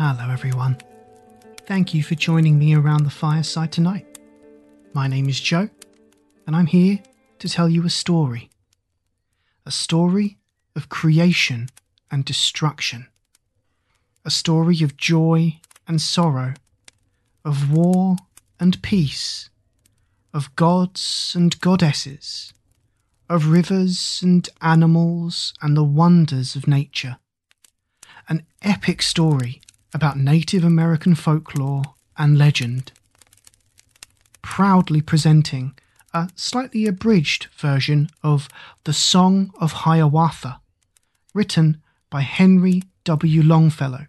Hello, everyone. Thank you for joining me around the fireside tonight. My name is Joe, and I'm here to tell you a story. A story of creation and destruction. A story of joy and sorrow, of war and peace, of gods and goddesses, of rivers and animals and the wonders of nature. An epic story about Native American folklore and legend. Proudly presenting a slightly abridged version of The Song of Hiawatha, written by Henry W. Longfellow,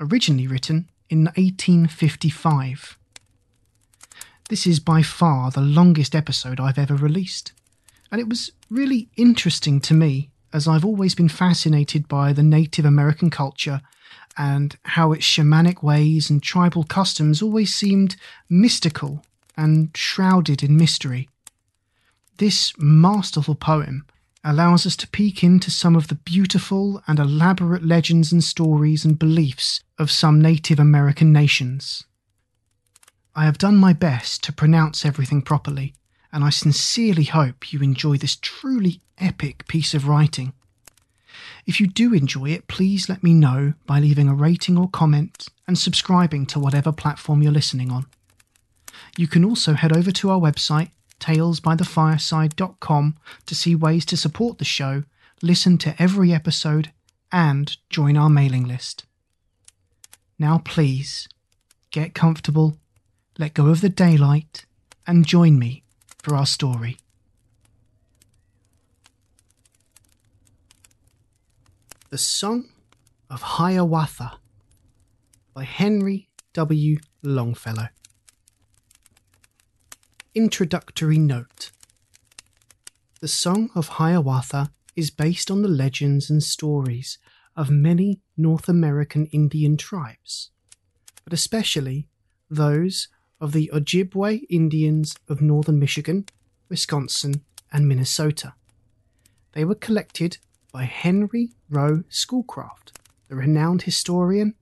originally written in 1855. This is by far the longest episode I've ever released, and it was really interesting to me as I've always been fascinated by the Native American culture and how its shamanic ways and tribal customs always seemed mystical and shrouded in mystery. This masterful poem allows us to peek into some of the beautiful and elaborate legends and stories and beliefs of some Native American nations. I have done my best to pronounce everything properly, and I sincerely hope you enjoy this truly epic piece of writing. If you do enjoy it, please let me know by leaving a rating or comment and subscribing to whatever platform you're listening on. You can also head over to our website, talesbythefireside.com, to see ways to support the show, listen to every episode, and join our mailing list. Now, please, get comfortable, let go of the daylight, and join me for our story. The Song of Hiawatha by Henry W. Longfellow. Introductory Note The Song of Hiawatha is based on the legends and stories of many North American Indian tribes, but especially those of the Ojibwe Indians of northern Michigan, Wisconsin, and Minnesota. They were collected by Henry Rowe Schoolcraft, the renowned historian,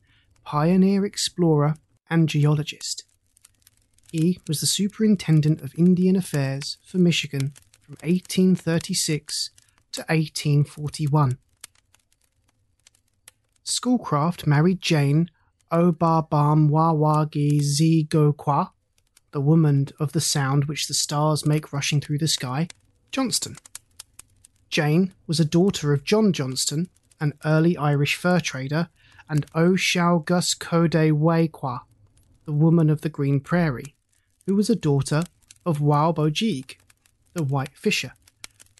pioneer explorer, and geologist. He was the superintendent of Indian affairs for Michigan from 1836 to 1841. Schoolcraft married Jane Obabamwawagi Zigokwa, the woman of the sound which the stars make rushing through the sky, Johnston. Jane was a daughter of John Johnston, an early Irish fur trader, and O'Shaugus Code Waikwa, the woman of the Green Prairie, who was a daughter of Waubojig, the White Fisher,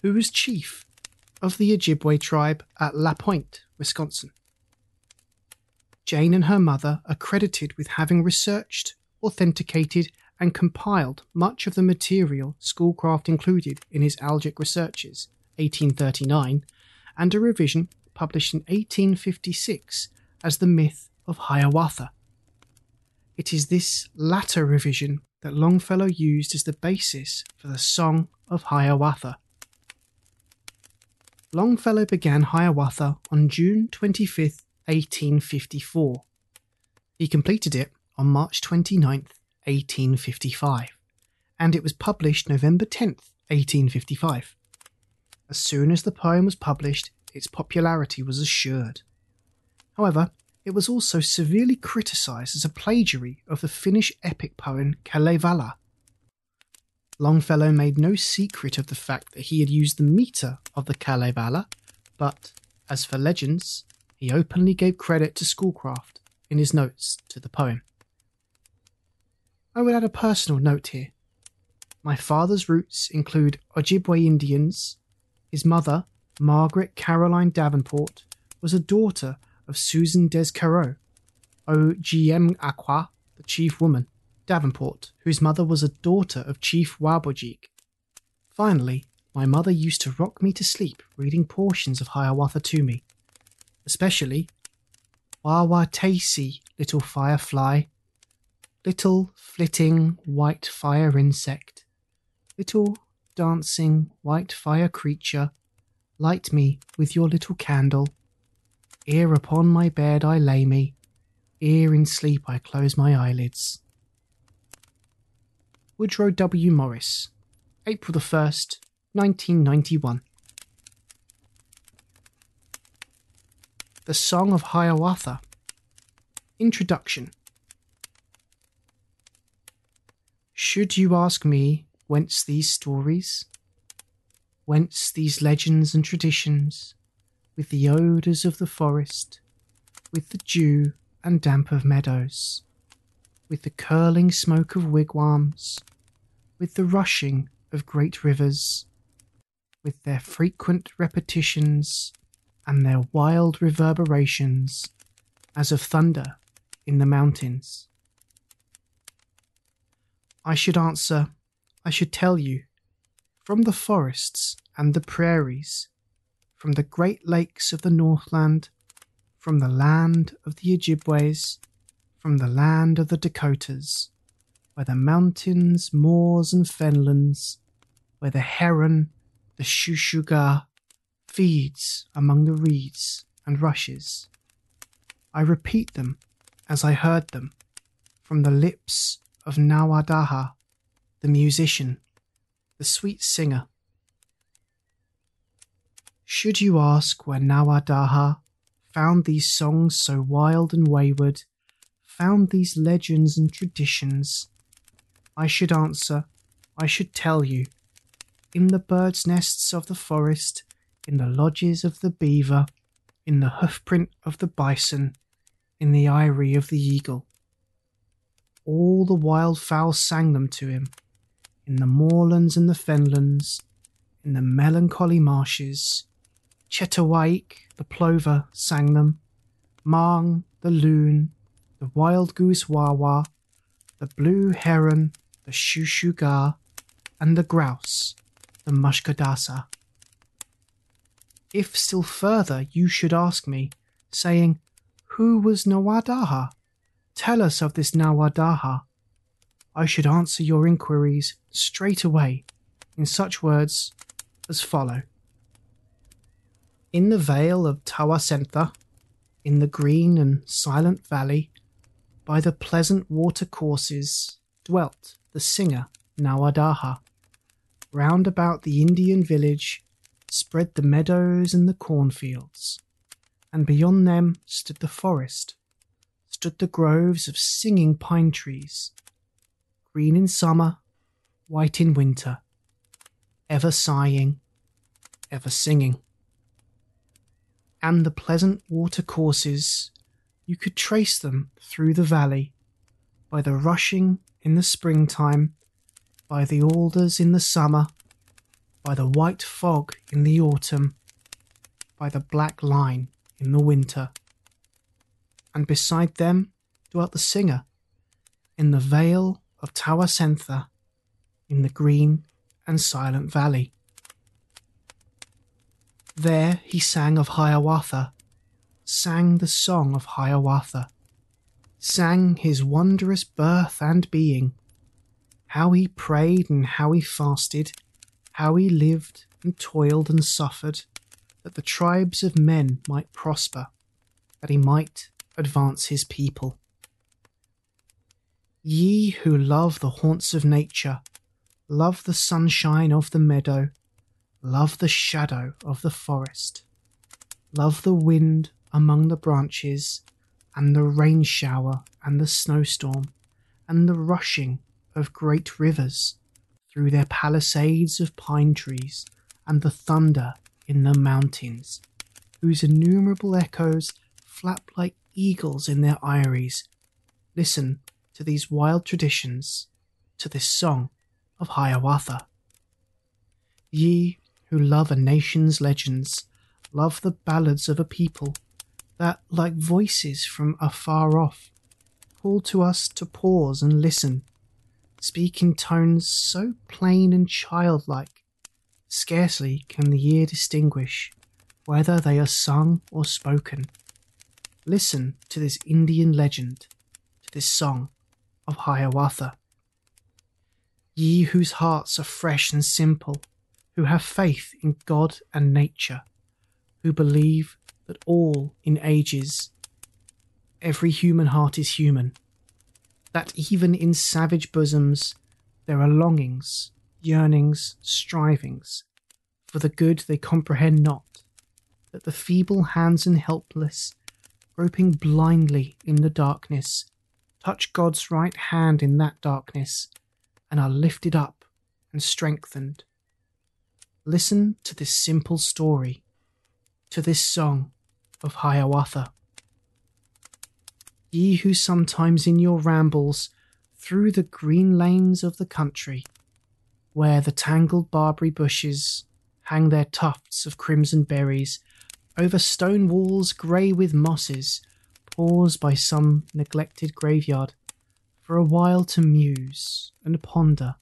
who was chief of the Ojibwe tribe at La Pointe, Wisconsin. Jane and her mother are credited with having researched, authenticated, and compiled much of the material Schoolcraft included in his algic researches 1839, and a revision published in 1856 as The Myth of Hiawatha. It is this latter revision that Longfellow used as the basis for the Song of Hiawatha. Longfellow began Hiawatha on June 25, 1854. He completed it on March 29, 1855, and it was published November 10, 1855. As soon as the poem was published, its popularity was assured. However, it was also severely criticised as a plagiary of the Finnish epic poem Kalevala. Longfellow made no secret of the fact that he had used the metre of the Kalevala, but, as for legends, he openly gave credit to Schoolcraft in his notes to the poem. I would add a personal note here. My father's roots include Ojibwe Indians, his mother, Margaret Caroline Davenport, was a daughter of Susan Descarreaux, O.G.M. Aqua, the chief woman, Davenport, whose mother was a daughter of Chief Wabojik. Finally, my mother used to rock me to sleep reading portions of Hiawatha to me, especially Wawa Tasey, little firefly, little flitting white fire insect, little dancing white fire creature, light me with your little candle. Ere upon my bed I lay me, ere in sleep I close my eyelids. Woodrow W. Morris, April the 1st, 1991. The Song of Hiawatha. Introduction. Should you ask me whence these stories? Whence these legends and traditions, with the odours of the forest, with the dew and damp of meadows, with the curling smoke of wigwams, with the rushing of great rivers, with their frequent repetitions and their wild reverberations as of thunder in the mountains? I should answer, I should tell you, from the forests and the prairies, from the great lakes of the Northland, from the land of the Ojibways, from the land of the Dakotas, where the mountains, moors, and fenlands, where the heron, the shushuga, feeds among the reeds and rushes. I repeat them as I heard them from the lips of Nawadaha, the musician, the sweet singer. Should you ask where Nawadaha found these songs so wild and wayward, found these legends and traditions, I should answer, I should tell you, in the birds' nests of the forest, in the lodges of the beaver, in the hoofprint of the bison, in the eyrie of the eagle. All the wild fowl sang them to him, in the moorlands and the fenlands, in the melancholy marshes. Chetawaik, the plover, sang them, Mang, the loon, the wild goose wawa, the blue heron, the shushuga, and the grouse, the mushkadasa. If still further you should ask me, saying, Who was Nawadaha? Tell us of this Nawadaha. I should answer your inquiries straight away in such words as follow. In the vale of Tawasentha, in the green and silent valley, by the pleasant water courses, dwelt the singer Nawadaha. Round about the Indian village spread the meadows and the cornfields, and beyond them stood the forest, stood the groves of singing pine trees, green in summer, white in winter, ever sighing, ever singing. And the pleasant water courses, you could trace them through the valley, by the rushing in the springtime, by the alders in the summer, by the white fog in the autumn, by the black line in the winter. And beside them dwelt the singer in the vale of Tawasentha in the green and silent valley. There he sang of Hiawatha, sang the song of Hiawatha, sang his wondrous birth and being, how he prayed and how he fasted, how he lived and toiled and suffered, that the tribes of men might prosper, that he might advance his people. Ye who love the haunts of nature, love the sunshine of the meadow, love the shadow of the forest, love the wind among the branches, and the rain shower and the snowstorm, and the rushing of great rivers through their palisades of pine trees, and the thunder in the mountains, whose innumerable echoes flap like eagles in their eyries. Listen to these wild traditions, to this song of Hiawatha. Ye who love a nation's legends, love the ballads of a people that, like voices from afar off, call to us to pause and listen, speak in tones so plain and childlike, scarcely can the ear distinguish whether they are sung or spoken. Listen to this Indian legend, to this song of Hiawatha. Ye whose hearts are fresh and simple, who have faith in God and nature, who believe that all in ages, every human heart is human, that even in savage bosoms there are longings, yearnings, strivings for the good they comprehend not, that the feeble hands and helpless, groping blindly in the darkness, touch God's right hand in that darkness and are lifted up and strengthened. Listen to this simple story, to this song of Hiawatha. Ye who sometimes in your rambles through the green lanes of the country, where the tangled barberry bushes hang their tufts of crimson berries over stone walls grey with mosses, pause by some neglected graveyard for a while to muse and ponder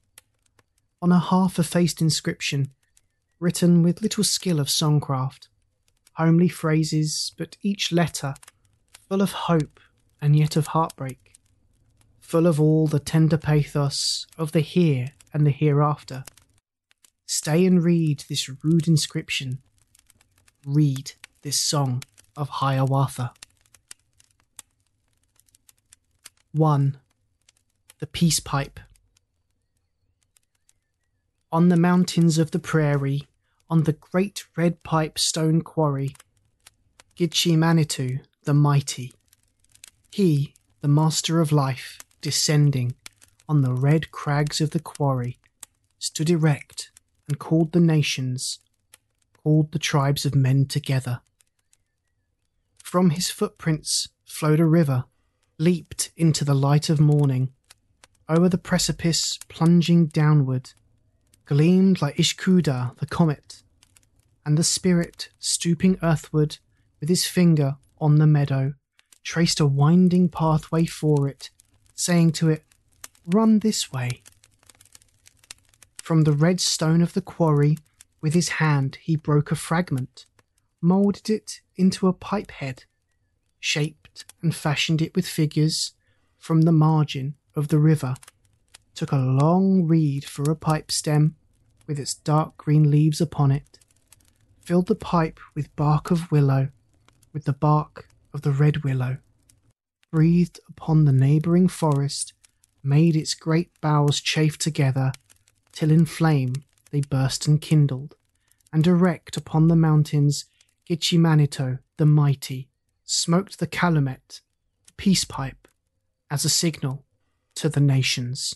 on a half effaced inscription written with little skill of songcraft, homely phrases, but each letter full of hope and yet of heartbreak, full of all the tender pathos of the here and the hereafter. Stay and read this rude inscription. Read this song of Hiawatha. 1. The Peace Pipe. On the mountains of the prairie, on the great red pipe stone quarry, Gitche Manitou, the mighty, he, the master of life, descending on the red crags of the quarry, stood erect and called the nations, called the tribes of men together. From his footprints flowed a river, leaped into the light of morning, over the precipice plunging downward, gleamed like Ishkuda the comet, and the spirit stooping earthward with his finger on the meadow traced a winding pathway for it, saying to it, Run this way. From the red stone of the quarry, with his hand he broke a fragment, moulded it into a pipe head, shaped and fashioned it with figures from the margin of the river, took a long reed for a pipe stem with its dark green leaves upon it, filled the pipe with bark of willow, with the bark of the red willow, breathed upon the neighbouring forest, made its great boughs chafe together, till in flame they burst and kindled, and erect upon the mountains Gitche Manito the mighty smoked the calumet, the peace pipe, as a signal to the nations.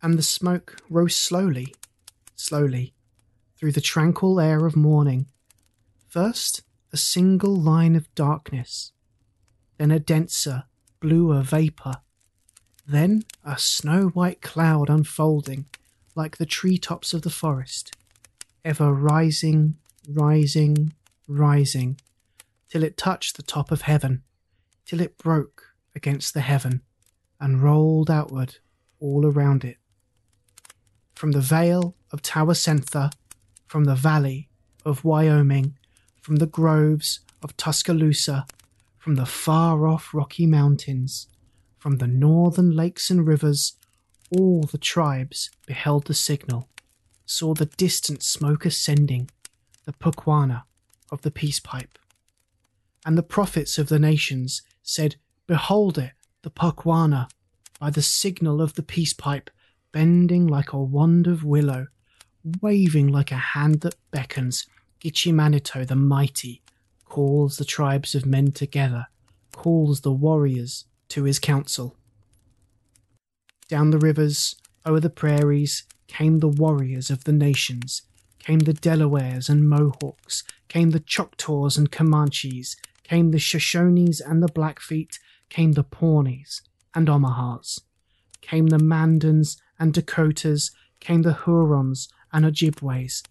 And the smoke rose slowly, slowly, through the tranquil air of morning. First, a single line of darkness, then a denser, bluer vapour, then a snow white cloud unfolding like the tree tops of the forest, ever rising, rising, rising, till it touched the top of heaven, till it broke against the heaven and rolled outward all around it. From the vale of Tawasentha, from the valley of Wyoming, from the groves of Tuscaloosa, from the far off Rocky Mountains, from the northern lakes and rivers, all the tribes beheld the signal, saw the distant smoke ascending, the Pukwana of the peace pipe. And the prophets of the nations said, Behold it, the Pukwana, by the signal of the peace pipe, bending like a wand of willow, waving like a hand that beckons. Gitche Manito the mighty calls the tribes of men together, calls the warriors to his council. Down the rivers, over the prairies, came the warriors of the nations, came the Delawares and Mohawks, came the Choctaws and Comanches, came the Shoshones and the Blackfeet, came the Pawnees and Omahas, came the Mandans and Dakotas, came the Hurons and Ojibways,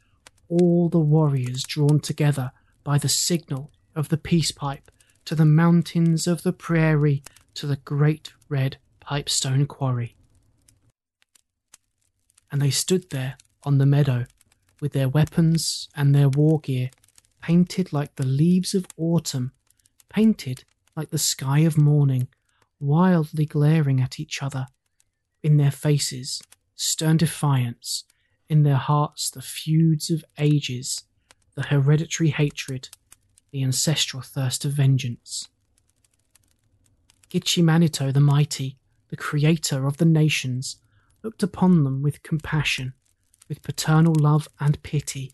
all the warriors drawn together by the signal of the peace pipe to the mountains of the prairie to the great red pipestone quarry. And they stood there on the meadow with their weapons and their war gear painted like the leaves of autumn, painted like the sky of morning, wildly glaring at each other. In their faces, stern defiance, in their hearts, the feuds of ages, the hereditary hatred, the ancestral thirst of vengeance. Gitche Manito the mighty, the creator of the nations, looked upon them with compassion, with paternal love and pity,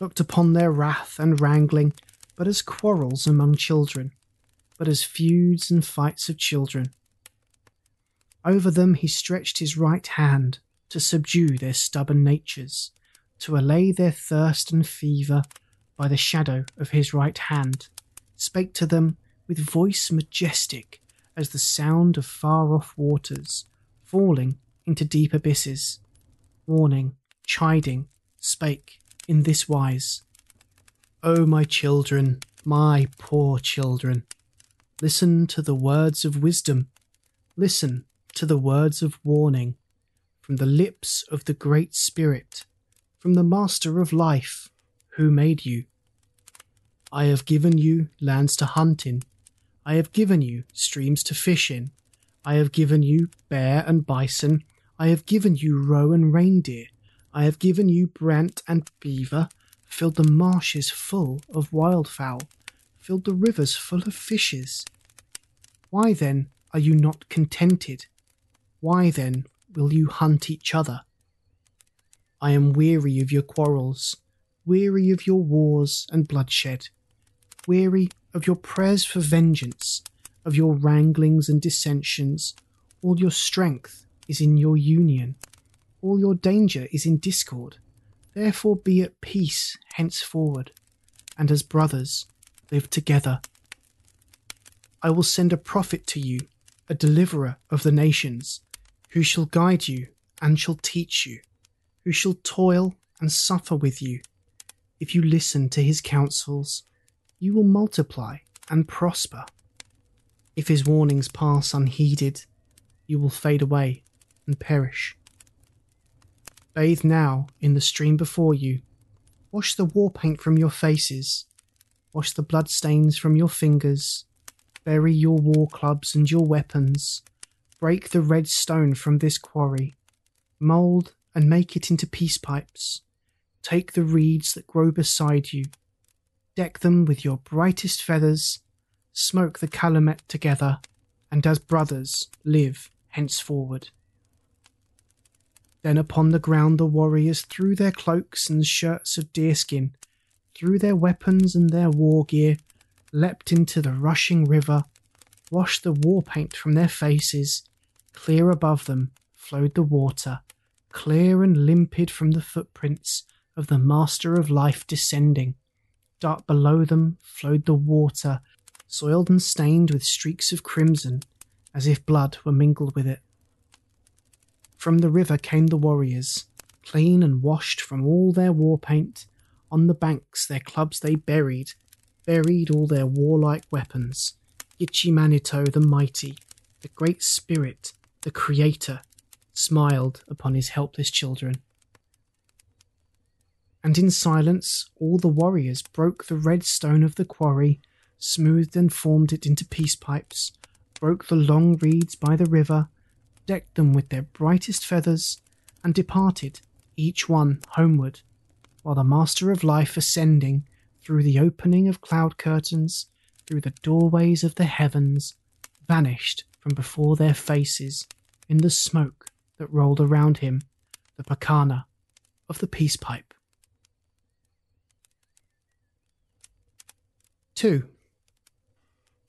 looked upon their wrath and wrangling, but as quarrels among children, but as feuds and fights of children. Over them he stretched his right hand to subdue their stubborn natures, to allay their thirst and fever by the shadow of his right hand, spake to them with voice majestic as the sound of far off waters falling into deep abysses, warning, chiding, spake in this wise O my children, my poor children, listen to the words of wisdom, listen to the words of warning from the lips of the Great Spirit, from the Master of Life, who made you. I have given you lands to hunt in. I have given you streams to fish in. I have given you bear and bison. I have given you roe and reindeer. I have given you brant and beaver, filled the marshes full of wildfowl, filled the rivers full of fishes. Why then are you not contented? Why then will you hunt each other? I am weary of your quarrels, weary of your wars and bloodshed, weary of your prayers for vengeance, of your wranglings and dissensions. All your strength is in your union, all your danger is in discord. Therefore be at peace henceforward, and as brothers live together. I will send a prophet to you, a deliverer of the nations who shall guide you and shall teach you, who shall toil and suffer with you. If you listen to his counsels, you will multiply and prosper. If his warnings pass unheeded, you will fade away and perish. Bathe now in the stream before you. Wash the war paint from your faces. Wash the blood stains from your fingers. Bury your war clubs and your weapons. Break the red stone from this quarry, mould and make it into peace pipes. Take the reeds that grow beside you, deck them with your brightest feathers, smoke the calumet together, and as brothers live henceforward. Then upon the ground the warriors threw their cloaks and shirts of deerskin, threw their weapons and their war gear, leapt into the rushing river, washed the war paint from their faces, Clear above them flowed the water, clear and limpid from the footprints of the Master of Life descending. Dark below them flowed the water, soiled and stained with streaks of crimson, as if blood were mingled with it. From the river came the warriors, clean and washed from all their war paint. On the banks their clubs they buried, buried all their warlike weapons. Gitche Manito the mighty, the great spirit, the Creator, smiled upon his helpless children. and in silence all the warriors broke the red stone of the quarry, smoothed and formed it into peace pipes, broke the long reeds by the river, decked them with their brightest feathers, and departed, each one homeward, while the Master of Life ascending through the opening of cloud curtains, through the doorways of the heavens, vanished from before their faces in the smoke that rolled around him, the Pukwana of the peace pipe. 2.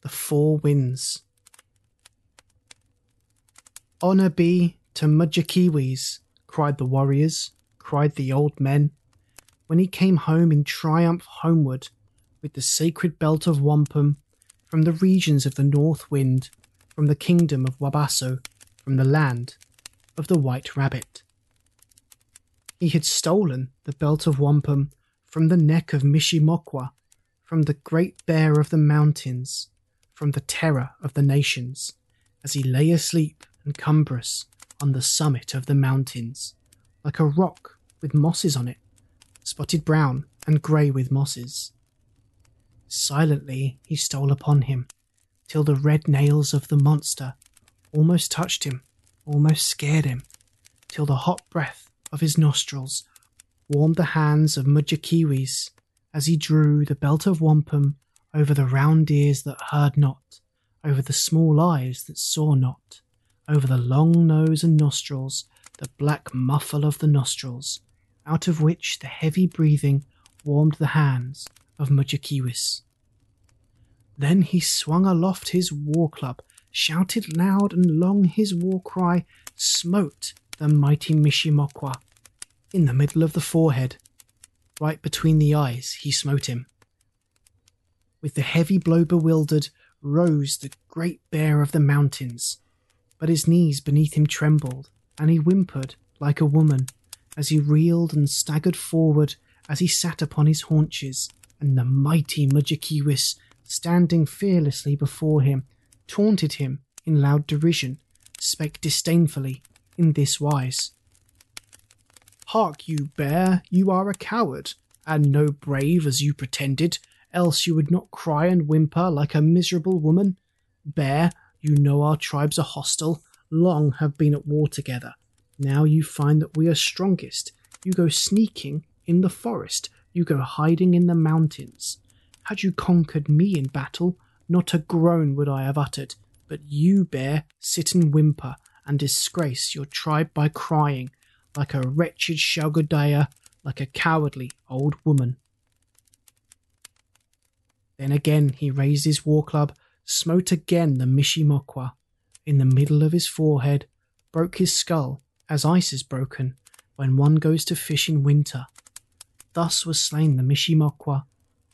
The Four Winds. Honour be to Mudjekeewis, cried the warriors, cried the old men, when he came home in triumph homeward with the sacred belt of wampum from the regions of the north wind, from the kingdom of Wabasso, from the land of the white rabbit. He had stolen the belt of wampum from the neck of Mishimokwa, from the great bear of the mountains, from the terror of the nations, as he lay asleep and cumbrous on the summit of the mountains, like a rock with mosses on it, spotted brown and grey with mosses. Silently he stole upon him, till the red nails of the monster almost touched him, almost scared him, till the hot breath of his nostrils warmed the hands of Mudjekeewis as he drew the belt of wampum over the round ears that heard not, over the small eyes that saw not, over the long nose and nostrils, the black muffle of the nostrils, out of which the heavy breathing warmed the hands of Mudjekeewis. Then he swung aloft his war club, shouted loud and long his war cry, smote the mighty Mishimokwa in the middle of the forehead. Right between the eyes he smote him. With the heavy blow bewildered, rose the great bear of the mountains, but his knees beneath him trembled, and he whimpered like a woman as he reeled and staggered forward as he sat upon his haunches, and the mighty Mudjekeewis, standing fearlessly before him, taunted him in loud derision, spake disdainfully in this wise Hark you, bear, you are a coward, and no brave as you pretended, else you would not cry and whimper like a miserable woman. Bear, you know our tribes are hostile, long have been at war together. Now you find that we are strongest. You go sneaking in the forest, you go hiding in the mountains. Had you conquered me in battle, not a groan would I have uttered, but you, bear, sit and whimper, and disgrace your tribe by crying, like a wretched Shaugodaya, like a cowardly old woman. Then again he raised his war club, smote again the Mishimokwa in the middle of his forehead, broke his skull as ice is broken when one goes to fish in winter. Thus was slain the Mishimokwa,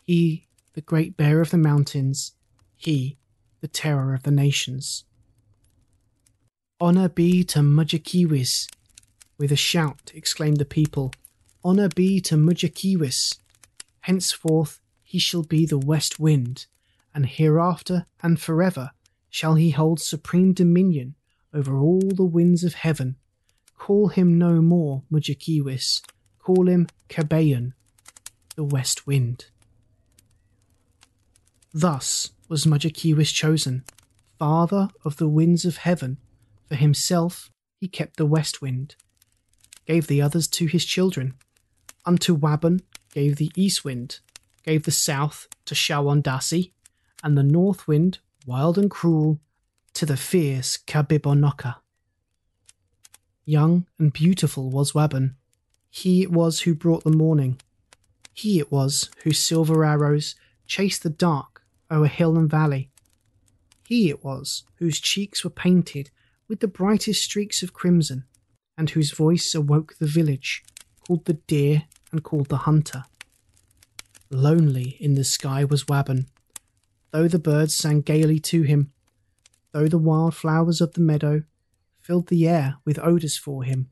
he, the great bear of the mountains, he, the terror of the nations. Honour be to Mudjekeewis, with a shout exclaimed the people, Honour be to Mudjekeewis. Henceforth he shall be the west wind, and hereafter and forever shall he hold supreme dominion over all the winds of heaven. Call him no more Mudjekeewis, call him Kabayan, the west wind. Thus was Mudjekeewis chosen, father of the winds of heaven. For himself he kept the west wind, gave the others to his children. Unto Wabun gave the east wind, gave the south to Shawondasi, and the north wind, wild and cruel, to the fierce Kabibonokka. Young and beautiful was Wabun. He it was who brought the morning. He it was whose silver arrows chased the dark o'er hill and valley. He it was whose cheeks were painted with the brightest streaks of crimson, and whose voice awoke the village, called the deer and called the hunter. Lonely in the sky was Wabun, though the birds sang gaily to him, though the wild flowers of the meadow filled the air with odours for him,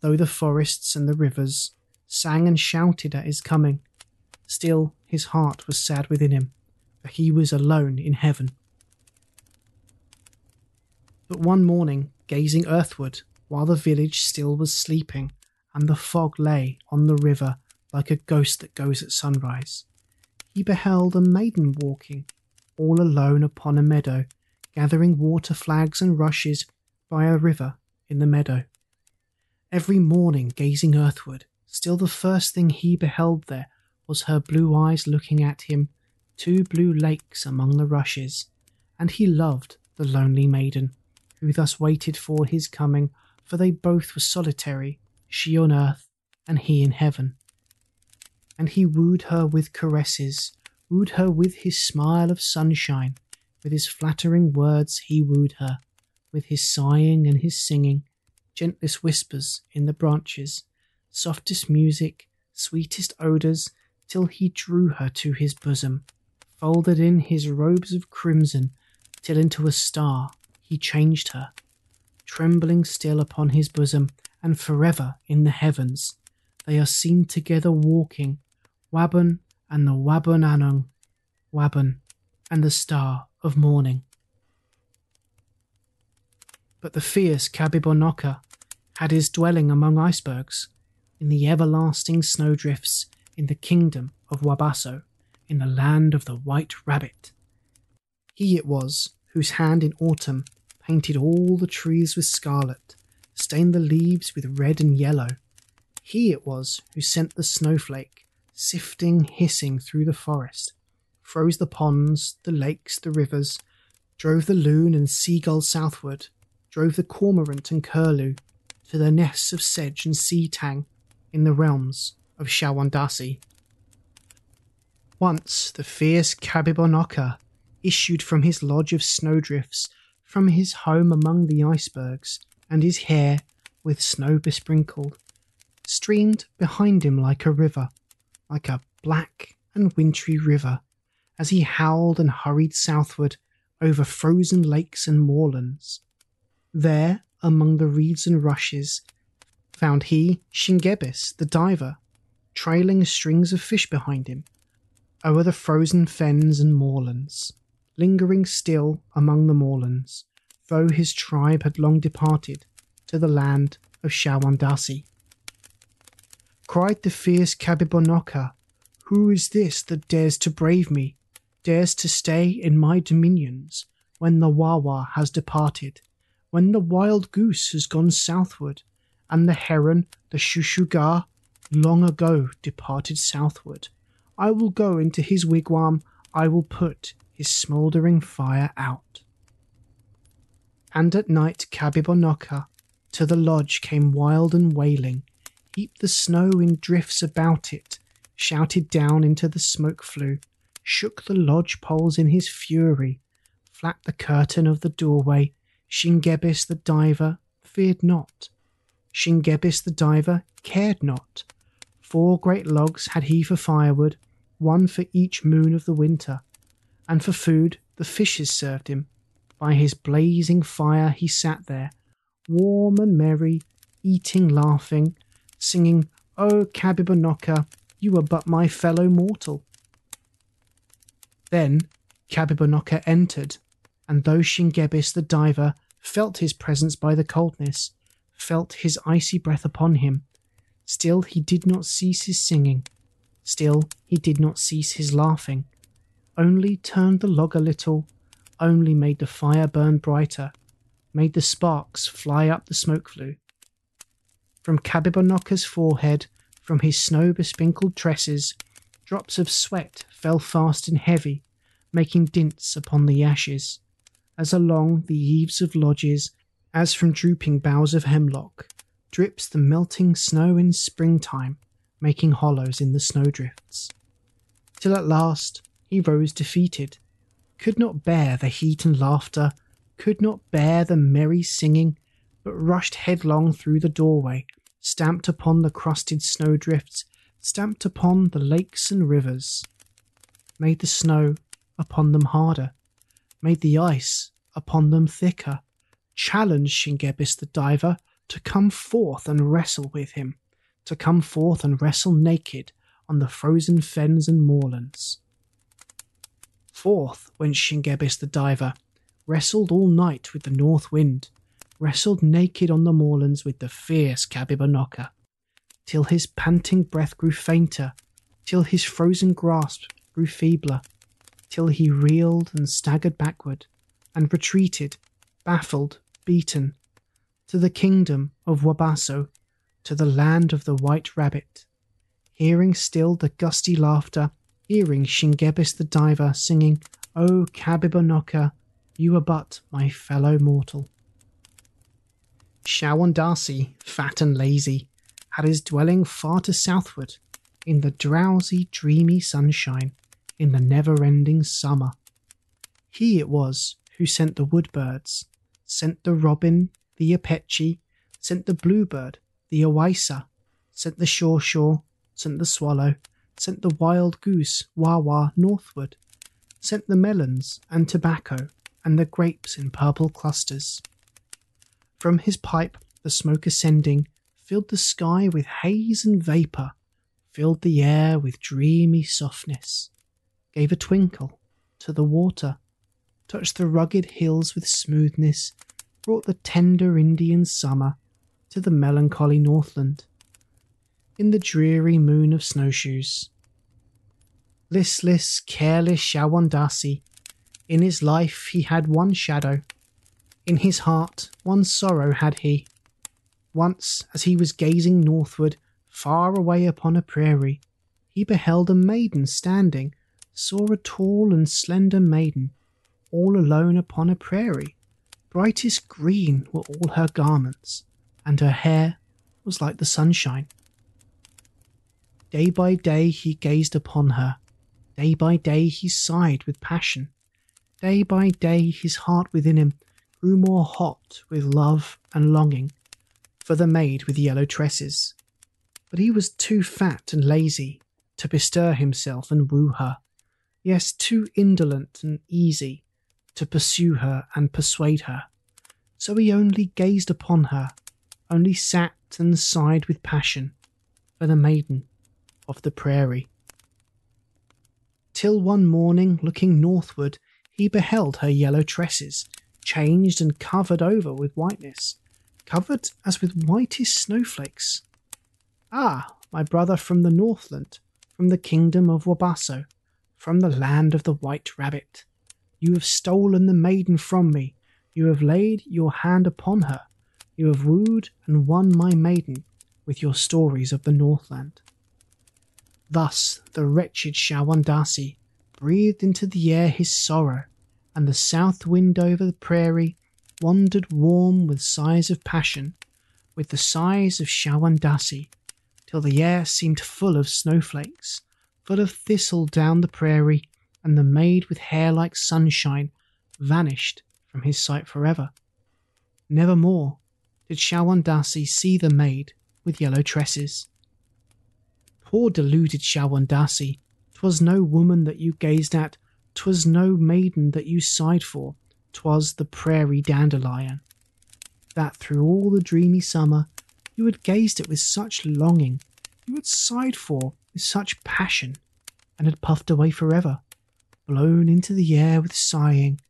though the forests and the rivers sang and shouted at his coming, still his heart was sad within him, for he was alone in heaven. But one morning, gazing earthward while the village still was sleeping, and the fog lay on the river like a ghost that goes at sunrise. He beheld a maiden walking, all alone upon a meadow, gathering water flags and rushes by a river in the meadow. Every morning, gazing earthward, still the first thing he beheld there was her blue eyes looking at him, two blue lakes among the rushes, and he loved the lonely maiden, who thus waited for his coming, for they both were solitary, she on earth and he in heaven. And he wooed her with caresses, wooed her with his smile of sunshine, with his flattering words he wooed her, with his sighing and his singing, gentlest whispers in the branches, softest music, sweetest odours, till he drew her to his bosom, folded in his robes of crimson, till into a star he changed her, trembling still upon his bosom, and forever in the heavens. They are seen together walking, Wabun and the Wabun Anung, Wabun and the star of morning. But the fierce Kabibonokka had his dwelling among icebergs, in the everlasting snowdrifts, in the kingdom of Wabasso, in the land of the white rabbit. He it was whose hand in autumn painted all the trees with scarlet, stained the leaves with red and yellow. He it was who sent the snowflake, sifting, hissing through the forest, froze the ponds, the lakes, the rivers, drove the loon and seagull southward, drove the cormorant and curlew to their nests of sedge and sea tang in the realms of Shawandasi. Once the fierce Kabibonokka issued from his lodge of snowdrifts, from his home among the icebergs, and his hair, with snow besprinkled, streamed behind him like a river, like a black and wintry river, as he howled and hurried southward over frozen lakes and moorlands. There, among the reeds and rushes, found he Shingebis, the diver, trailing strings of fish behind him, over the frozen fens and moorlands, lingering still among the moorlands, though his tribe had long departed to the land of Shawandasi. Cried the fierce Kabibonokka, Who is this that dares to brave me, dares to stay in my dominions, when the Wawa has departed, when the wild goose has gone southward, and the heron, the Shushuga, long ago departed southward? I will go into his wigwam, I will put his smouldering fire out. And at night Kabibonokka to the lodge came wild and wailing, heaped the snow in drifts about it, shouted down into the smoke flue, shook the lodge poles in his fury, flapped the curtain of the doorway. Shingebis the diver feared not. Shingebis the diver cared not. Four great logs had he for firewood, one for each moon of the winter, and for food the fishes served him. By his blazing fire he sat there, warm and merry, eating, laughing, singing, O Kabibonokka, you are but my fellow mortal. Then Kabibonokka entered, and though Shingebis the diver felt his presence by the coldness, felt his icy breath upon him, still he did not cease his singing, still he did not cease his laughing, only turned the log a little, only made the fire burn brighter, made the sparks fly up the smoke flue. From Kabibonokka's forehead, from his snow besprinkled tresses, drops of sweat fell fast and heavy, making dints upon the ashes, as along the eaves of lodges, as from drooping boughs of hemlock, drips the melting snow in springtime, making hollows in the snowdrifts. Till at last he rose defeated, could not bear the heat and laughter, could not bear the merry singing, but rushed headlong through the doorway, stamped upon the crusted snowdrifts, stamped upon the lakes and rivers, made the snow upon them harder, made the ice upon them thicker, challenged Shingebis the diver to come forth and wrestle with him, to come forth and wrestle naked on the frozen fens and moorlands. Forth went Shingebis the diver, wrestled all night with the north wind, wrestled naked on the moorlands with the fierce Kabibonokka. till his panting breath grew fainter, till his frozen grasp grew feebler, till he reeled and staggered backward, and retreated, baffled, beaten, to the kingdom of Wabasso, to the land of the white rabbit, hearing still the gusty laughter, hearing Shingebis the diver singing, O Kabibonokka, you are but my fellow mortal. Shawondasee, fat and lazy, had his dwelling far to southward, in the drowsy, dreamy sunshine, in the never ending summer. He it was who sent the wood birds, sent the robin, the opechee, sent the bluebird, the owaissa, sent the Shawshaw, sent the swallow, sent the wild goose, Wawa northward, sent the melons and tobacco and the grapes in purple clusters. From his pipe, the smoke ascending filled the sky with haze and vapour, filled the air with dreamy softness, gave a twinkle to the water, touched the rugged hills with smoothness, brought the tender Indian summer to the melancholy Northland. In the dreary moon of snowshoes, listless, careless Shawondasee, in his life he had one shadow, in his heart one sorrow had he once, as he was gazing northward, far away upon a prairie, he beheld a maiden standing, saw a tall and slender maiden, all alone upon a prairie. Brightest green were all her garments, and her hair was like the sunshine. Day by day he gazed upon her, day by day he sighed with passion, day by day his heart within him grew more hot with love and longing for the maid with yellow tresses. But he was too fat and lazy to bestir himself and woo her, yes, too indolent and easy to pursue her and persuade her. So he only gazed upon her, only sat and sighed with passion for the maiden of the prairie. Till one morning, looking northward, he beheld her yellow tresses, changed and covered over with whiteness, covered as with whitest snowflakes. Ah, my brother from the Northland, from the kingdom of Wabasso, from the land of the white rabbit. You have stolen the maiden from me. You have laid your hand upon her. You have wooed and won my maiden with your stories of the Northland. Thus the wretched Shawondasee breathed into the air his sorrow, and the south wind over the prairie wandered warm with sighs of passion, with the sighs of Shawondasee, till the air seemed full of snowflakes, full of thistle down the prairie, and the maid with hair like sunshine vanished from his sight forever. Never more did Shawondasee see the maid with yellow tresses. Poor deluded Shawondasee, 'twas no woman that you gazed at, 'twas no maiden that you sighed for, 'twas the prairie dandelion, that through all the dreamy summer you had gazed at with such longing, you had sighed for with such passion, and had puffed away forever, blown into the air with sighing.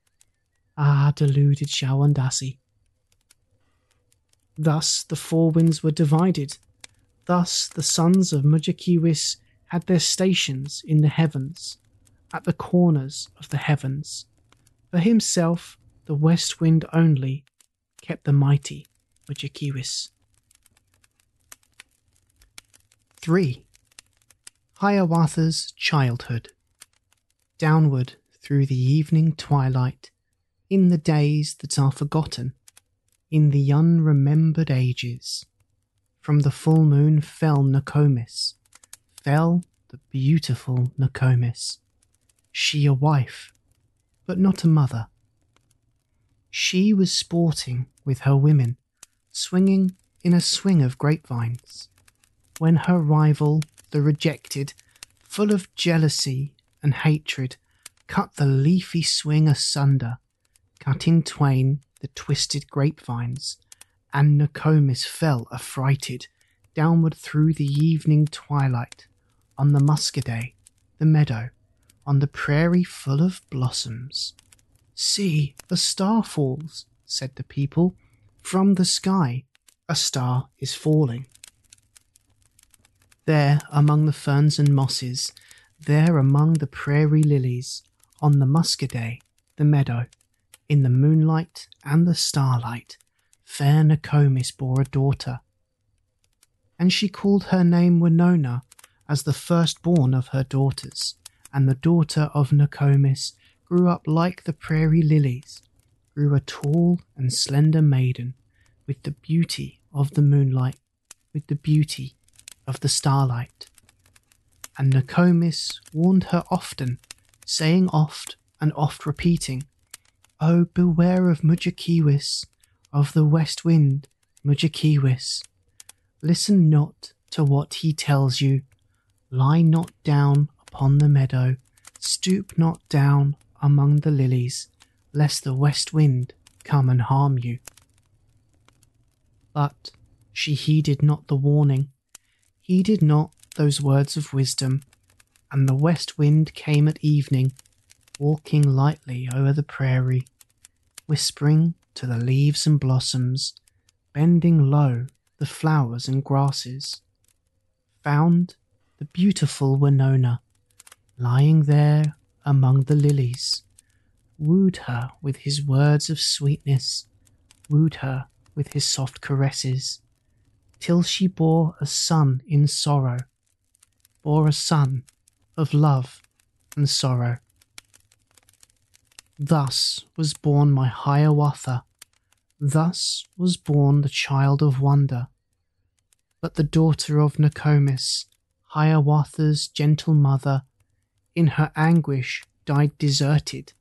Ah, deluded Shawondasee. Thus the four winds were divided. Thus the sons of Mudjekeewis had their stations in the heavens, at the corners of the heavens. For himself, the west wind only kept the mighty Mudjekeewis. 3. Hiawatha's Childhood Downward through the evening twilight, in the days that are forgotten, in the unremembered ages, from the full moon fell Nokomis, fell the beautiful Nokomis, she a wife, but not a mother. She was sporting with her women, swinging in a swing of grapevines, when her rival, the rejected, full of jealousy and hatred, cut the leafy swing asunder, cut in twain the twisted grapevines, and Nokomis fell affrighted downward through the evening twilight on the Muskoday, the meadow, on the prairie full of blossoms. See, a star falls, said the people. From the sky, a star is falling. There among the ferns and mosses, there among the prairie lilies, on the Muskoday, the meadow, in the moonlight and the starlight, fair Nokomis bore a daughter. And she called her name Wenonah as the firstborn of her daughters, and the daughter of Nokomis grew up like the prairie lilies, grew a tall and slender maiden, with the beauty of the moonlight, with the beauty of the starlight. And Nokomis warned her often, saying oft and oft repeating, Oh, beware of Mudjekeewis, of the west wind, Mudjekeewis. Listen not to what he tells you. Lie not down upon the meadow, stoop not down among the lilies, lest the west wind come and harm you. But she heeded not the warning, heeded not those words of wisdom, and the west wind came at evening, walking lightly over the prairie, whispering to the leaves and blossoms, bending low the flowers and grasses, found the beautiful Wenonah lying there among the lilies, wooed her with his words of sweetness, wooed her with his soft caresses, till she bore a son in sorrow, bore a son of love and sorrow. Thus was born my Hiawatha, thus was born the child of wonder. But the daughter of Nokomis, Hiawatha's gentle mother, in her anguish died deserted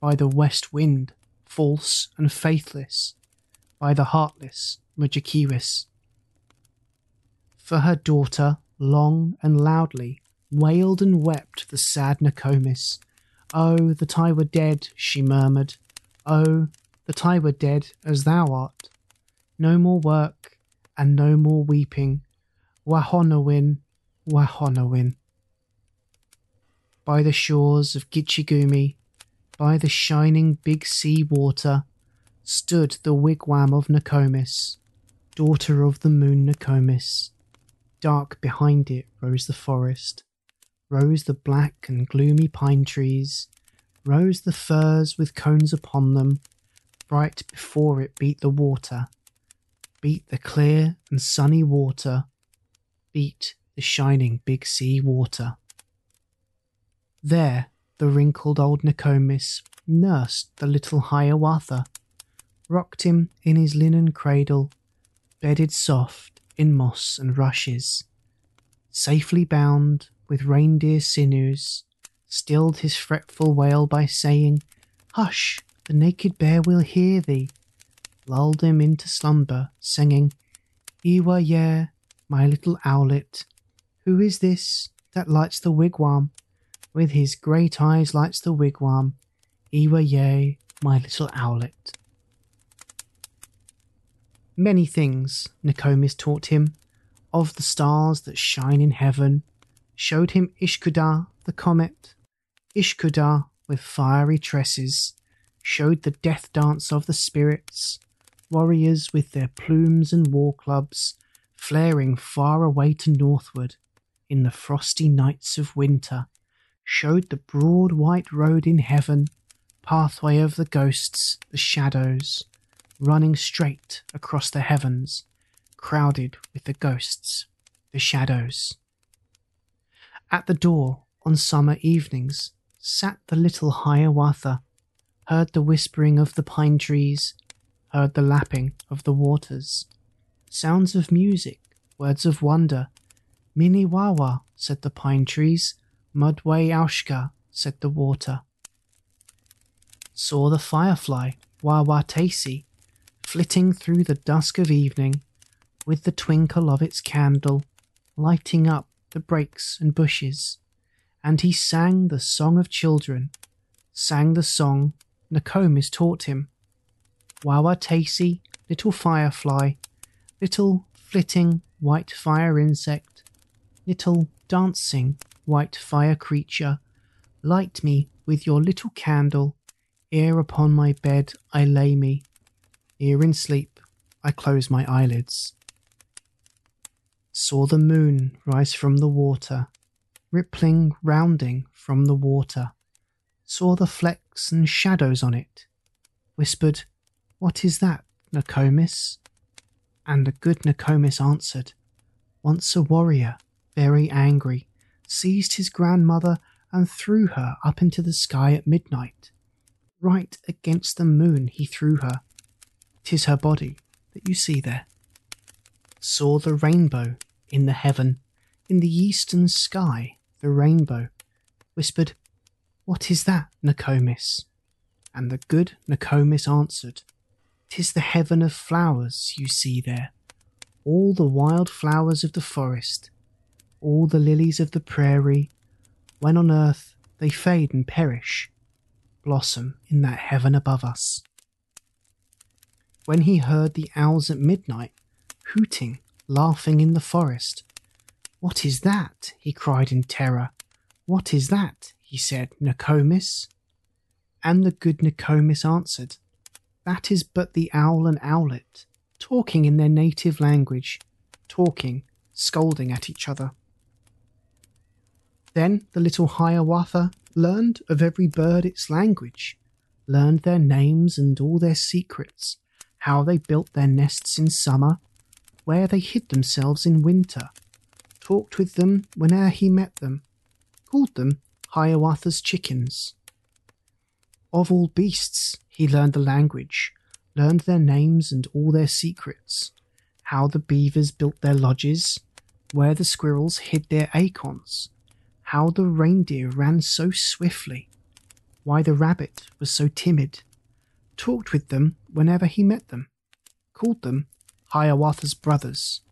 by the west wind, false and faithless, by the heartless Mudjekeewis. For her daughter, long and loudly, wailed and wept the sad Nokomis. Oh, that I were dead, she murmured. Oh, that I were dead as thou art. No more work and no more weeping. Wahonowin, Wahonowin. By the shores of Gitche Gumee, by the shining big sea water, stood the wigwam of Nokomis, daughter of the moon Nokomis. Dark behind it rose the forest, rose the black and gloomy pine trees, rose the firs with cones upon them, bright before it beat the water, beat the clear and sunny water, beat the shining big sea water. There the wrinkled old Nokomis nursed the little Hiawatha, rocked him in his linen cradle, bedded soft in moss and rushes, safely bound with reindeer sinews, stilled his fretful wail by saying, Hush, the naked bear will hear thee, lulled him into slumber, singing, Ewa yea, my little owlet, who is this that lights the wigwam? With his great eyes lights the wigwam. Ewa yea, my little owlet. Many things Nokomis taught him of the stars that shine in heaven, showed him Ishkoodah the comet, Ishkoodah with fiery tresses, showed the death dance of the spirits, warriors with their plumes and war clubs, flaring far away to northward in the frosty nights of winter showed the broad white road in heaven, pathway of the ghosts, the shadows, running straight across the heavens, crowded with the ghosts, the shadows. At the door on summer evenings sat the little Hiawatha, heard the whispering of the pine trees, heard the lapping of the waters, sounds of music, words of wonder. Minnewawa, said the pine trees, Mudway Aushka, said the water. Saw the firefly, Wah-wah-taysee, flitting through the dusk of evening, with the twinkle of its candle, lighting up the brakes and bushes. And he sang the song of children, sang the song Nokomis taught him. Wah-wah-taysee, little firefly, little flitting white fire insect, little dancing white fire creature, light me with your little candle, ere upon my bed I lay me, ere in sleep I close my eyelids. saw the moon rise from the water, rippling, rounding from the water, saw the flecks and shadows on it, whispered, What is that, Nokomis? And the good Nokomis answered, Once a warrior, very angry, seized his grandmother and threw her up into the sky at midnight. Right against the moon he threw her. Tis her body that you see there. Saw the rainbow in the heaven, in the eastern sky, the rainbow. Whispered, What is that, Nokomis? And the good Nokomis answered, Tis the heaven of flowers you see there, all the wild flowers of the forest, all the lilies of the prairie, when on earth they fade and perish, blossom in that heaven above us. When he heard the owls at midnight hooting, laughing in the forest, What is that? he cried in terror. What is that? he said, Nokomis. And the good Nokomis answered, That is but the owl and owlet, talking in their native language, talking, scolding at each other. Then the little Hiawatha learned of every bird its language, learned their names and all their secrets, how they built their nests in summer, where they hid themselves in winter, talked with them whene'er he met them, called them Hiawatha's chickens. Of all beasts he learned the language, learned their names and all their secrets, how the beavers built their lodges, where the squirrels hid their acorns, how the reindeer ran so swiftly, why the rabbit was so timid, talked with them whenever he met them, called them Hiawatha's brothers.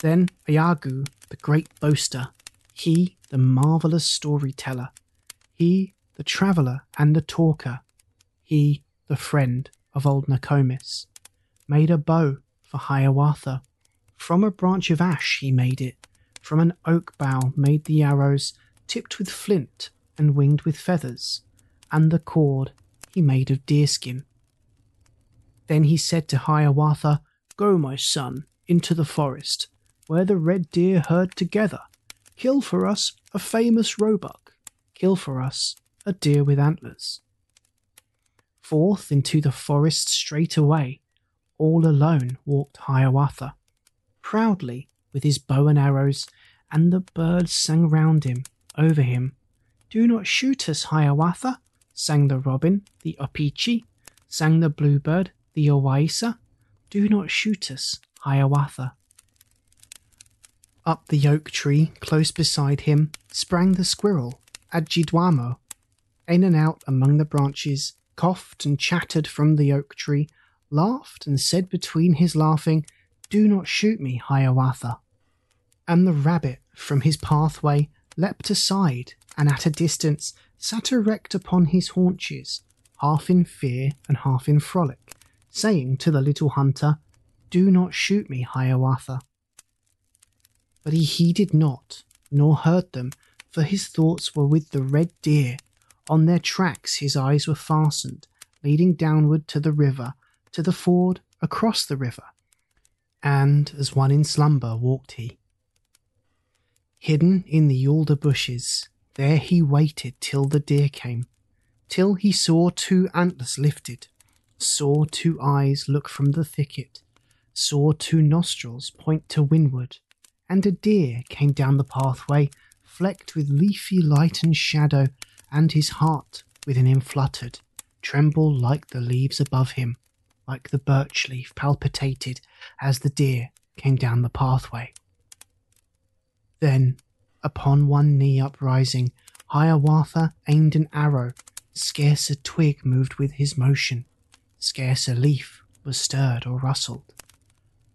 Then Iagoo, the great boaster, he, the marvelous storyteller, he, the traveller and the talker, he, the friend of old Nokomis, made a bow for Hiawatha. From a branch of ash he made it, from an oak bough made the arrows, tipped with flint and winged with feathers, and the cord he made of deerskin. Then he said to Hiawatha, Go, my son, into the forest, where the red deer herd together. Kill for us a famous roebuck. Kill for us a deer with antlers. Forth into the forest straight away, all alone walked Hiawatha. Proudly, with his bow and arrows, and the birds sang round him, over him. Do not shoot us, Hiawatha, sang the robin, the opechee, sang the bluebird, the owaissa. Do not shoot us, Hiawatha. Up the oak tree, close beside him, sprang the squirrel, Adjidaumo. In and out among the branches, coughed and chattered from the oak tree, laughed and said between his laughing, Do not shoot me, Hiawatha. And the rabbit from his pathway leapt aside, and at a distance sat erect upon his haunches, half in fear and half in frolic, saying to the little hunter, Do not shoot me, Hiawatha. But he heeded not, nor heard them, for his thoughts were with the red deer. On their tracks his eyes were fastened, leading downward to the river, to the ford, across the river. And as one in slumber walked he. Hidden in the alder bushes, there he waited till the deer came, till he saw two antlers lifted, saw two eyes look from the thicket, saw two nostrils point to windward, and a deer came down the pathway, flecked with leafy light and shadow, and his heart within him fluttered, trembled like the leaves above him, like the birch leaf palpitated as the deer came down the pathway. Then, upon one knee uprising, Hiawatha aimed an arrow. Scarce a twig moved with his motion, scarce a leaf was stirred or rustled.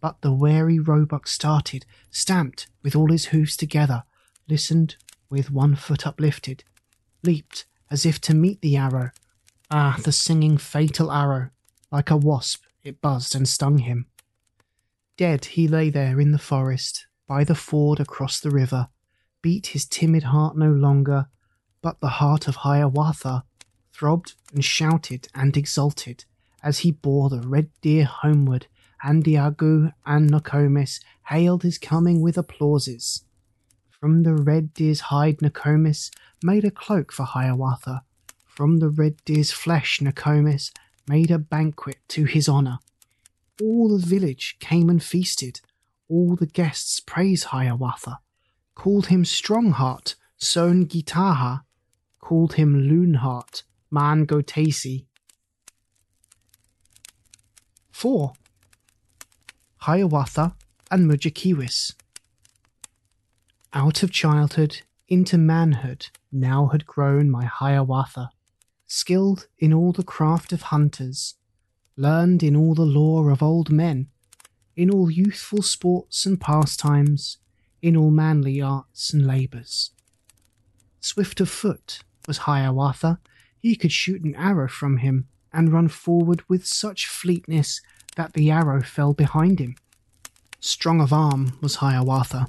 But the wary roebuck started, stamped with all his hoofs together, listened with one foot uplifted, leaped as if to meet the arrow. Ah, the singing fatal arrow! Like a wasp, it buzzed and stung him. Dead he lay there in the forest, by the ford across the river, beat his timid heart no longer, but the heart of Hiawatha throbbed and shouted and exulted as he bore the red deer homeward and Andiagu and Nokomis hailed his coming with applauses. From the red deer's hide, Nokomis made a cloak for Hiawatha. From the red deer's flesh, Nokomis made a banquet to his honor. All the village came and feasted. All the guests praised Hiawatha, called him Strongheart, Soan-ge-taha, called him Loonheart, Mahn-go-taysee. 4. Hiawatha and Mudjekeewis. Out of childhood into manhood now had grown my Hiawatha, skilled in all the craft of hunters, learned in all the lore of old men, in all youthful sports and pastimes, in all manly arts and labours. Swift of foot was Hiawatha, he could shoot an arrow from him and run forward with such fleetness that the arrow fell behind him. Strong of arm was Hiawatha.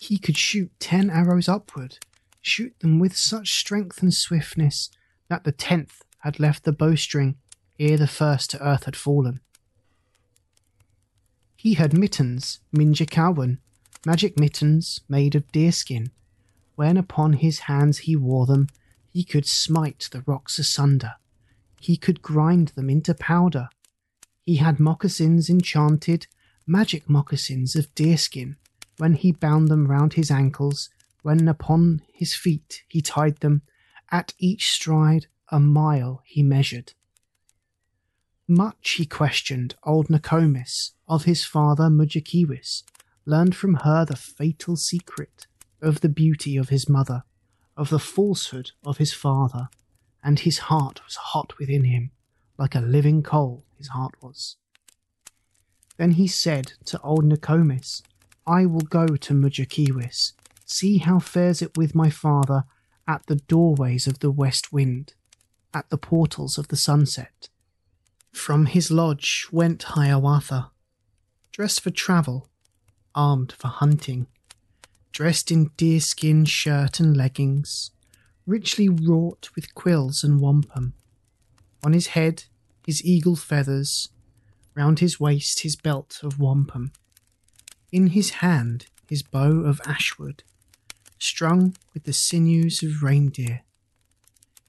He could shoot ten arrows upward, shoot them with such strength and swiftness that the tenth had left the bowstring ere the first to earth had fallen. He had mittens, Minjekahwun, magic mittens made of deerskin. When upon his hands he wore them, he could smite the rocks asunder. He could grind them into powder. He had moccasins enchanted, magic moccasins of deerskin, when he bound them round his ankles, when upon his feet he tied them, at each stride a mile he measured. Much he questioned old Nokomis of his father Mudjekeewis, learned from her the fatal secret of the beauty of his mother, of the falsehood of his father, and his heart was hot within him, like a living coal his heart was. Then he said to old Nokomis, I will go to Mudjekeewis, see how fares it with my father at the doorways of the west wind, at the portals of the sunset. From his lodge went Hiawatha, dressed for travel, armed for hunting, dressed in deerskin shirt and leggings, richly wrought with quills and wampum. On his head, his eagle feathers, round his waist, his belt of wampum. In his hand, his bow of ashwood, strung with the sinews of reindeer.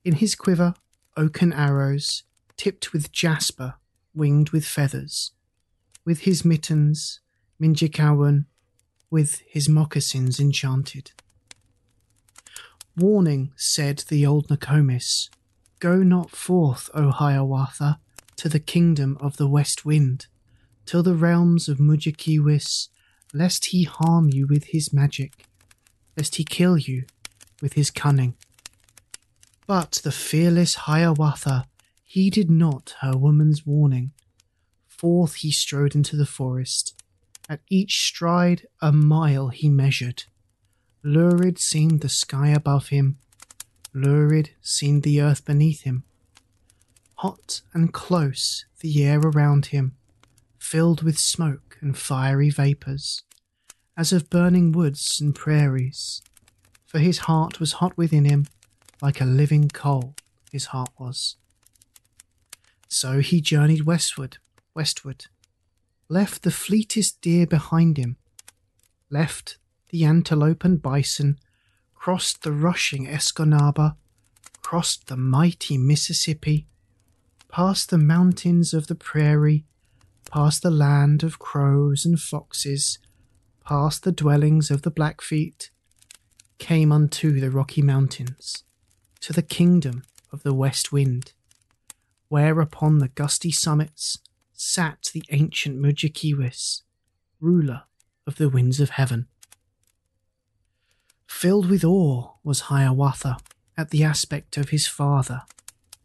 In his quiver, oaken arrows, tipped with jasper, winged with feathers. With his mittens, Minjekahwun, with his moccasins enchanted. Warning, said the old Nokomis, Go not forth, O Hiawatha, to the kingdom of the west wind, till the realms of Mudjekeewis, lest he harm you with his magic, lest he kill you with his cunning. But the fearless Hiawatha heeded not her woman's warning. Forth he strode into the forest. At each stride a mile he measured. Lurid seemed the sky above him, lurid seemed the earth beneath him. Hot and close the air around him, filled with smoke and fiery vapours, as of burning woods and prairies. For his heart was hot within him, like a living coal, his heart was. So he journeyed westward, westward, left the fleetest deer behind him, left the antelope and bison, crossed the rushing Escanaba, crossed the mighty Mississippi, past the mountains of the prairie, past the land of crows and foxes, past the dwellings of the Blackfeet, came unto the Rocky Mountains, to the kingdom of the West Wind, where upon the gusty summits sat the ancient Mudjekeewis, ruler of the winds of heaven. Filled with awe was Hiawatha at the aspect of his father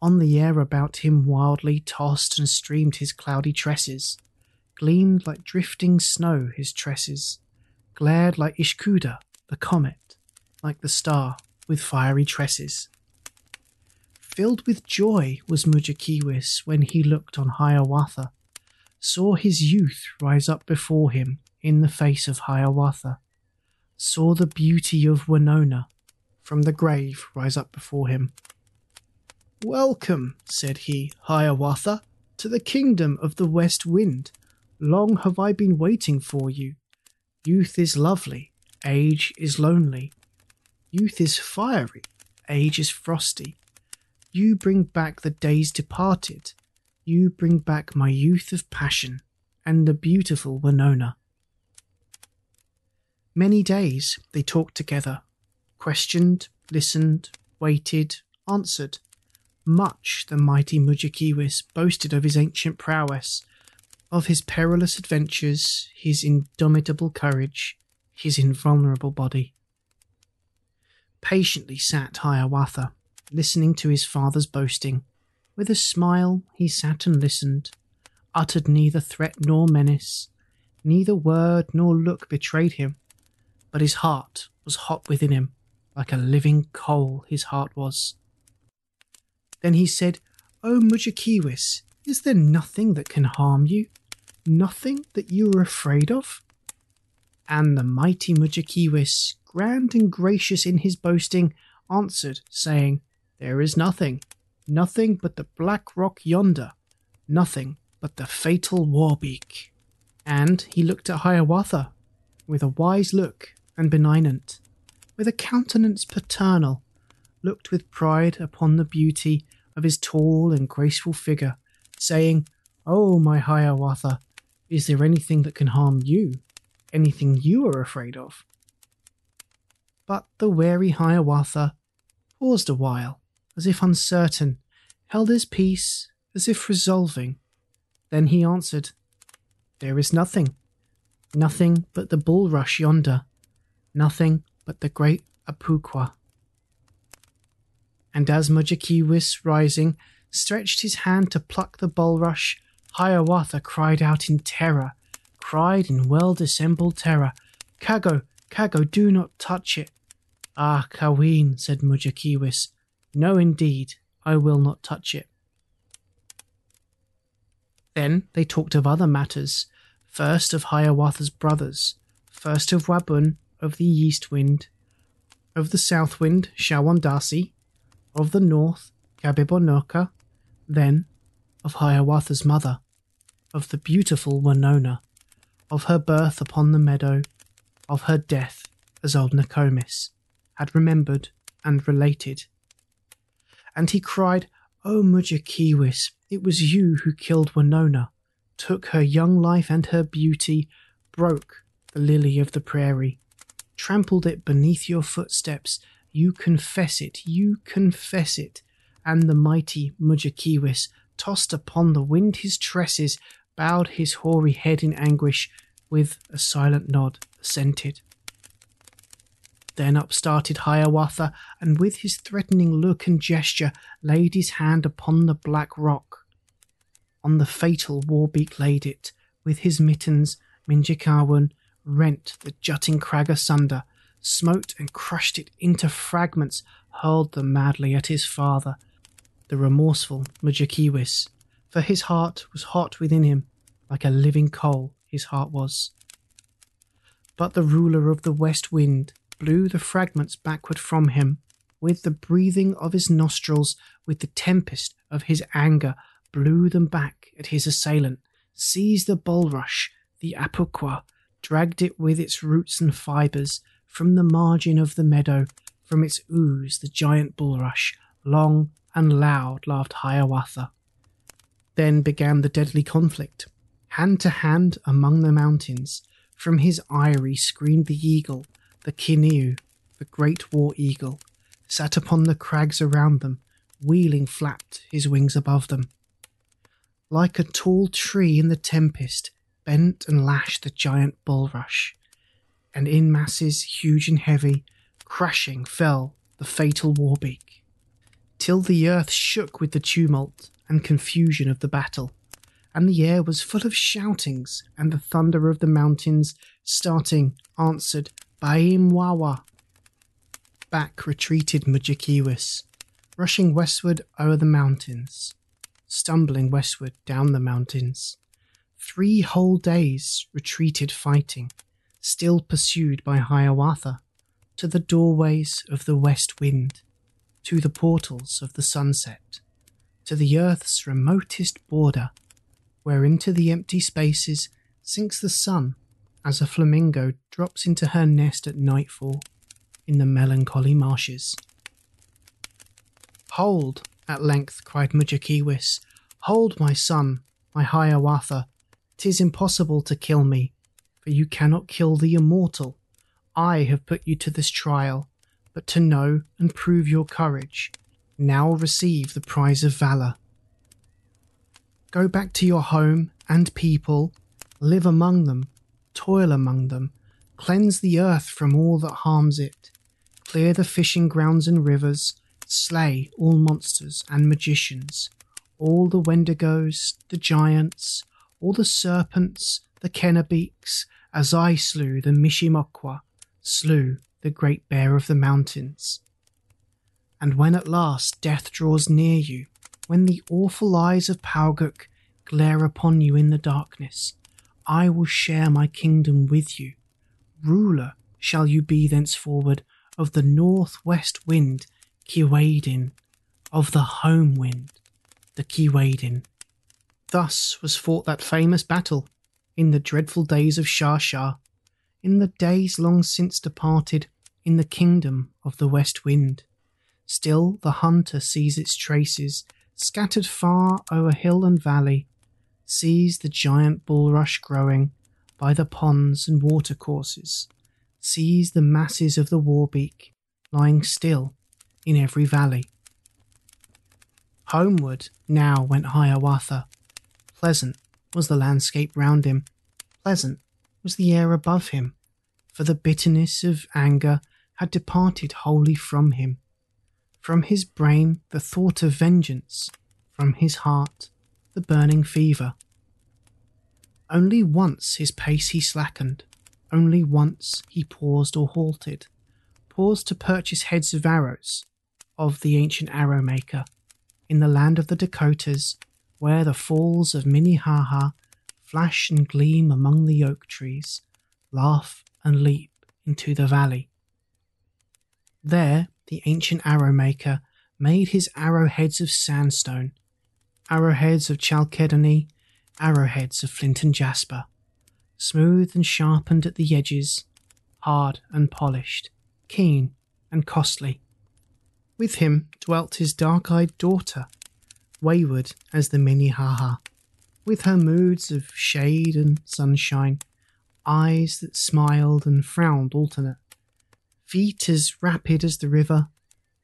on the air about him wildly tossed and streamed his cloudy tresses, gleamed like drifting snow his tresses, glared like Ishkoodah, the comet, like the star with fiery tresses. Filled with joy was Mudjekeewis when he looked on Hiawatha, saw his youth rise up before him in the face of Hiawatha, saw the beauty of Wenonah from the grave rise up before him. Welcome, said he, Hiawatha, to the kingdom of the west wind. Long have I been waiting for you. Youth is lovely, age is lonely. Youth is fiery, age is frosty. You bring back the days departed. You bring back my youth of passion and the beautiful Wenonah. Many days they talked together, questioned, listened, waited, answered. Much the mighty Mudjekeewis boasted of his ancient prowess, of his perilous adventures, his indomitable courage, his invulnerable body. Patiently sat Hiawatha, listening to his father's boasting. With a smile he sat and listened, uttered neither threat nor menace, neither word nor look betrayed him, but his heart was hot within him, like a living coal his heart was. Then he said, O Mudjekeewis, is there nothing that can harm you? Nothing that you are afraid of? And the mighty Mudjekeewis, grand and gracious in his boasting, answered, saying, There is nothing, nothing but the black rock yonder, nothing but the fatal Wawbeek. And he looked at Hiawatha with a wise look and benignant, with a countenance paternal, looked with pride upon the beauty of his tall and graceful figure, saying, Oh, my Hiawatha, is there anything that can harm you? Anything you are afraid of? But the wary Hiawatha paused a while, as if uncertain, held his peace, as if resolving. Then he answered, There is nothing, nothing but the bulrush yonder, nothing but the great Apukwa. And as Mudjekeewis, rising, stretched his hand to pluck the bulrush, Hiawatha cried out in terror, cried in well dissembled terror, Kahgo, Kahgo, do not touch it. Ah, Kaween, said Mudjekeewis, no indeed, I will not touch it. Then they talked of other matters, first of Hiawatha's brothers, first of Wabun, of the east wind, of the south wind, Shawondasi, of the north, Kabibonokka, then of Hiawatha's mother, of the beautiful Wenonah, of her birth upon the meadow, of her death, as old Nokomis had remembered and related. And he cried, O Mudjekeewis, it was you who killed Wenonah, took her young life and her beauty, broke the lily of the prairie, trampled it beneath your footsteps. You confess it, you confess it. And the mighty Mudjekeewis tossed upon the wind his tresses, bowed his hoary head in anguish, with a silent nod assented. Then up started Hiawatha, and with his threatening look and gesture laid his hand upon the black rock. On the fatal Wawbeek laid it, with his mittens, Minjekahwun rent the jutting crag asunder, smote and crushed it into fragments, hurled them madly at his father, the remorseful Mudjekeewis, for his heart was hot within him, like a living coal his heart was. But the ruler of the west wind blew the fragments backward from him, with the breathing of his nostrils, with the tempest of his anger, blew them back at his assailant, seized the bulrush, the apukwa, dragged it with its roots and fibres from the margin of the meadow, from its ooze the giant bulrush, long and loud laughed Hiawatha. Then began the deadly conflict, hand to hand among the mountains. From his eyrie screamed the eagle, the Keneu, the great war eagle, sat upon the crags around them, wheeling flapped his wings above them. Like a tall tree in the tempest, bent and lashed the giant bulrush, and in masses huge and heavy, crashing fell the fatal Wawbeek, till the earth shook with the tumult and confusion of the battle, and the air was full of shoutings, and the thunder of the mountains, starting, answered Baimwawa. Back retreated Mudjekeewis, rushing westward o'er the mountains, stumbling westward down the mountains. Three whole days retreated fighting, still pursued by Hiawatha, to the doorways of the west wind, to the portals of the sunset, to the earth's remotest border, where into the empty spaces sinks the sun as a flamingo drops into her nest at nightfall in the melancholy marshes. Hold, at length cried Mudjekeewis, hold, my son, my Hiawatha. Tis impossible to kill me, for you cannot kill the immortal. I have put you to this trial, but to know and prove your courage. Now receive the prize of valour. Go back to your home and people, live among them, toil among them, cleanse the earth from all that harms it, clear the fishing grounds and rivers, slay all monsters and magicians, all the Wendigos, the giants, all the serpents, the Kenabeeks, as I slew the Mishe-Mokwa, slew the great bear of the mountains. And when at last death draws near you, when the awful eyes of Pauguk glare upon you in the darkness, I will share my kingdom with you. Ruler shall you be thenceforward of the northwest wind, Keewaydin, of the home wind, the Keewaydin. Thus was fought that famous battle in the dreadful days of Shah-shah, in the days long since departed, in the kingdom of the west wind. Still the hunter sees its traces scattered far o'er hill and valley, sees the giant bulrush growing by the ponds and watercourses, sees the masses of the Wawbeek lying still in every valley. Homeward now went Hiawatha. Pleasant was the landscape round him, pleasant was the air above him, for the bitterness of anger had departed wholly from him. From his brain the thought of vengeance, from his heart the burning fever. Only once his pace he slackened, only once he paused or halted, paused to purchase heads of arrows of the ancient arrow maker in the land of the Dakotas, where the falls of Minnehaha flash and gleam among the oak trees, laugh and leap into the valley. There the ancient arrow maker made his arrowheads of sandstone, arrowheads of chalcedony, arrowheads of flint and jasper, smooth and sharpened at the edges, hard and polished, keen and costly. With him dwelt his dark eyed daughter, wayward as the Minnehaha, with her moods of shade and sunshine, eyes that smiled and frowned alternate, feet as rapid as the river,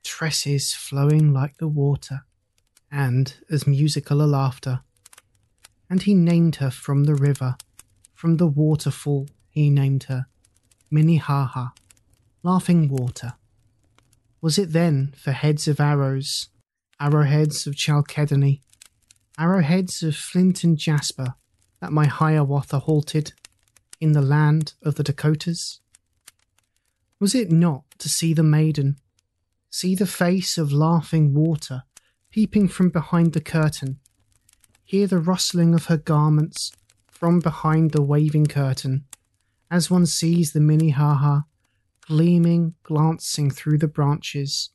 tresses flowing like the water, and as musical a laughter. And he named her from the river, from the waterfall he named her, Minnehaha, laughing water. Was it then for heads of arrows, arrowheads of chalcedony, arrowheads of flint and jasper that my Hiawatha halted in the land of the Dakotas? Was it not to see the maiden, see the face of laughing water peeping from behind the curtain, hear the rustling of her garments from behind the waving curtain, as one sees the Minnehaha gleaming, glancing through the branches,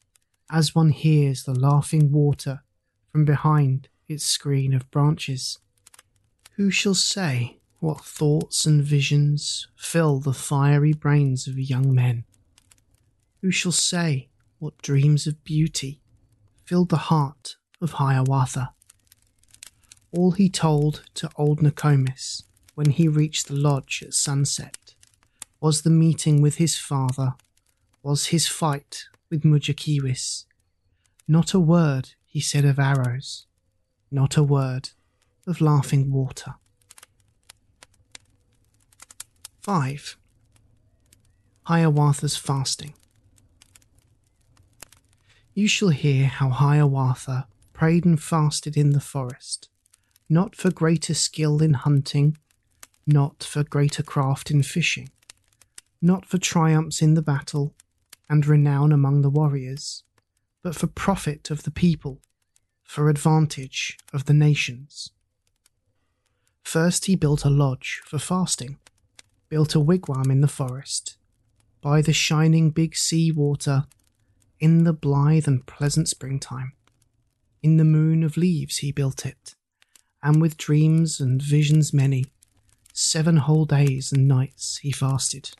as one hears the laughing water from behind its screen of branches? Who shall say what thoughts and visions fill the fiery brains of young men? Who shall say what dreams of beauty filled the heart of Hiawatha? All he told to old Nokomis when he reached the lodge at sunset was the meeting with his father, was his fight with Mudjekeewis. Not a word he said of arrows, not a word of laughing water. 5. Hiawatha's fasting. You shall hear how Hiawatha prayed and fasted in the forest, not for greater skill in hunting, not for greater craft in fishing, not for triumphs in the battle and renown among the warriors, but for profit of the people, for advantage of the nations. First, he built a lodge for fasting built a wigwam in the forest, by the shining big sea water, in the blithe and pleasant springtime. In the moon of leaves he built it, and with dreams and visions many, Seven whole days and nights he fasted.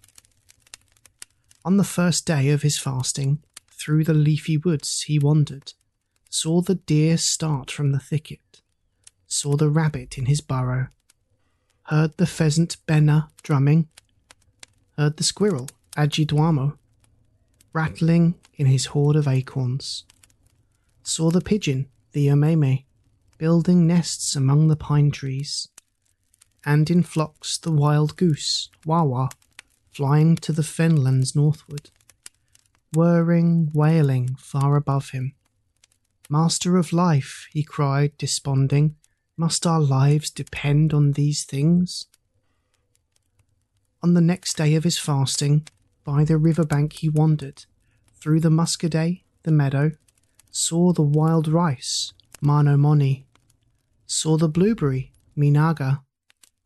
On the first day of his fasting, through the leafy woods he wandered, saw the deer start from the thicket, saw the rabbit in his burrow, heard the pheasant Bena drumming, heard the squirrel Adjidaumo rattling in his hoard of acorns, saw the pigeon the Omeme building nests among the pine trees, and in flocks the wild goose Wawa flying to the fenlands northward, whirring, wailing far above him. Master of life, he cried, desponding, must our lives depend on these things? On the next day of his fasting, by the river bank he wandered, through the Muskoday, the meadow, saw the wild rice, Mahnomonee, saw the blueberry, Meenahga,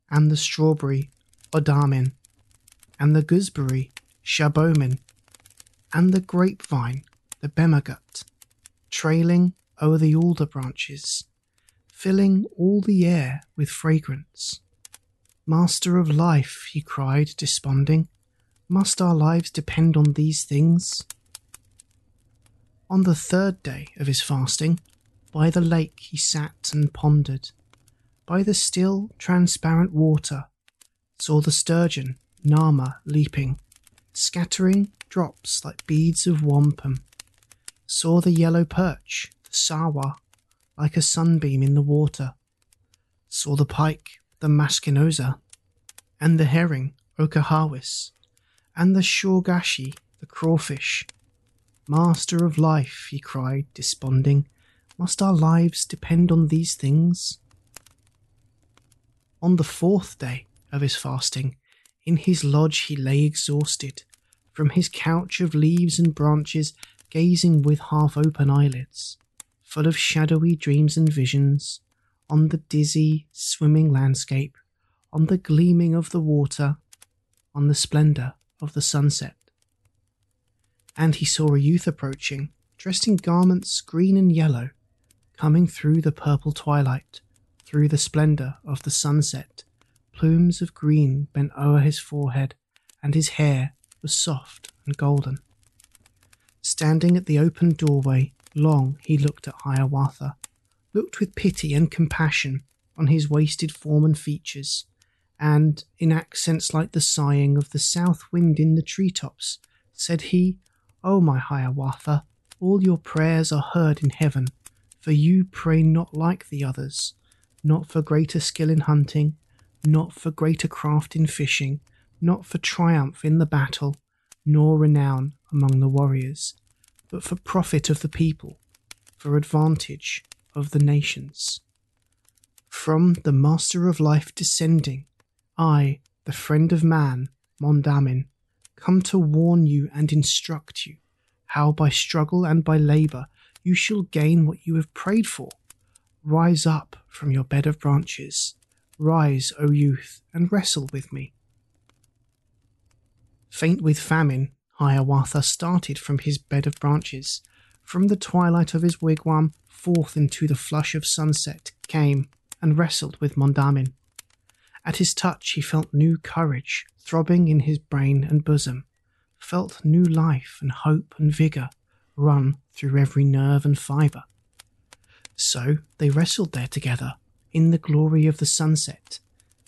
and the strawberry, Odahmin, and the gooseberry, Shahbomin, and the grapevine, the Bemahgut, trailing o'er the alder branches, filling all the air with fragrance. Master of life, he cried, desponding, must our lives depend on these things? On the third day of his fasting, by the lake he sat and pondered. By the still, transparent water, saw the sturgeon, Nahma, leaping, scattering drops like beads of wampum. Saw the yellow perch, the Sahwa, like a sunbeam in the water. Saw the pike, the Maskenozha, and the herring, Okahahwis, and the Shawgashee, the crawfish. Master of life, he cried, desponding, must our lives depend on these things? On the fourth day of his fasting, in his lodge he lay exhausted, from his couch of leaves and branches, gazing with half open eyelids, full of shadowy dreams and visions, on the dizzy, swimming landscape, on the gleaming of the water, on the splendour of the sunset. And he saw a youth approaching, dressed in garments green and yellow, coming through the purple twilight, through the splendour of the sunset. Plumes of green bent o'er his forehead, and his hair was soft and golden. Standing at the open doorway, long he looked at Hiawatha, looked with pity and compassion on his wasted form and features, and, in accents like the sighing of the south wind in the tree tops, said he, O my Hiawatha, all your prayers are heard in heaven, for you pray not like the others, not for greater skill in hunting, not for greater craft in fishing, not for triumph in the battle, nor renown among the warriors, but for profit of the people, for advantage of the nations. From the Master of Life descending, I, the friend of man, Mondamin, come to warn you and instruct you how by struggle and by labour you shall gain what you have prayed for. Rise up from your bed of branches. Rise, O youth, and wrestle with me. Faint with famine, Hiawatha started from his bed of branches. From the twilight of his wigwam, forth into the flush of sunset, came and wrestled with Mondamin. At his touch, he felt new courage throbbing in his brain and bosom, felt new life and hope and vigour run through every nerve and fibre. So they wrestled there together in the glory of the sunset,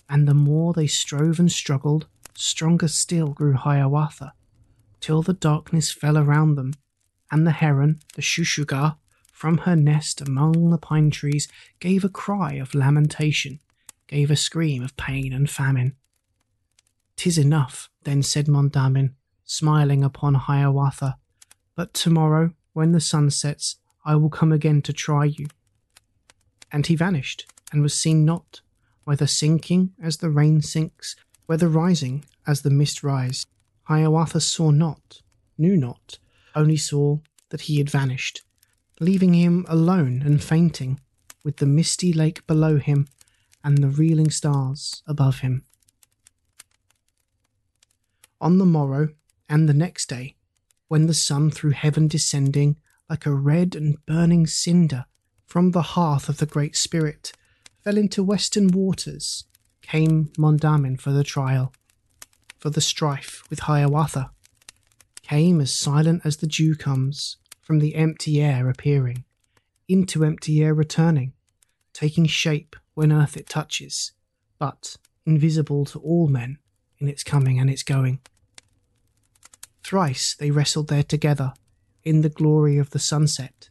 and the more they strove and struggled, stronger still grew Hiawatha, till the darkness fell around them, and the heron, the Shushuga, from her nest among the pine trees, gave a cry of lamentation, gave a scream of pain and famine. "'Tis enough," then said Mondamin, smiling upon Hiawatha, but tomorrow, when the sun sets, I will come again to try you. And he vanished, and was seen not, whether sinking as the rain sinks, whether rising as the mist rise. Hiawatha saw not, knew not, only saw that he had vanished, leaving him alone and fainting, with the misty lake below him and the reeling stars above him. On the morrow and the next day, when the sun through heaven descending like a red and burning cinder from the hearth of the Great Spirit fell into western waters, came Mondamin for the trial, for the strife with Hiawatha, came as silent as the dew comes from the empty air appearing, into empty air returning, taking shape when earth it touches, but invisible to all men in its coming and its going. Thrice they wrestled there together, in the glory of the sunset,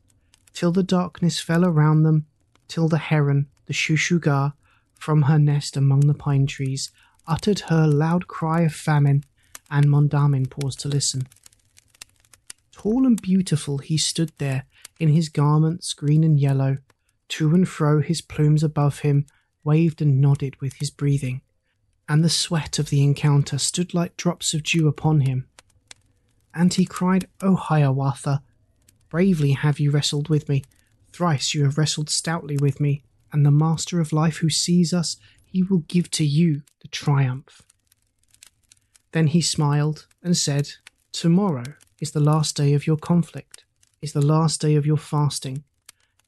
till the darkness fell around them, till the heron, the Shushuga, from her nest among the pine trees, uttered her loud cry of famine, and Mondamin paused to listen. Tall and beautiful he stood there, in his garments green and yellow, to and fro his plumes above him waved and nodded with his breathing, and the sweat of the encounter stood like drops of dew upon him. And he cried, O Hiawatha, bravely have you wrestled with me, thrice you have wrestled stoutly with me, and the Master of Life who sees us, he will give to you the triumph. Then he smiled and said, Tomorrow is the last day of your conflict, is the last day of your fasting.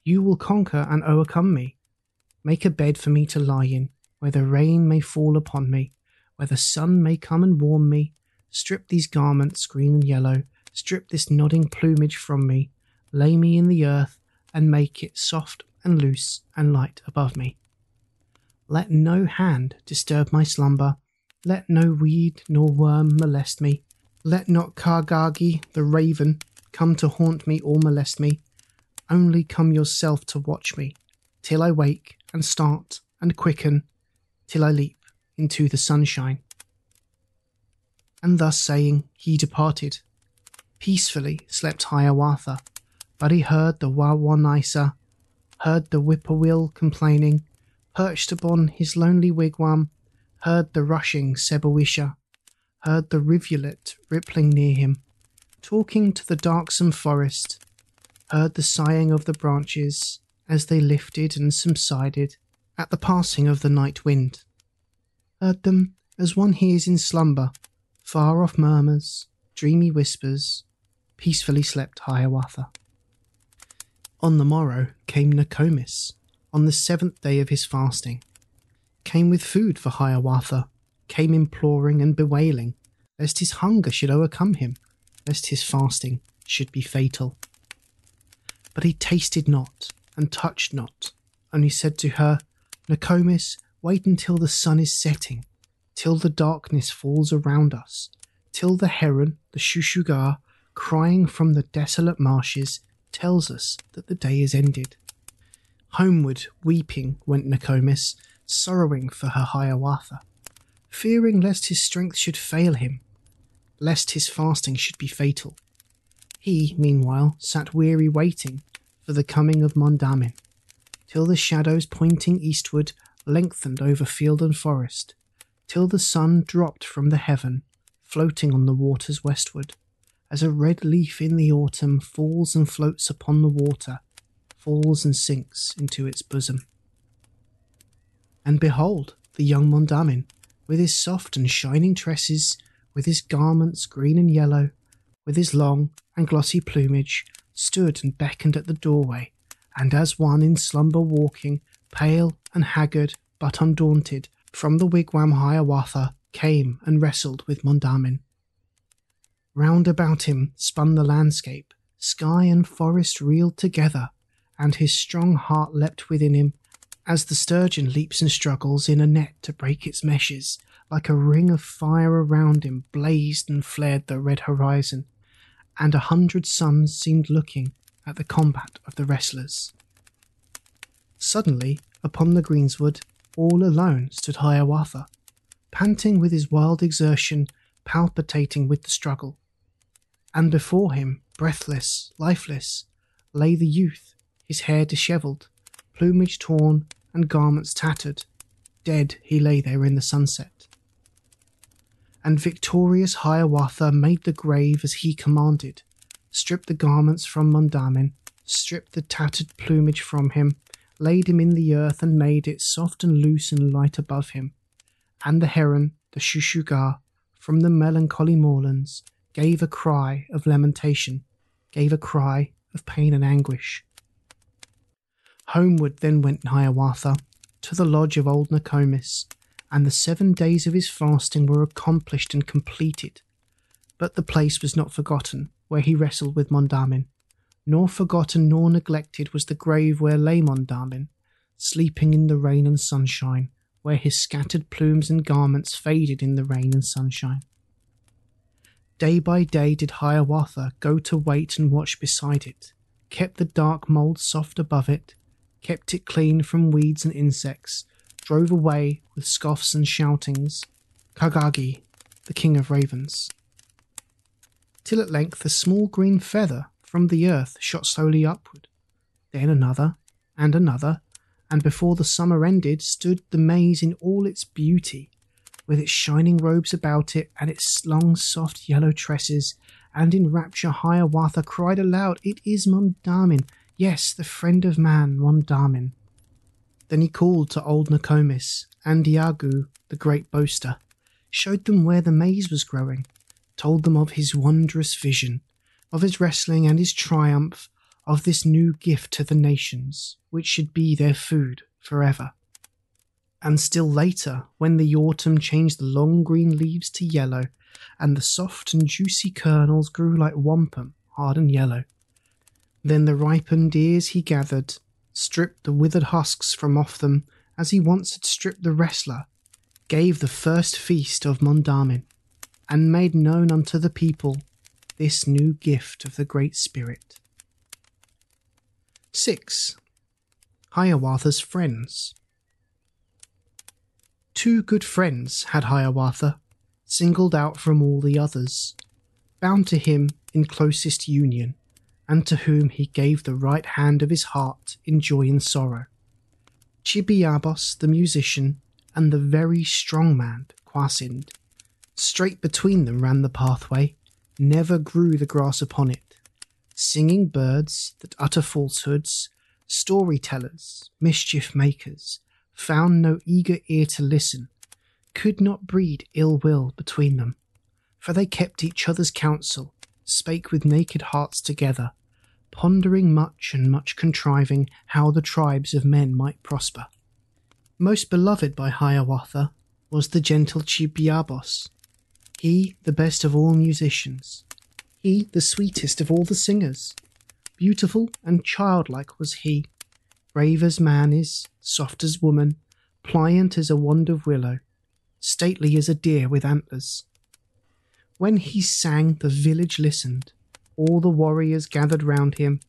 You will conquer and overcome me. Make a bed for me to lie in, where the rain may fall upon me, where the sun may come and warm me. Strip these garments, green and yellow, strip this nodding plumage from me, lay me in the earth, and make it soft and loose and light above me. Let no hand disturb my slumber, let no weed nor worm molest me, let not Kahgahgee the raven come to haunt me or molest me. Only come yourself to watch me, till I wake and start and quicken, till I leap into the sunshine. And thus saying, he departed. Peacefully slept Hiawatha, but he heard the Wawonaissa, heard the whippoorwill complaining, perched upon his lonely wigwam, heard the rushing Sebowisha, heard the rivulet rippling near him, talking to the darksome forest, heard the sighing of the branches as they lifted and subsided at the passing of the night wind, heard them as one hears in slumber, far off murmurs, dreamy whispers, peacefully slept Hiawatha. On the morrow came Nokomis, on the seventh day of his fasting, came with food for Hiawatha, came imploring and bewailing, lest his hunger should overcome him, lest his fasting should be fatal. But he tasted not and touched not, only said to her, Nokomis, wait until the sun is setting, till the darkness falls around us, till the heron, the Shushuga, crying from the desolate marshes, tells us that the day is ended. Homeward, weeping, went Nokomis, sorrowing for her Hiawatha, fearing lest his strength should fail him, lest his fasting should be fatal. He, meanwhile, sat weary waiting for the coming of Mondamin, till the shadows pointing eastward lengthened over field and forest, till the sun dropped from the heaven, floating on the waters westward, as a red leaf in the autumn falls and floats upon the water, falls and sinks into its bosom. And behold, the young Mondamin, with his soft and shining tresses, with his garments green and yellow, with his long and glossy plumage, stood and beckoned at the doorway, and as one in slumber walking, pale and haggard but undaunted, from the wigwam Hiawatha came and wrestled with Mondamin. Round about him spun the landscape, sky and forest reeled together, and his strong heart leapt within him as the sturgeon leaps and struggles in a net to break its meshes, like a ring of fire around him blazed and flared the red horizon, and a hundred suns seemed looking at the combat of the wrestlers. Suddenly, upon the greensward, all alone stood Hiawatha, panting with his wild exertion, palpitating with the struggle. And before him, breathless, lifeless, lay the youth, his hair dishevelled, plumage torn, and garments tattered. Dead he lay there in the sunset. And victorious Hiawatha made the grave as he commanded, stripped the garments from Mondamin, stripped the tattered plumage from him, laid him in the earth and made it soft and loose and light above him. And the heron, the Shushuga, from the melancholy moorlands, gave a cry of lamentation, gave a cry of pain and anguish. Homeward then went Hiawatha to the lodge of old Nokomis, and the seven days of his fasting were accomplished and completed. But the place was not forgotten where he wrestled with Mondamin, nor forgotten nor neglected was the grave where lay Mondamin, sleeping in the rain and sunshine, where his scattered plumes and garments faded in the rain and sunshine. Day by day did Hiawatha go to wait and watch beside it, kept the dark mould soft above it, kept it clean from weeds and insects, drove away with scoffs and shoutings Kahgahgee, the king of ravens. Till at length a small green feather from the earth shot slowly upward, then another and another, and before the summer ended stood the maize in all its beauty, with its shining robes about it and its long soft yellow tresses, and in rapture Hiawatha cried aloud, It is Mondamin, yes, the friend of man, Mondamin. Then he called to old Nokomis and Iagoo, the great boaster, showed them where the maize was growing, told them of his wondrous vision, of his wrestling and his triumph, of this new gift to the nations, which should be their food forever. And still later, when the autumn changed the long green leaves to yellow, and the soft and juicy kernels grew like wampum, hard and yellow, then the ripened ears he gathered, stripped the withered husks from off them, as he once had stripped the wrestler, gave the first feast of Mondamin, and made known unto the people this new gift of the Great Spirit. 6. Hiawatha's Friends Two good friends had Hiawatha, singled out from all the others, bound to him in closest union, and to whom he gave the right hand of his heart in joy and sorrow. Chibiabos the musician and the very strong man, Kwasind. Straight between them ran the pathway, never grew the grass upon it. Singing birds that utter falsehoods, storytellers, mischief makers, found no eager ear to listen, could not breed ill will between them, for they kept each other's counsel, spake with naked hearts together, pondering much and much contriving how the tribes of men might prosper. Most beloved by Hiawatha was the gentle Chibiabos, he the best of all musicians, he the sweetest of all the singers. Beautiful and childlike was he, brave as man is, soft as woman, pliant as a wand of willow, stately as a deer with antlers. When he sang, the village listened, all the warriors gathered round him,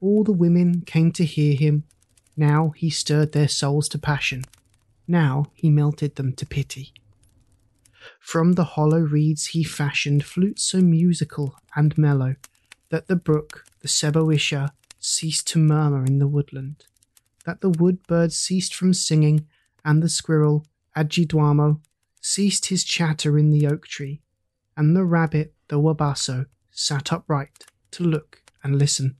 all the women came to hear him. Now he stirred their souls to passion, now he melted them to pity. From the hollow reeds he fashioned flutes so musical and mellow that the brook, the Sebowisha, ceased to murmur in the woodland, that the wood bird ceased from singing, and the squirrel, Adjidaumo, ceased his chatter in the oak tree, and the rabbit, the Wabasso, sat upright to look and listen.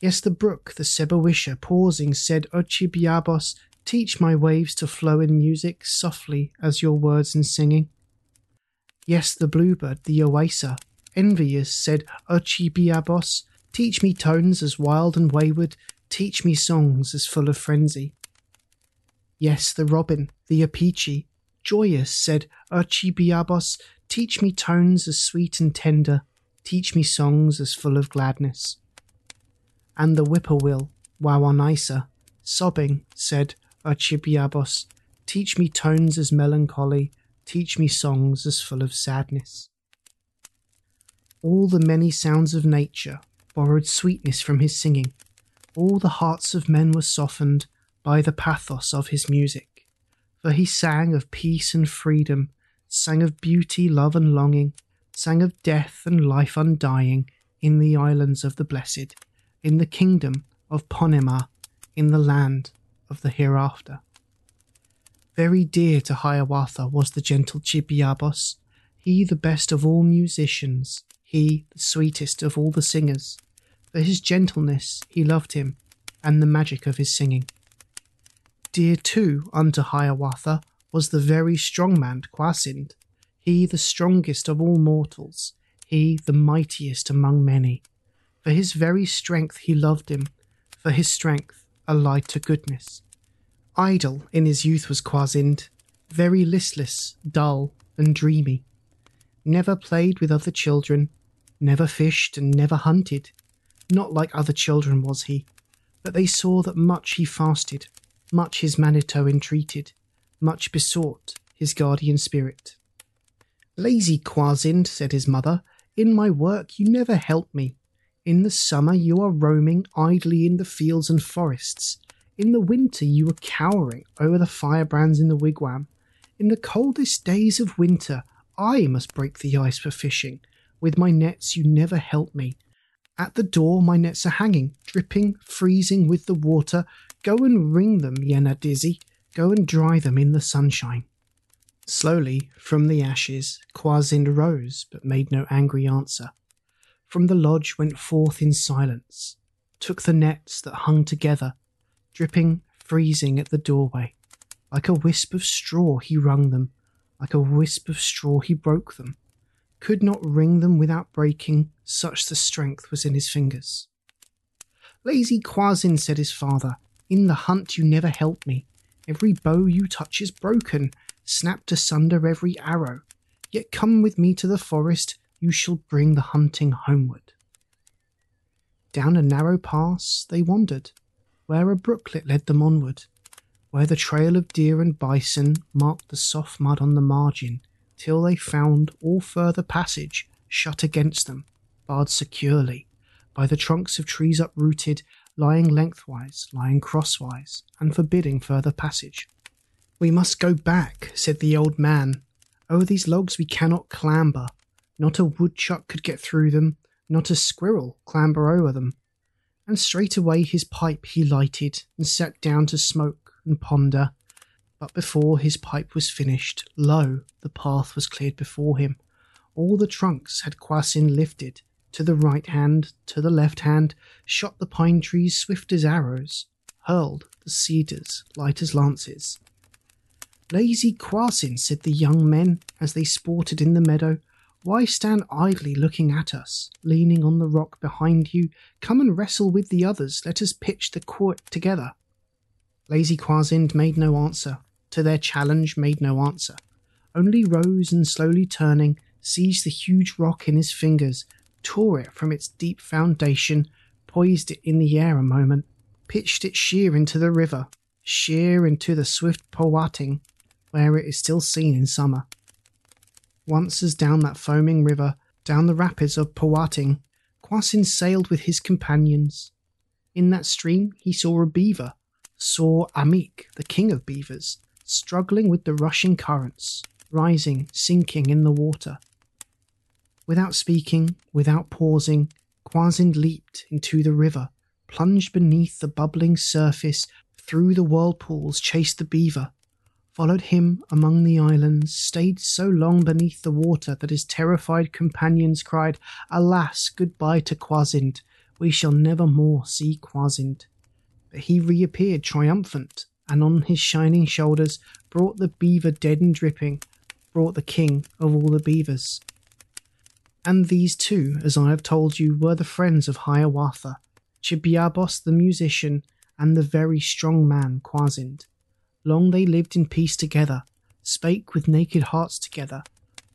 Yes, the brook, the Sebowisha, pausing, said, O Chibiabos, teach my waves to flow in music softly as your words in singing. Yes, the bluebird, the Owaissa, envious, said, O Chibiabos, teach me tones as wild and wayward, teach me songs as full of frenzy. Yes, the robin, the opechee, joyous, said, O Chibiabos, Teach me tones as sweet and tender, teach me songs as full of gladness. And the whippoorwill, Wawonaissa, sobbing, said, O Chibiabos, teach me tones as melancholy, teach me songs as full of sadness. All the many sounds of nature borrowed sweetness from his singing. All the hearts of men were softened by the pathos of his music, for he sang of peace and freedom sang of beauty, love, and longing, sang of death and life undying in the islands of the blessed, in the kingdom of Ponemah, in the land of the hereafter. Very dear to Hiawatha was the gentle Chibiabos, he the best of all musicians, he the sweetest of all the singers. For his gentleness he loved him, and the magic of his singing. Dear too unto Hiawatha was the very strong man Kwasind, he the strongest of all mortals, he the mightiest among many. For his very strength he loved him, for his strength allied to goodness. Idle in his youth was Kwasind, very listless, dull, and dreamy. Never played with other children, never fished and never hunted. Not like other children was he, but they saw that much he fasted, much his Manito entreated, much besought his guardian spirit. Lazy Kwasind, said his mother, in my work you never help me. In the summer you are roaming idly in the fields and forests. In the winter you are cowering over the firebrands in the wigwam. In the coldest days of winter I must break the ice for fishing. With my nets you never help me. At the door my nets are hanging, dripping, freezing with the water. Go and wring them, Yenadizze. Go and dry them in the sunshine. Slowly, from the ashes, Kwasind rose, but made no angry answer. From the lodge went forth in silence, took the nets that hung together, dripping, freezing at the doorway. Like a wisp of straw he wrung them, like a wisp of straw he broke them. Could not wring them without breaking, such the strength was in his fingers. Lazy Kwasind, said his father, in the hunt you never helped me. Every bow you touch is broken, snapped asunder every arrow. Yet come with me to the forest, you shall bring the hunting homeward. Down a narrow pass they wandered, where a brooklet led them onward, where the trail of deer and bison marked the soft mud on the margin, till they found all further passage shut against them, barred securely by the trunks of trees uprooted, lying lengthwise, lying crosswise, and forbidding further passage. We must go back, said the old man. Over these logs we cannot clamber. Not a woodchuck could get through them, not a squirrel clamber over them. And straightway his pipe he lighted, and sat down to smoke and ponder. But before his pipe was finished, lo, the path was cleared before him. All the trunks had Kwasind lifted, to the right hand, to the left hand, shot the pine trees swift as arrows, hurled the cedars light as lances. Lazy Kwasind, said the young men as they sported in the meadow. Why stand idly looking at us, leaning on the rock behind you? Come and wrestle with the others. Let us pitch the quoit together. Lazy Kwasind made no answer, to their challenge made no answer, only rose and slowly turning, seized the huge rock in his fingers, tore it from its deep foundation, poised it in the air a moment, pitched it sheer into the river, sheer into the swift Pauwating, where it is still seen in summer. Once as down that foaming river, down the rapids of Pauwating, Kwasind sailed with his companions. In that stream he saw a beaver, saw Amik, the king of beavers, struggling with the rushing currents, rising, sinking in the water. Without speaking, without pausing, Kwasind leaped into the river, plunged beneath the bubbling surface, through the whirlpools chased the beaver, followed him among the islands, stayed so long beneath the water that his terrified companions cried, Alas, goodbye to Kwasind, we shall never more see Kwasind. But he reappeared triumphant, and on his shining shoulders brought the beaver dead and dripping, brought the king of all the beavers. And these two, as I have told you, were the friends of Hiawatha, Chibiabos the musician, and the very strong man Kwasind. Long they lived in peace together, spake with naked hearts together,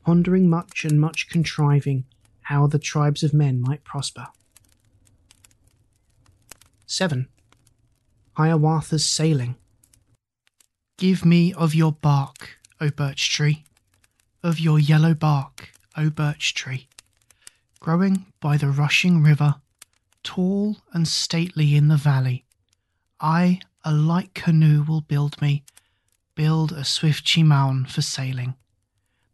pondering much and much contriving how the tribes of men might prosper. 7. Hiawatha's Sailing. Give me of your bark, O birch tree, of your yellow bark, O birch tree, growing by the rushing river, tall and stately in the valley. I a light canoe will build me, build a swift cheemaun for sailing,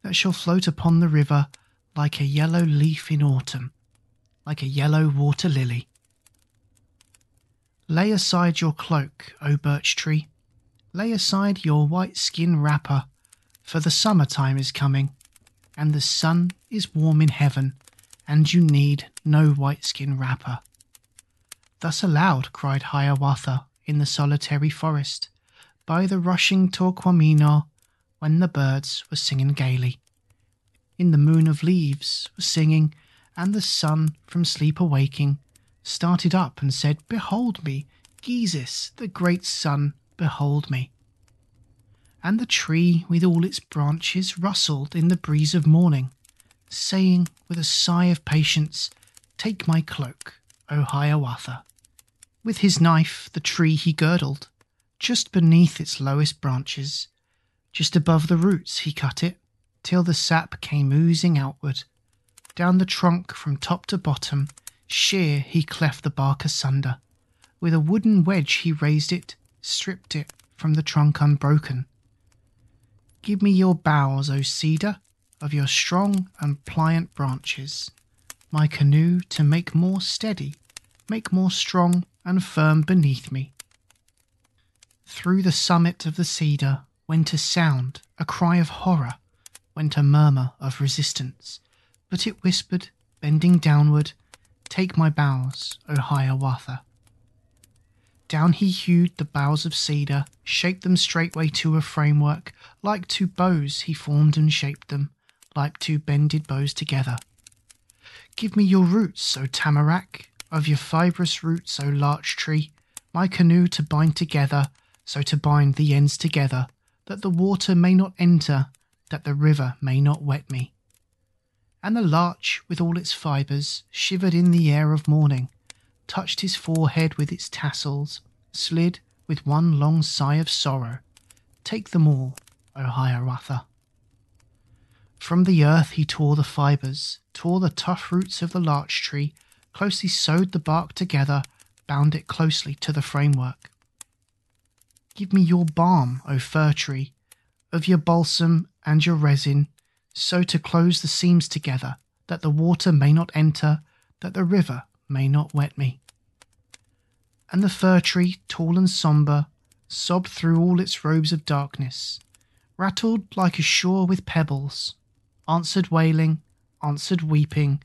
that shall float upon the river like a yellow leaf in autumn, like a yellow water lily. Lay aside your cloak, O birch tree, lay aside your white skin wrapper, for the summer time is coming, and the sun is warm in heaven, and you need no white skin wrapper. Thus aloud cried Hiawatha in the solitary forest, by the rushing Taquamenaw, when the birds were singing gaily. In the moon of leaves was singing, and the sun, from sleep awaking, started up and said, Behold me, Gheezis, the great sun, behold me. and the tree with all its branches rustled in the breeze of morning, saying with a sigh of patience, Take my cloak, O Hiawatha. With his knife the tree he girdled, just beneath its lowest branches. Just above the roots he cut it, till the sap came oozing outward. Down the trunk from top to bottom, sheer he cleft the bark asunder. With a wooden wedge he raised it, stripped it from the trunk unbroken. Give me your boughs, O cedar, of your strong and pliant branches, my canoe to make more steady, make more strong and firm beneath me. Through the summit of the cedar went a sound, a cry of horror, went a murmur of resistance, but it whispered, bending downward, Take my boughs, O Hiawatha. Down he hewed the boughs of cedar, shaped them straightway to a framework. Like two bows he formed and shaped them, like two bended bows together. Give me your roots, O tamarack, of your fibrous roots, O larch tree, my canoe to bind together, so to bind the ends together, that the water may not enter, that the river may not wet me. And the larch, with all its fibres, shivered in the air of morning touched his forehead with its tassels, slid with one long sigh of sorrow. Take them all, O Hiawatha. From the earth he tore the fibres, tore the tough roots of the larch tree, closely sewed the bark together, bound it closely to the framework. Give me your balm, O fir tree, of your balsam and your resin, so to close the seams together, that the water may not enter, that the river may not wet me. And the fir tree, tall and sombre, sobbed through all its robes of darkness, rattled like a shore with pebbles, answered wailing, answered weeping,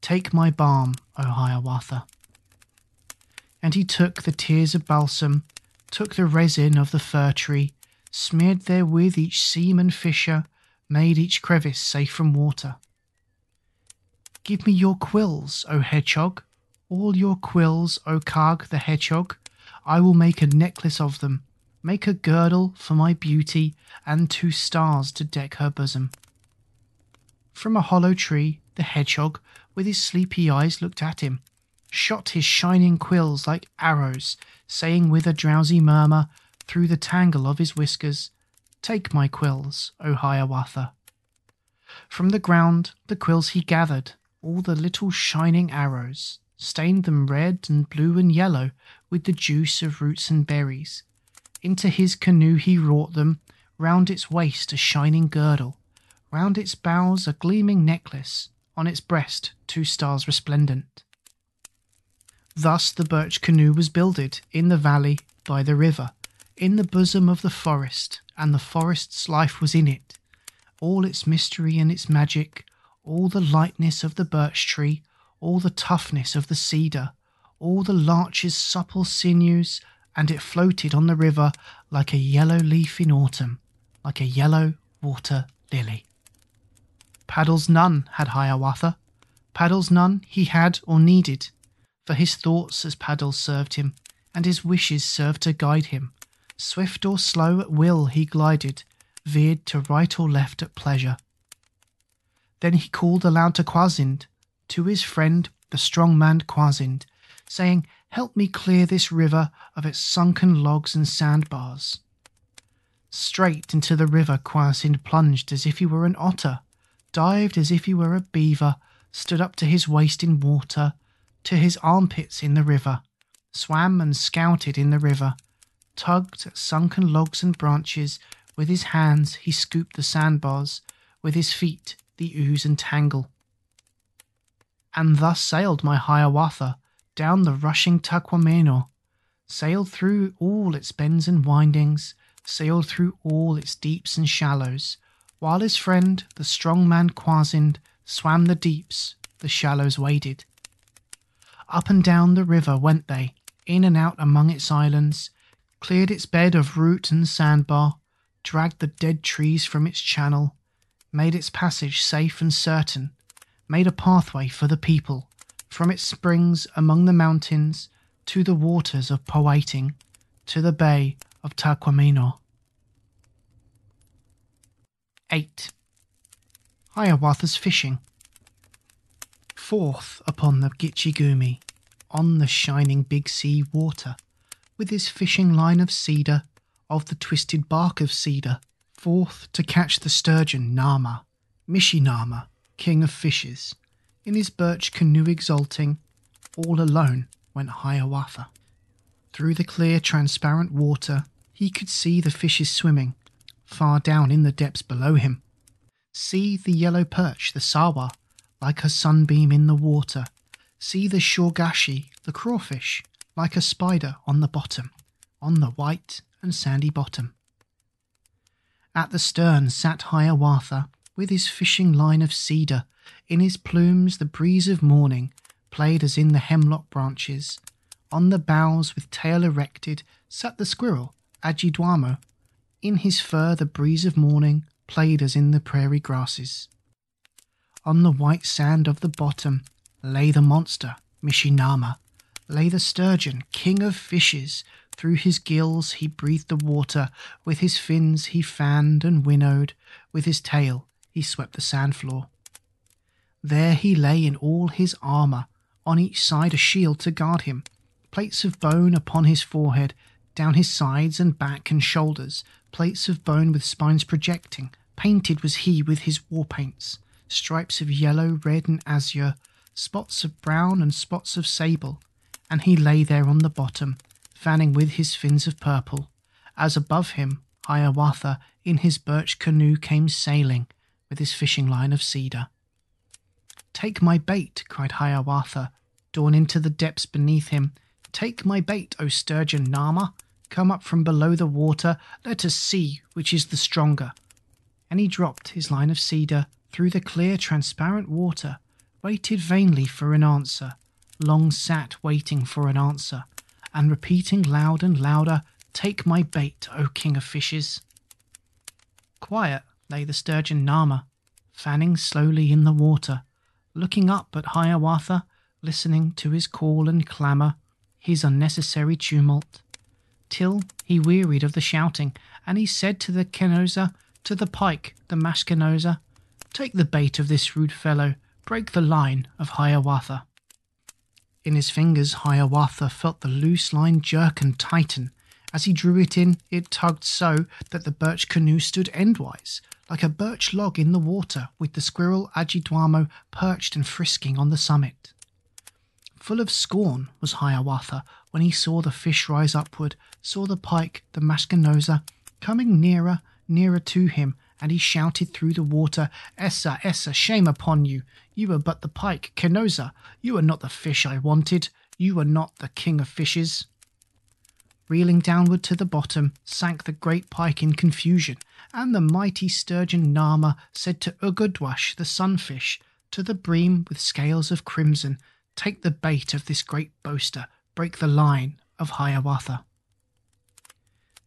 Take my balm, O Hiawatha. And he took the tears of balsam, took the resin of the fir tree, smeared therewith each seam and fissure, made each crevice safe from water. Give me your quills, O hedgehog, all your quills, O Kagh the hedgehog. I will make a necklace of them, make a girdle for my beauty, and two stars to deck her bosom. From a hollow tree, the hedgehog, with his sleepy eyes, looked at him, shot his shining quills like arrows, saying with a drowsy murmur through the tangle of his whiskers, Take my quills, O Hiawatha. From the ground the quills he gathered, all the little shining arrows, stained them red and blue and yellow with the juice of roots and berries. Into his canoe he wrought them, round its waist a shining girdle, round its bows a gleaming necklace, on its breast two stars resplendent. Thus the birch canoe was builded in the valley by the river, in the bosom of the forest, and the forest's life was in it, all its mystery and its magic, all the lightness of the birch tree, all the toughness of the cedar, all the larch's supple sinews, and it floated on the river like a yellow leaf in autumn, like a yellow water lily. Paddles none had Hiawatha, paddles none he had or needed, for his thoughts as paddles served him, and his wishes served to guide him. Swift or slow at will he glided, veered to right or left at pleasure. Then he called aloud to Kwasind, to his friend the strong man Kwasind, saying, Help me clear this river of its sunken logs and sandbars. Straight into the river Kwasind plunged as if he were an otter, dived as if he were a beaver, stood up to his waist in water, to his armpits in the river, swam and scouted in the river, tugged at sunken logs and branches. With his hands he scooped the sandbars, with his feet the ooze and tangle and thus sailed my Hiawatha down the rushing Taquamenaw, sailed through all its bends and windings, sailed through all its deeps and shallows, while his friend, the strong man Kwasind, swam the deeps, the shallows waded. Up and down the river went they, in and out among its islands, cleared its bed of root and sandbar, dragged the dead trees from its channel, made its passage safe and certain, made a pathway for the people from its springs among the mountains to the waters of Pauwating to the bay of Taquamenaw. 8. Hiawatha's fishing. Forth upon the Gitche Gumee, on the shining big sea water, with his fishing line of cedar, of the twisted bark of cedar, forth to catch the sturgeon Nahma, Mishe-Nahma, king of fishes, in his birch canoe exulting, all alone went Hiawatha. Through the clear, transparent water, he could see the fishes swimming, far down in the depths below him. See the yellow perch, the Sahwa, like a sunbeam in the water. See the Shawgashee, the crawfish, like a spider on the bottom, on the white and sandy bottom. At the stern sat Hiawatha, with his fishing line of cedar. In his plumes the breeze of morning played as in the hemlock branches. On the boughs, with tail erected, sat the squirrel, Adjidaumo. In his fur the breeze of morning played as in the prairie grasses. On the white sand of the bottom lay the monster, Mishe-Nahma, lay the sturgeon, king of fishes. Through his gills he breathed the water, with his fins he fanned and winnowed, with his tail he swept the sand floor. There he lay in all his armour, on each side a shield to guard him, plates of bone upon his forehead, down his sides and back and shoulders, plates of bone with spines projecting. Painted was he with his war paints, stripes of yellow, red, and azure, spots of brown and spots of sable, and he lay there on the bottom, fanning with his fins of purple, as above him Hiawatha in his birch canoe came sailing with his fishing line of cedar. Take my bait, cried Hiawatha, drawn into the depths beneath him. Take my bait, O sturgeon Nahma. Come up from below the water, let us see which is the stronger. And he dropped his line of cedar through the clear, transparent water, waited vainly for an answer, long sat waiting for an answer, and repeating loud and louder, Take my bait, O king of fishes. Quiet lay the sturgeon Nahma, fanning slowly in the water, looking up at Hiawatha, listening to his call and clamour, his unnecessary tumult, till he wearied of the shouting, and he said to the Kenozha, to the pike, the Maskenozha, Take the bait of this rude fellow, break the line of Hiawatha. In his fingers, Hiawatha felt the loose line jerk and tighten. As he drew it in, it tugged so that the birch canoe stood endwise, like a birch log in the water, with the squirrel Adjidaumo perched and frisking on the summit. Full of scorn was Hiawatha when he saw the fish rise upward, saw the pike, the Maskenozha, coming nearer, nearer to him, and he shouted through the water, Essa, Essa, shame upon you! You are but the pike, Kenozha. You are not the fish I wanted. You are not the king of fishes. Reeling downward to the bottom sank the great pike in confusion, and the mighty sturgeon Nahma said to Ugudwash the sunfish, to the bream with scales of crimson, Take the bait of this great boaster, break the line of Hiawatha.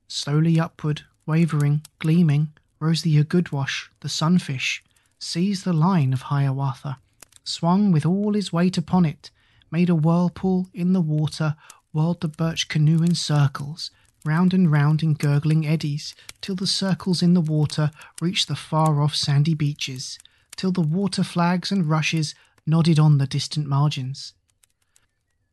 Slowly upward, wavering, gleaming, rose the Ugudwash, the sunfish, seized the line of Hiawatha, swung with all his weight upon it, made a whirlpool in the water, whirled the birch canoe in circles, round and round in gurgling eddies, till the circles in the water reached the far off sandy beaches, till the water flags and rushes nodded on the distant margins.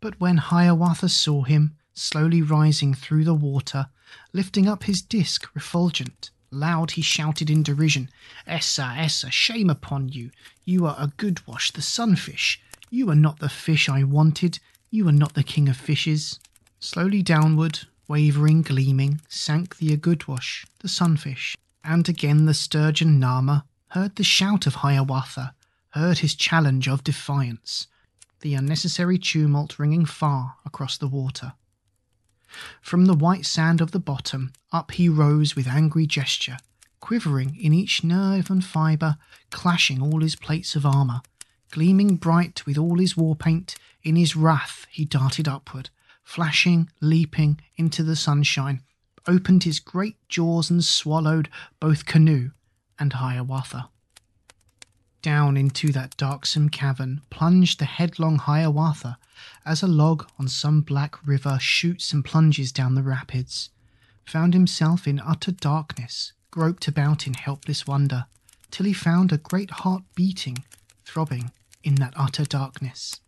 But when Hiawatha saw him, slowly rising through the water, lifting up his disk refulgent, loud he shouted in derision, Essa, Essa, shame upon you! You are Ugudwash, the sunfish. You are not the fish I wanted. You are not the king of fishes. Slowly downward, wavering, gleaming, sank the Ugudwash, the sunfish, and again the sturgeon Nahma heard the shout of Hiawatha, heard his challenge of defiance, the unnecessary tumult ringing far across the water. From the white sand of the bottom, up he rose with angry gesture, quivering in each nerve and fibre, clashing all his plates of armour. Gleaming bright with all his war paint, in his wrath he darted upward, flashing, leaping into the sunshine, opened his great jaws and swallowed both canoe and Hiawatha. Down into that darksome cavern plunged the headlong Hiawatha, as a log on some black river shoots and plunges down the rapids. Found himself in utter darkness, groped about in helpless wonder, till he found a great heart beating, throbbing in that utter darkness.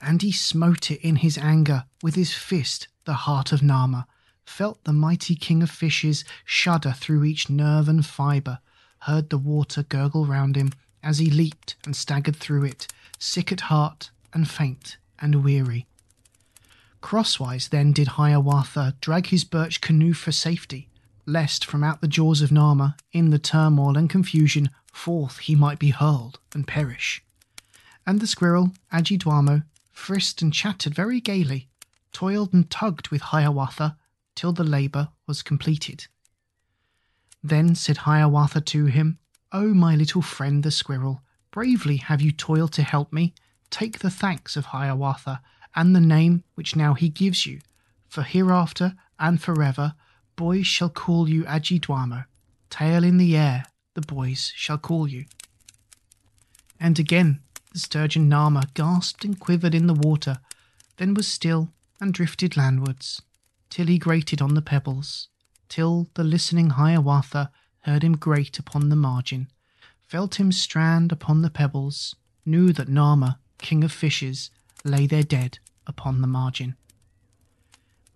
And he smote it in his anger with his fist, the heart of Nahma, felt the mighty king of fishes shudder through each nerve and fibre, heard the water gurgle round him as he leaped and staggered through it, sick at heart and faint and weary. Crosswise then did Hiawatha drag his birch canoe for safety, lest from out the jaws of Nahma, in the turmoil and confusion, forth he might be hurled and perish. And the squirrel, Adjidaumo, frisked and chattered very gaily, toiled and tugged with Hiawatha till the labour was completed. Then said Hiawatha to him, O my little friend the squirrel, bravely have you toiled to help me. Take the thanks of Hiawatha and the name which now he gives you, for hereafter and forever boys shall call you Adjidaumo. Tail in the air, the boys shall call you. And again the sturgeon Nahma gasped and quivered in the water, then was still and drifted landwards, till he grated on the pebbles, till the listening Hiawatha heard him grate upon the margin, felt him strand upon the pebbles, knew that Nahma, king of fishes, lay there dead upon the margin.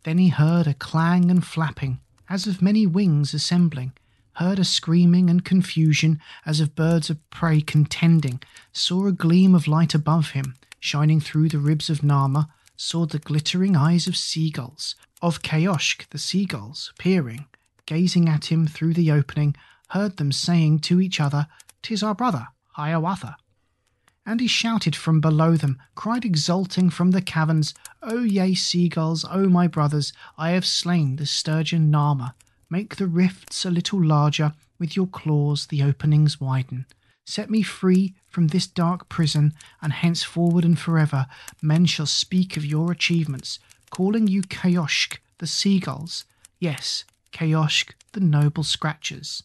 Then he heard a clang and flapping, as of many wings assembling, heard a screaming and confusion as of birds of prey contending, saw a gleam of light above him, shining through the ribs of Nahma, saw the glittering eyes of seagulls, of Kayoshk the seagulls, peering, gazing at him through the opening, heard them saying to each other, "'Tis our brother, Hiawatha." And he shouted from below them, cried exulting from the caverns, O ye seagulls, O my brothers, I have slain the sturgeon Nahma. Make the rifts a little larger, with your claws the openings widen. Set me free from this dark prison, and henceforward and forever men shall speak of your achievements, calling you Kayoshk the seagulls. Yes, Kayoshk the noble scratchers.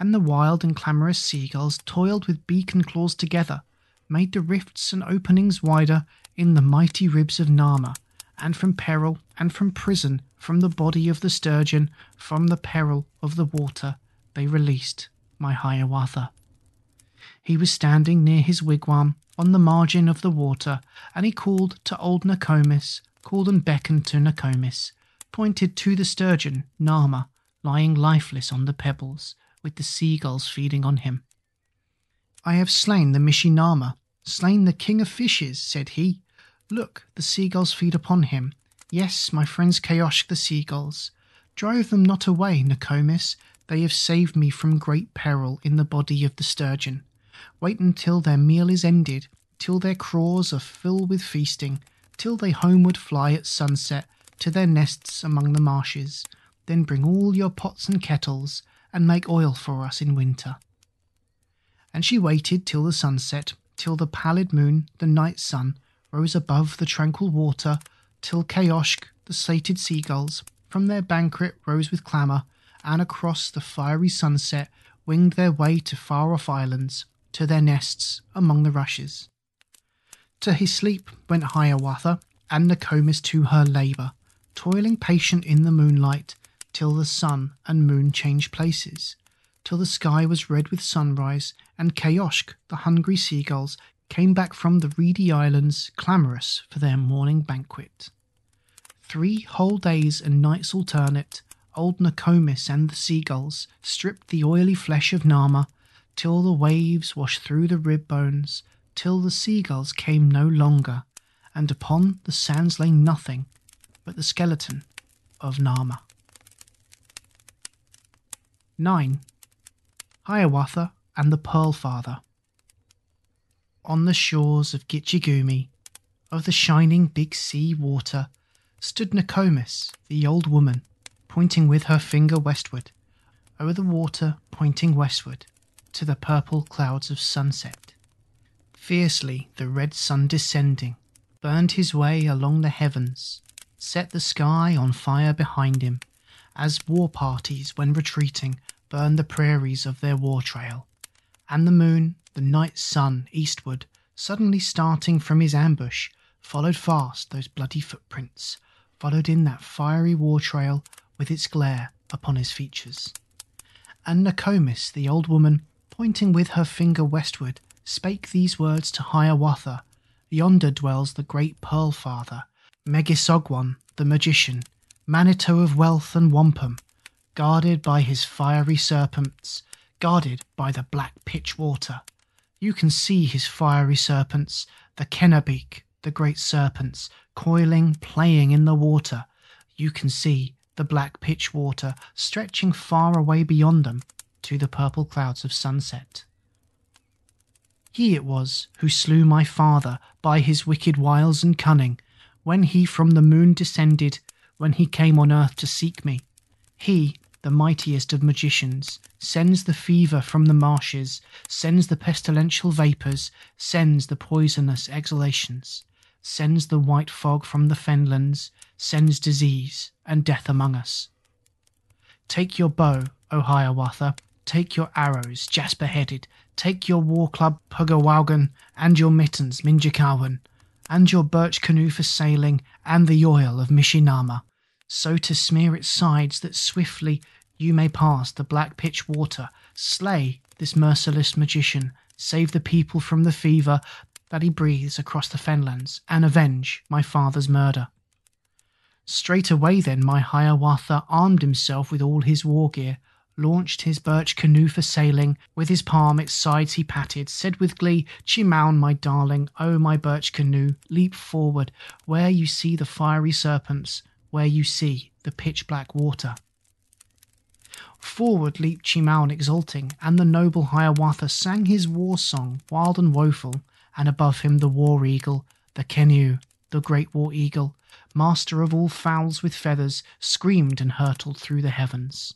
And the wild and clamorous seagulls toiled with beak and claws together, made the rifts and openings wider in the mighty ribs of Nahma, and from peril and from prison, from the body of the sturgeon, from the peril of the water, they released my Hiawatha. He was standing near his wigwam on the margin of the water, and he called to old Nokomis, called and beckoned to Nokomis, pointed to the sturgeon, Nahma, lying lifeless on the pebbles, with the seagulls feeding on him. I have slain the Mishe-Nahma, slain the king of fishes, said he. Look, the seagulls feed upon him. Yes, my friends Kayoshk the seagulls. Drive them not away, Nokomis. They have saved me from great peril in the body of the sturgeon. Wait until their meal is ended, till their craws are full with feasting, till they homeward fly at sunset to their nests among the marshes. Then bring all your pots and kettles, and make oil for us in winter. And she waited till the sunset, till the pallid moon, the night sun, rose above the tranquil water, till Kayoshk, the sated seagulls, from their banquet rose with clamour, and across the fiery sunset winged their way to far off islands, to their nests among the rushes. To his sleep went Hiawatha, and Nokomis to her labour, toiling patient in the moonlight, till the sun and moon changed places, till the sky was red with sunrise, and Kayoshk, the hungry seagulls, came back from the reedy islands, clamorous for their morning banquet. Three whole days and nights alternate, old Nokomis and the seagulls stripped the oily flesh of Nahma, till the waves washed through the rib bones, till the seagulls came no longer, and upon the sands lay nothing but the skeleton of Nahma. 9. Hiawatha and the Pearl Father. On the shores of Gitche Gumee, of the shining big sea water, stood Nokomis, the old woman, pointing with her finger westward, over the water pointing westward, to the purple clouds of sunset. Fiercely the red sun descending burned his way along the heavens, set the sky on fire behind him, as war parties, when retreating, burn the prairies of their war trail. And the moon, the night sun, eastward, suddenly starting from his ambush, followed fast those bloody footprints, followed in that fiery war trail with its glare upon his features. And Nokomis, the old woman, pointing with her finger westward, spake these words to Hiawatha Yonder dwells the great Pearl Father, Megissogwon, the magician, Manito of wealth and wampum, guarded by his fiery serpents, guarded by the black pitch water. You can see his fiery serpents, the Kenabeek, the great serpents, coiling, playing in the water. You can see the black pitch water stretching far away beyond them to the purple clouds of sunset. He it was who slew my father by his wicked wiles and cunning, when he from the moon descended, when he came on earth to seek me. He, the mightiest of magicians, sends the fever from the marshes, sends the pestilential vapours, sends the poisonous exhalations, sends the white fog from the fenlands, sends disease and death among us. Take your bow, O Hiawatha, take your arrows, jasper headed, take your war club, Puggawaugun, and your mittens, Minjekahwun, and your birch canoe for sailing, and the oil of Mishe-Nahma, so to smear its sides that swiftly you may pass the black pitch water, slay this merciless magician, save the people from the fever that he breathes across the fenlands, and avenge my father's murder. Straightway then my Hiawatha armed himself with all his war gear, launched his birch canoe for sailing, with his palm its sides he patted, said with glee, Cheemaun, my darling, oh my birch canoe, leap forward, where you see the fiery serpents, where you see the pitch black water. Forward leaped Cheemaun exulting, and the noble Hiawatha sang his war song, wild and woeful, and above him the war eagle, the Keneu, the great war eagle, master of all fowls with feathers, screamed and hurtled through the heavens.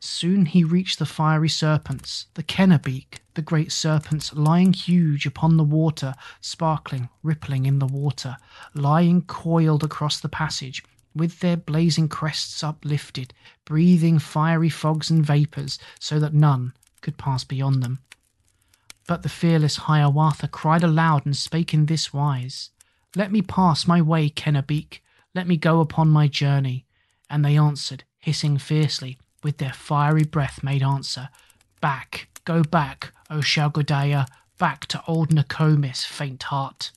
Soon he reached the fiery serpents, the Kenabeek, the great serpents lying huge upon the water, sparkling, rippling in the water, lying coiled across the passage, with their blazing crests uplifted, breathing fiery fogs and vapours, so that none could pass beyond them. But the fearless Hiawatha cried aloud and spake in this wise let me pass my way, Kenabeek. Let me go upon my journey. And they answered, hissing fiercely, with their fiery breath made answer, Back, go back, O Shaugodaya, back to old Nokomis, faint heart.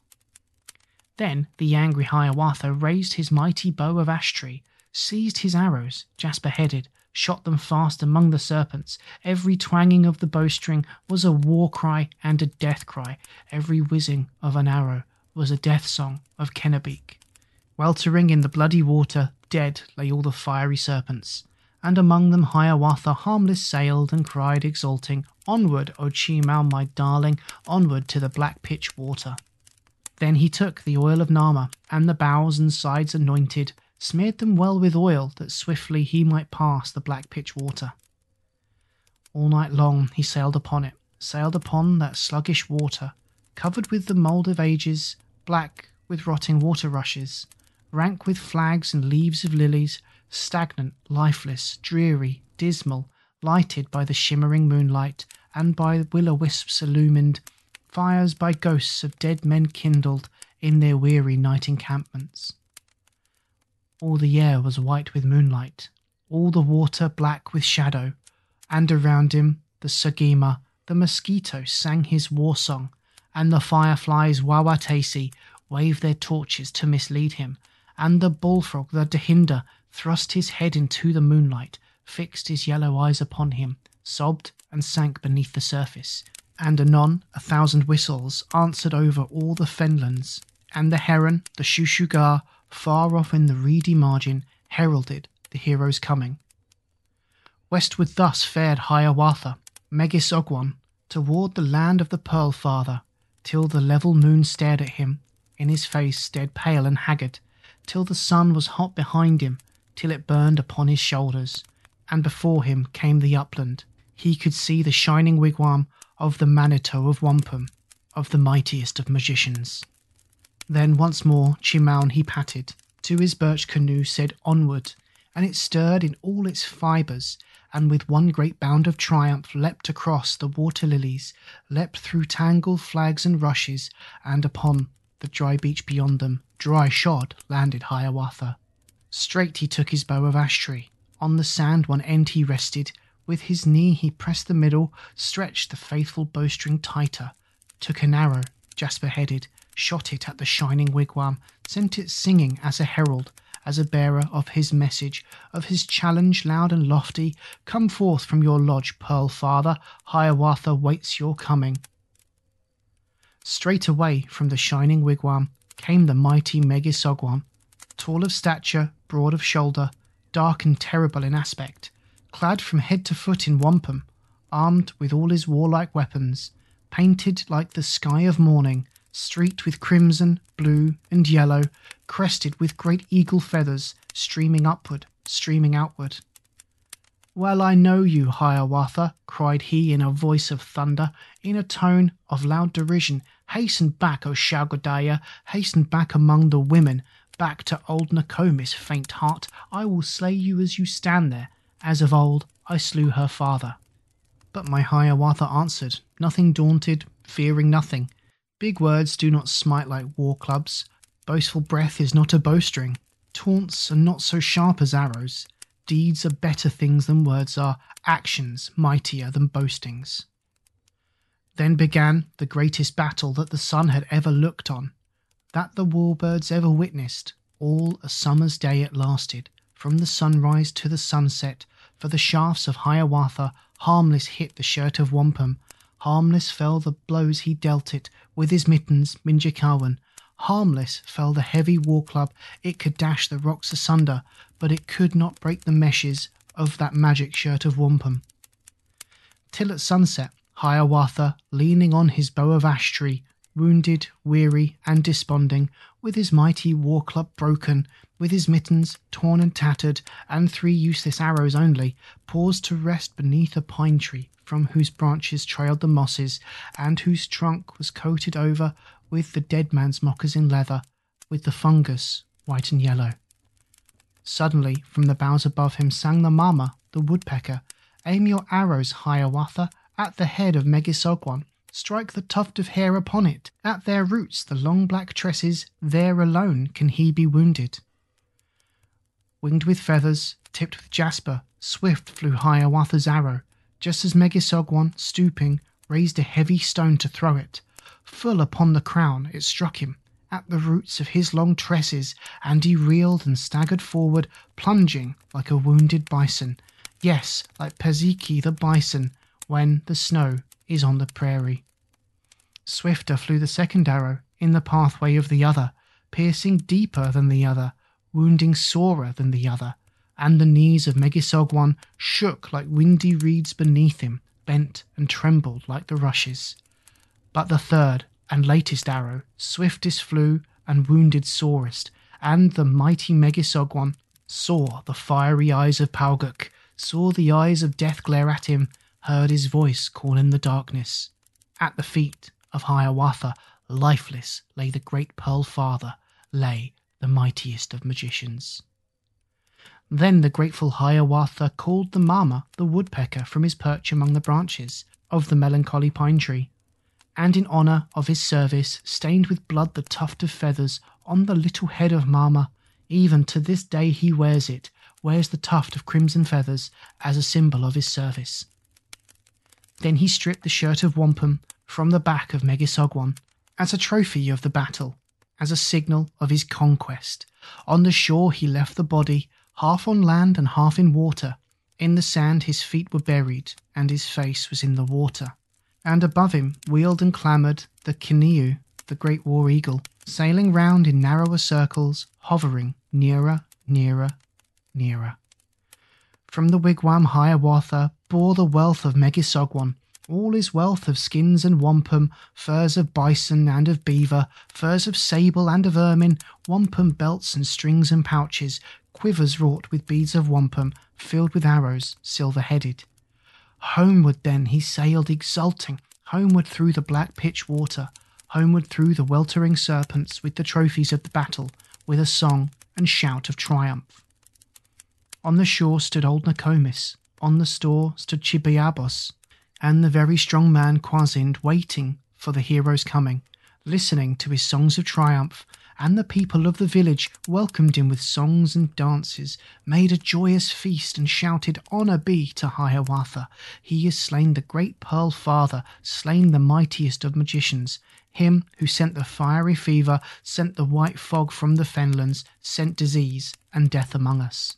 Then the angry Hiawatha raised his mighty bow of ash tree, seized his arrows, jasper headed, shot them fast among the serpents. Every twanging of the bowstring was a war cry and a death cry, every whizzing of an arrow was a death song of Kenabeek. Weltering in the bloody water, dead lay all the fiery serpents, and among them Hiawatha harmless sailed and cried exulting, Onward, O Cheemaun, my darling, onward to the black pitch water. Then he took the oil of Nahma, and the bows and sides anointed, smeared them well with oil, that swiftly he might pass the black pitch water. All night long he sailed upon it, sailed upon that sluggish water, covered with the mould of ages, black with rotting water rushes, rank with flags and leaves of lilies, stagnant, lifeless, dreary, dismal, lighted by the shimmering moonlight and by will o wisps illumined, fires by ghosts of dead men kindled in their weary night encampments. All the air was white with moonlight, all the water black with shadow, and around him the Suggema, the mosquito, sang his war song and the fireflies Wah-wah-taysee waved their torches to mislead him, and the bullfrog, the Dahinda, thrust his head into the moonlight, fixed his yellow eyes upon him, sobbed, and sank beneath the surface. And anon a thousand whistles answered over all the fenlands, and the heron, the Shushuga, far off in the reedy margin, heralded the hero's coming. Westward thus fared Hiawatha, Megissogwon, toward the land of the Pearl Father, till the level moon stared at him, in his face dead pale and haggard, till the sun was hot behind him, till it burned upon his shoulders, and before him came the upland. He could see the shining wigwam of the Manito of Wampum, of the mightiest of magicians. Then once more Cheemaun he patted, to his birch canoe said onward, and it stirred in all its fibres, and with one great bound of triumph leapt across the water lilies, leapt through tangled flags and rushes, and upon the dry beach beyond them, dry shod, landed Hiawatha. Straight he took his bow of ash tree, on the sand one end he rested, With his knee he pressed the middle, stretched the faithful bowstring tighter, took an arrow, Jasper headed, shot it at the shining wigwam, sent it singing as a herald, as a bearer of his message, of his challenge loud and lofty Come forth from your lodge, Pearl Father, Hiawatha waits your coming. Straight away from the shining wigwam came the mighty Megissogwon, tall of stature, broad of shoulder, dark and terrible in aspect, clad from head to foot in wampum, armed with all his warlike weapons, painted like the sky of morning, streaked with crimson, blue, and yellow, crested with great eagle feathers, streaming upward, streaming outward. Well, I know you, Hiawatha, cried he in a voice of thunder, in a tone of loud derision. Hasten back, O Shaugodaya, hasten back among the women, back to old Nokomis, faint heart. I will slay you as you stand there, as of old I slew her father. But my Hiawatha answered, nothing daunted, fearing nothing. Big words do not smite like war clubs. Boastful breath is not a bowstring. Taunts are not so sharp as arrows. Deeds are better things than words are, actions mightier than boastings. Then began the greatest battle that the sun had ever looked on, that the warbirds ever witnessed. All a summer's day it lasted, from the sunrise to the sunset, for the shafts of Hiawatha harmless hit the shirt of wampum, harmless fell the blows he dealt it with his mittens, Minjekahwun. Harmless fell the heavy war club, it could dash the rocks asunder, but it could not break the meshes of that magic shirt of wampum. Till at sunset, Hiawatha, leaning on his bow of ash tree, wounded, weary, and desponding, with his mighty war club broken, with his mittens torn and tattered, and three useless arrows only, paused to rest beneath a pine tree, from whose branches trailed the mosses, and whose trunk was coated over with the dead man's moccasin leather, with the fungus, white and yellow. Suddenly, from the boughs above him sang the mama, the woodpecker, Aim your arrows, Hiawatha, at the head of Megissogwon. Strike the tuft of hair upon it. At their roots, the long black tresses, there alone can he be wounded. Winged with feathers, tipped with jasper, swift flew Hiawatha's arrow, just as Megissogwon, stooping, raised a heavy stone to throw it. Full upon the crown it struck him, at the roots of his long tresses, and he reeled and staggered forward, plunging like a wounded bison. Yes, like Pezhekee the bison, when the snow is on the prairie. Swifter flew the second arrow in the pathway of the other, piercing deeper than the other, wounding sorer than the other, and the knees of Megissogwon shook like windy reeds beneath him, bent and trembled like the rushes. But the third and latest arrow, swiftest flew and wounded sorest, and the mighty Megissogwon saw the fiery eyes of Pauguk, saw the eyes of death glare at him, heard his voice call in the darkness. At the feet of Hiawatha, lifeless, lay the great Pearl Father, lay the mightiest of magicians. Then the grateful Hiawatha called the Mama, the woodpecker, from his perch among the branches of the melancholy pine tree, and in honour of his service, stained with blood the tuft of feathers on the little head of Mama. Even to this day he wears it, wears the tuft of crimson feathers as a symbol of his service. Then he stripped the shirt of wampum from the back of Megissogwon as a trophy of the battle, as a signal of his conquest. On the shore he left the body, half on land and half in water. In the sand his feet were buried, and his face was in the water. And above him wheeled and clamoured the Keneu, the great war eagle, sailing round in narrower circles, hovering nearer, nearer, nearer. From the wigwam Hiawatha bore the wealth of Megissogwon, all his wealth of skins and wampum, furs of bison and of beaver, furs of sable and of ermine, wampum belts and strings and pouches, quivers wrought with beads of wampum, filled with arrows, silver headed. Homeward then he sailed exulting, homeward through the black pitch water, homeward through the weltering serpents with the trophies of the battle, with a song and shout of triumph. On the shore stood old Nokomis, on the store stood Chibiabos, and the very strong man Kwasind waiting for the hero's coming, listening to his songs of triumph, and the people of the village welcomed him with songs and dances, made a joyous feast, and shouted, Honour be to Hiawatha! He has slain the great Pearl Father, slain the mightiest of magicians, him who sent the fiery fever, sent the white fog from the fenlands, sent disease and death among us.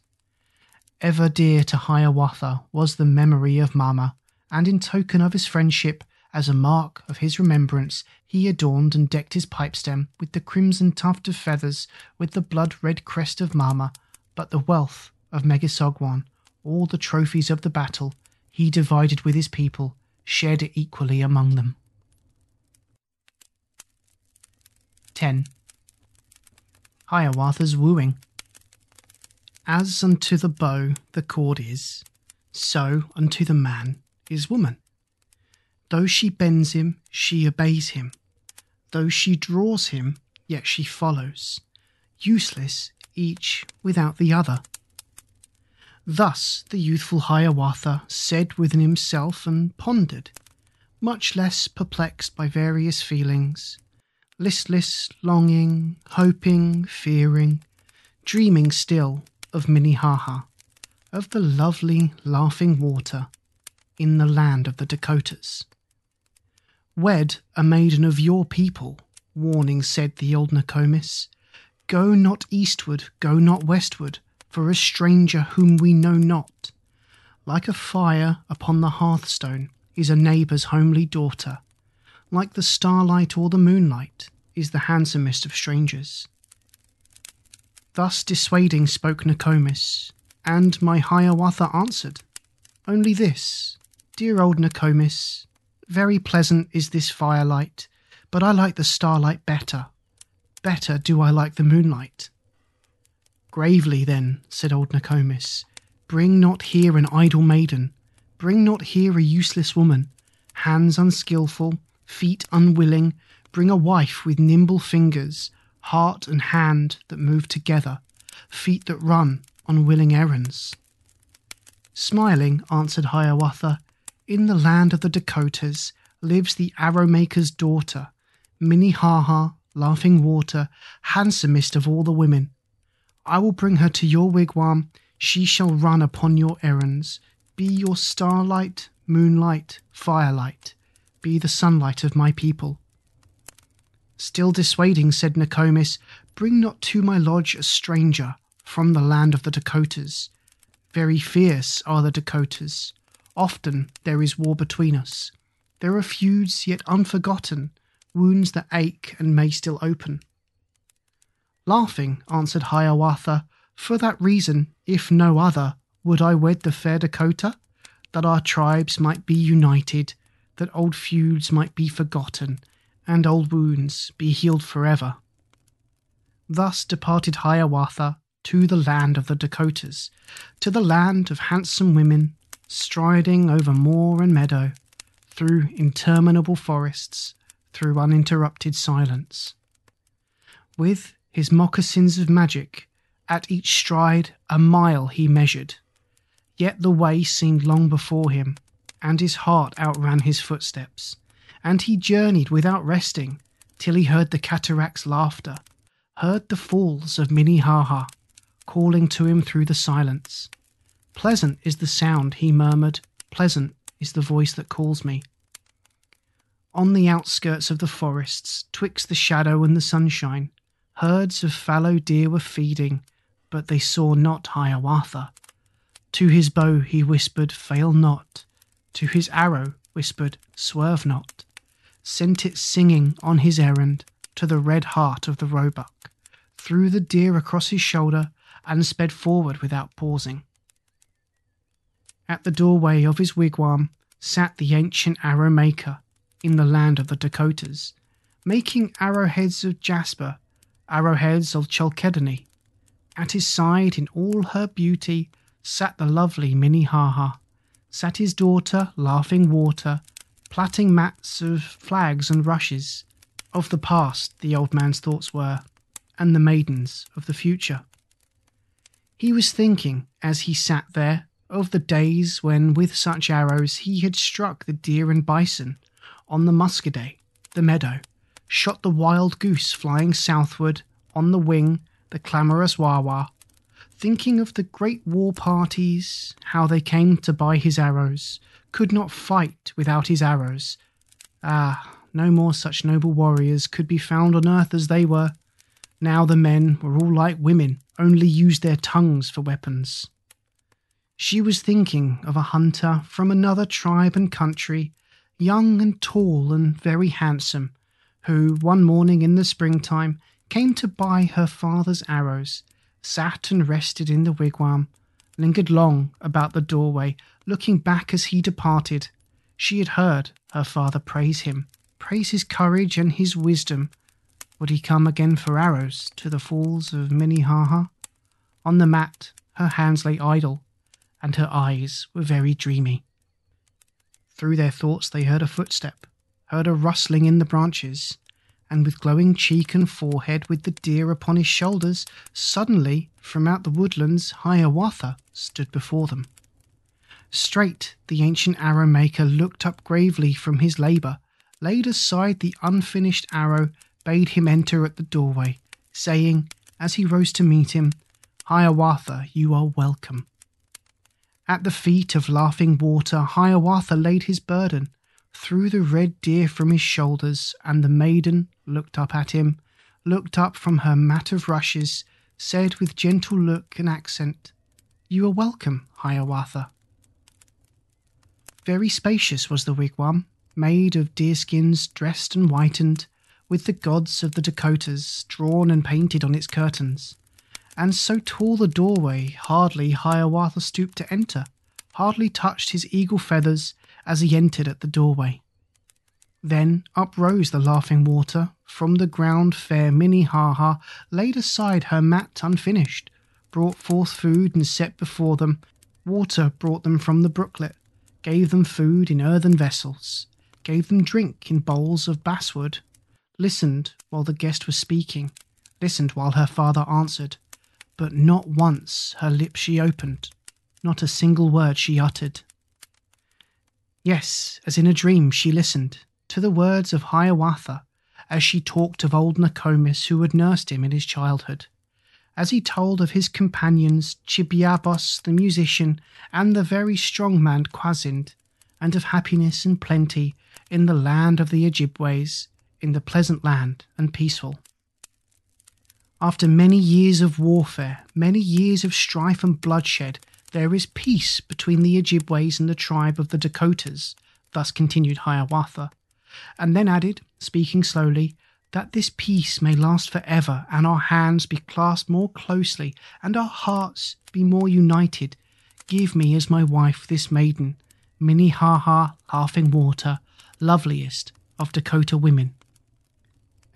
Ever dear to Hiawatha was the memory of Mama, and in token of his friendship, as a mark of his remembrance, he adorned and decked his pipe stem with the crimson tuft of feathers, with the blood red crest of Mama, but the wealth of Megissogwon, all the trophies of the battle, he divided with his people, shared equally among them. 10. Hiawatha's wooing. As unto the bow the cord is, so unto the man is woman. Though she bends him, she obeys him. Though she draws him, yet she follows. Useless each without the other. Thus the youthful Hiawatha said within himself and pondered, much less perplexed by various feelings, listless, longing, hoping, fearing, dreaming still of Minnehaha, of the lovely laughing water in the land of the Dakotas. Wed a maiden of your people, warning said the old Nokomis. Go not eastward, go not westward, for a stranger whom we know not. Like a fire upon the hearthstone is a neighbour's homely daughter. Like the starlight or the moonlight is the handsomest of strangers. Thus dissuading spoke Nokomis, and my Hiawatha answered, Only this, dear old Nokomis, very pleasant is this firelight, but I like the starlight better. Better do I like the moonlight. Gravely, then, said old Nokomis, bring not here an idle maiden, bring not here a useless woman, hands unskilful, feet unwilling, bring a wife with nimble fingers, heart and hand that move together, feet that run on willing errands. Smiling, answered Hiawatha, in the land of the Dakotas lives the arrow maker's daughter, Minnehaha, Laughing Water, handsomest of all the women. I will bring her to your wigwam. She shall run upon your errands, be your starlight, moonlight, firelight, be the sunlight of my people. Still dissuading, said Nokomis, bring not to my lodge a stranger from the land of the Dakotas. Very fierce are the Dakotas. Often there is war between us. There are feuds yet unforgotten, wounds that ache and may still open. Laughing, answered Hiawatha, for that reason, if no other, would I wed the fair Dakota, that our tribes might be united, that old feuds might be forgotten, and old wounds be healed forever. Thus departed Hiawatha to the land of the Dakotas, to the land of handsome women striding over moor and meadow, through interminable forests, through uninterrupted silence. With his moccasins of magic, at each stride a mile he measured, yet the way seemed long before him, and his heart outran his footsteps, and he journeyed without resting till he heard the cataract's laughter, heard the falls of Minnehaha calling to him through the silence. Pleasant is the sound, he murmured, pleasant is the voice that calls me. On the outskirts of the forests, twixt the shadow and the sunshine, herds of fallow deer were feeding, but they saw not Hiawatha. To his bow he whispered, Fail not. To his arrow whispered, Swerve not. Sent it singing on his errand to the red heart of the roebuck, threw the deer across his shoulder, and sped forward without pausing. At the doorway of his wigwam sat the ancient arrow maker in the land of the Dakotas, making arrowheads of jasper, arrowheads of chalcedony. At his side, in all her beauty, sat the lovely Minnehaha, sat his daughter, Laughing Water, plaiting mats of flags and rushes. Of the past, the old man's thoughts were, and the maidens of the future. He was thinking, as he sat there, of the days when with such arrows he had struck the deer and bison on the Muskoday, the meadow, shot the wild goose flying southward on the wing the clamorous Wawa, thinking of the great war parties, how they came to buy his arrows, could not fight without his arrows. Ah, no more such noble warriors could be found on earth as they were. Now the men were all like women, only used their tongues for weapons. She was thinking of a hunter from another tribe and country, young and tall and very handsome, who, one morning in the springtime, came to buy her father's arrows, sat and rested in the wigwam, lingered long about the doorway, looking back as he departed. She had heard her father praise him, praise his courage and his wisdom. Would he come again for arrows to the falls of Minnehaha? On the mat, her hands lay idle, and her eyes were very dreamy. Through their thoughts, they heard a footstep, heard a rustling in the branches, and with glowing cheek and forehead, with the deer upon his shoulders, suddenly, from out the woodlands, Hiawatha stood before them. Straight the ancient arrow maker looked up gravely from his labour, laid aside the unfinished arrow, bade him enter at the doorway, saying, as he rose to meet him, Hiawatha, you are welcome. At the feet of Laughing Water, Hiawatha laid his burden, threw the red deer from his shoulders, and the maiden looked up at him, looked up from her mat of rushes, said with gentle look and accent, You are welcome, Hiawatha. Very spacious was the wigwam, made of deerskins dressed and whitened, with the gods of the Dakotas drawn and painted on its curtains. And so tall the doorway, hardly Hiawatha stooped to enter, hardly touched his eagle feathers as he entered at the doorway. Then uprose the laughing water, from the ground fair Minnehaha laid aside her mat unfinished, brought forth food and set before them. Water brought them from the brooklet, gave them food in earthen vessels, gave them drink in bowls of basswood, listened while the guest was speaking, listened while her father answered, but not once her lips she opened, not a single word she uttered. Yes, as in a dream she listened to the words of Hiawatha as she talked of old Nokomis who had nursed him in his childhood, as he told of his companions Chibiabos the musician and the very strong man Kwasind, and of happiness and plenty in the land of the Ojibways, in the pleasant land and peaceful. After many years of warfare, many years of strife and bloodshed, there is peace between the Ojibways and the tribe of the Dakotas, thus continued Hiawatha, and then added, speaking slowly, that this peace may last forever, and our hands be clasped more closely, and our hearts be more united. Give me as my wife this maiden, Minnehaha Laughing Water, loveliest of Dakota women.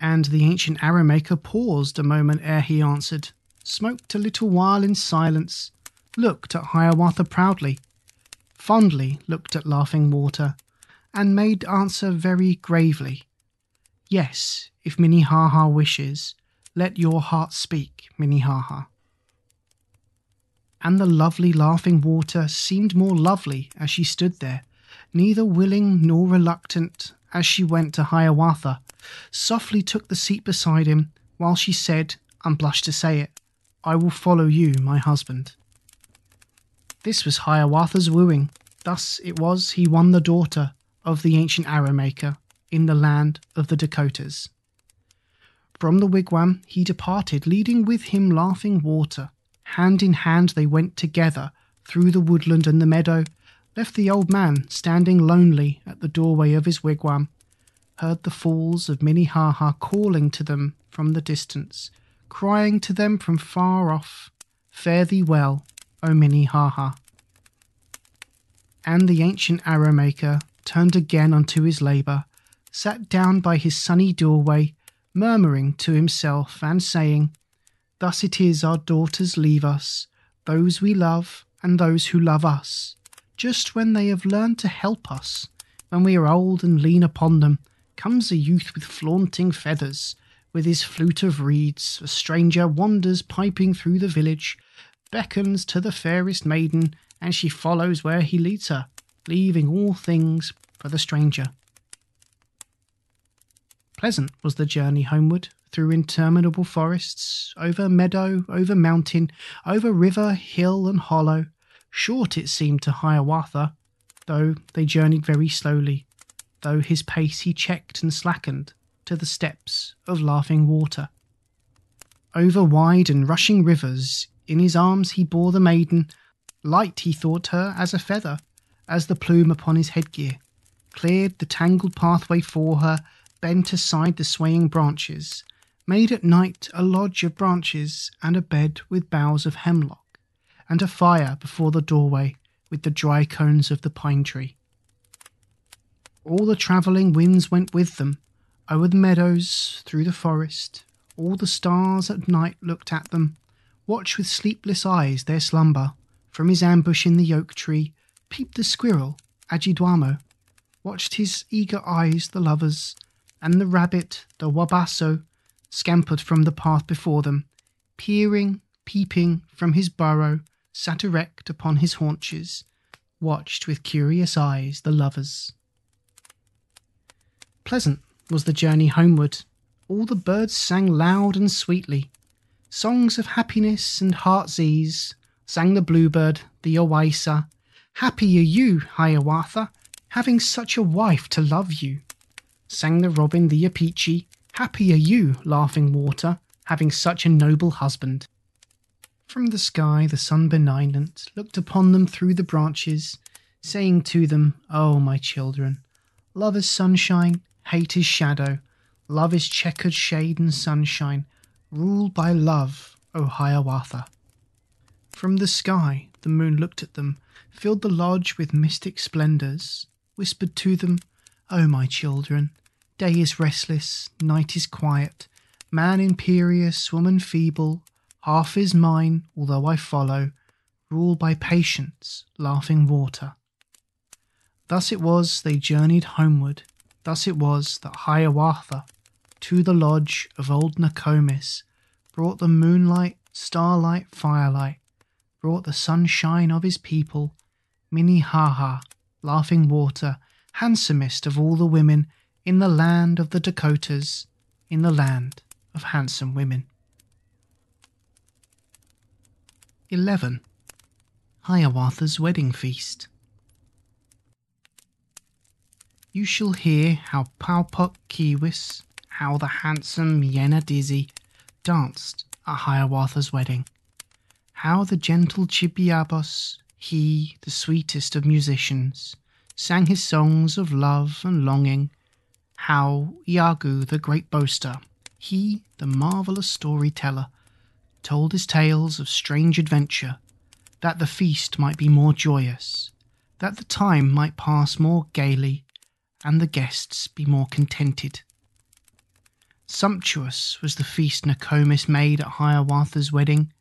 And the ancient arrow maker paused a moment ere he answered, smoked a little while in silence, looked at Hiawatha proudly, fondly looked at Laughing Water, and made answer very gravely, Yes, if Minnehaha wishes, let your heart speak, Minnehaha. And the lovely Laughing Water seemed more lovely as she stood there, neither willing nor reluctant, as she went to Hiawatha, softly took the seat beside him, while she said, and blushed to say it, I will follow you, my husband. This was Hiawatha's wooing. Thus it was he won the daughter of the ancient arrow maker in the land of the Dakotas. From the wigwam he departed, leading with him laughing water. Hand in hand they went together through the woodland and the meadow, left the old man standing lonely at the doorway of his wigwam, heard the falls of Minnehaha calling to them from the distance, crying to them from far off, Fare thee well, O Minnehaha. And the ancient arrow maker turned again unto his labour, sat down by his sunny doorway, murmuring to himself and saying, Thus it is our daughters leave us, those we love and those who love us, just when they have learned to help us. When we are old and lean upon them, comes a youth with flaunting feathers, with his flute of reeds. A stranger wanders piping through the village, beckons to the fairest maiden, and she follows where he leads her, leaving all things for the stranger. Pleasant was the journey homeward through interminable forests, over meadow, over mountain, over river, hill, and hollow. Short it seemed to Hiawatha, though they journeyed very slowly, though his pace he checked and slackened to the steps of laughing water. Over wide and rushing rivers, in his arms he bore the maiden, light he thought her as a feather, as the plume upon his headgear, cleared the tangled pathway for her, bent aside the swaying branches, made at night a lodge of branches and a bed with boughs of hemlock, and a fire before the doorway with the dry cones of the pine tree. All the travelling winds went with them, over the meadows, through the forest. All the stars at night looked at them, watched with sleepless eyes their slumber. From his ambush in the oak tree peeped the squirrel, Adjidaumo, watched his eager eyes the lovers, and the rabbit, the wabasso, scampered from the path before them, peering, peeping from his burrow, sat erect upon his haunches, watched with curious eyes the lovers. Pleasant was the journey homeward. All the birds sang loud and sweetly. Songs of happiness and heart's ease sang the bluebird, the owaissa. Happy are you, Hiawatha, having such a wife to love you. Sang the robin, the opechee. Happy are you, laughing water, having such a noble husband. From the sky, the sun benignant looked upon them through the branches, saying to them, O oh, my children, love is sunshine, hate is shadow, love is checkered shade and sunshine, rule by love, O Hiawatha. From the sky, the moon looked at them, filled the lodge with mystic splendours, whispered to them, O my children, Day is restless, night is quiet, man imperious, woman feeble, half is mine, although I follow, rule by patience, laughing water. Thus it was they journeyed homeward, thus it was that Hiawatha, to the lodge of old Nokomis, brought the moonlight, starlight, firelight, brought the sunshine of his people, Minnehaha, laughing water, handsomest of all the women in the land of the Dakotas, in the land of handsome women. 11. Hiawatha's Wedding Feast. You shall hear how Paupok Keewis, how the handsome Yenadizze danced at Hiawatha's wedding, how the gentle Chibiabos, he, the sweetest of musicians, sang his songs of love and longing how Iagoo, the great boaster, he, the marvellous storyteller, told his tales of strange adventure, that the feast might be more joyous, that the time might pass more gaily, and the guests be more contented. Sumptuous was the feast Nokomis made at Hiawatha's wedding.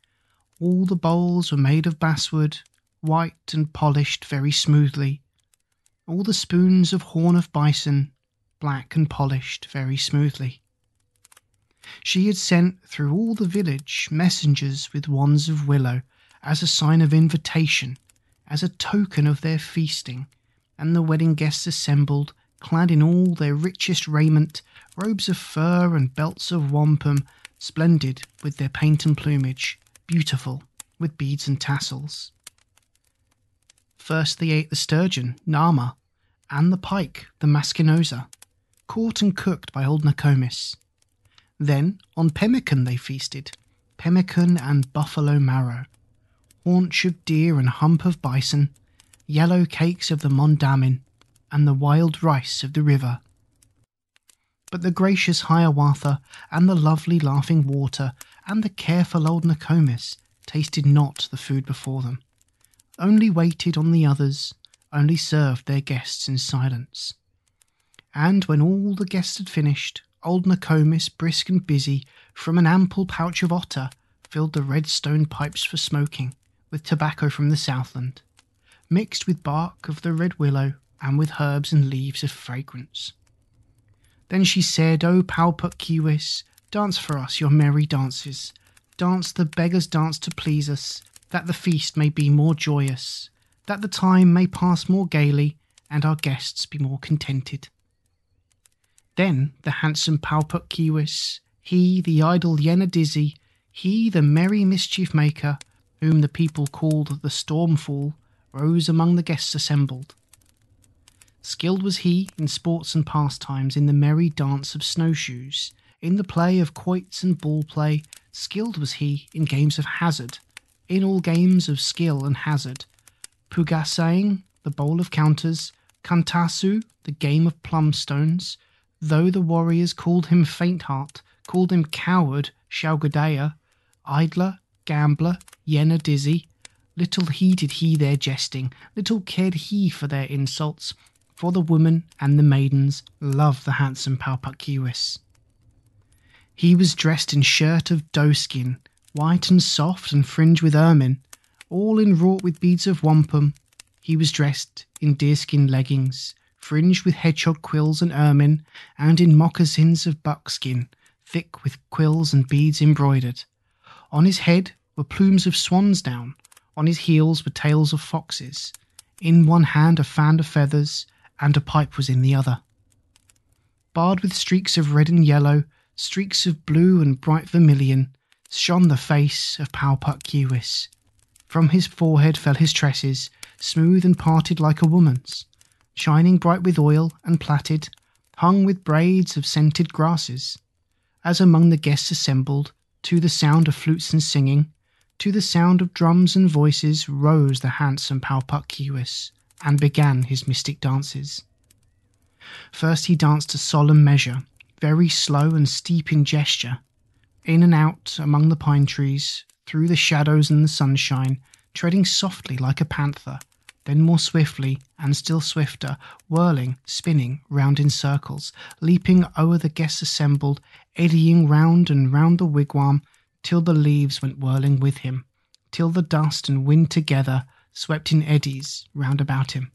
All the bowls were made of basswood, white and polished very smoothly. All the spoons of horn of bison black and polished very smoothly. She had sent through all the village messengers with wands of willow as a sign of invitation, as a token of their feasting, and the wedding guests assembled, clad in all their richest raiment, robes of fur and belts of wampum, splendid with their paint and plumage, beautiful with beads and tassels. First they ate the sturgeon, Nahma, and the pike, the Maskenozha, caught and cooked by old Nokomis. Then on pemmican they feasted, pemmican and buffalo marrow, haunch of deer and hump of bison, yellow cakes of the mondamin, and the wild rice of the river. But the gracious Hiawatha and the lovely laughing water and the careful old Nokomis tasted not the food before them, only waited on the others, only served their guests in silence. And when all the guests had finished, old Nokomis, brisk and busy, from an ample pouch of otter, filled the red stone pipes for smoking, with tobacco from the southland, mixed with bark of the red willow and with herbs and leaves of fragrance. Then she said, oh, O Pau-Puk-Keewis, dance for us your merry dances, dance the beggar's dance to please us, that the feast may be more joyous, that the time may pass more gaily, and our guests be more contented. Then the handsome Pau-Puk-Keewis he, the idle Yenadizze, he, the merry mischief maker, whom the people called the Storm Fool, rose among the guests assembled. Skilled was he in sports and pastimes, in the merry dance of snowshoes, in the play of quoits and ball play, skilled was he in games of hazard, in all games of skill and hazard. Pugasaing, the bowl of counters, Kuntassoo, the game of plum stones, though the warriors called him faint heart, called him coward, Shaugodaya, idler, gambler, Yenadizze, little heeded he their jesting, little cared he for their insults, for the women and the maidens love the handsome Pau-Puk-Keewis. He was dressed in shirt of doeskin, white and soft and fringed with ermine, all inwrought with beads of wampum. He was dressed in deerskin leggings, fringed with hedgehog quills and ermine, and in moccasins of buckskin, thick with quills and beads embroidered. On his head were plumes of swan's down, on his heels were tails of foxes. In one hand a fan of feathers, and a pipe was in the other. Barred with streaks of red and yellow, streaks of blue and bright vermilion, shone the face of Pau-Puk-Keewis. From his forehead fell his tresses, smooth and parted like a woman's, shining bright with oil and plaited, hung with braids of scented grasses. As among the guests assembled, to the sound of flutes and singing, to the sound of drums and voices, rose the handsome Pau-Puk-Keewis and began his mystic dances. First he danced a solemn measure, very slow and steep in gesture, in and out among the pine trees, through the shadows and the sunshine, treading softly like a panther, then more swiftly and still swifter, whirling, spinning round in circles, leaping o'er the guests assembled, eddying round and round the wigwam, till the leaves went whirling with him, till the dust and wind together swept in eddies round about him.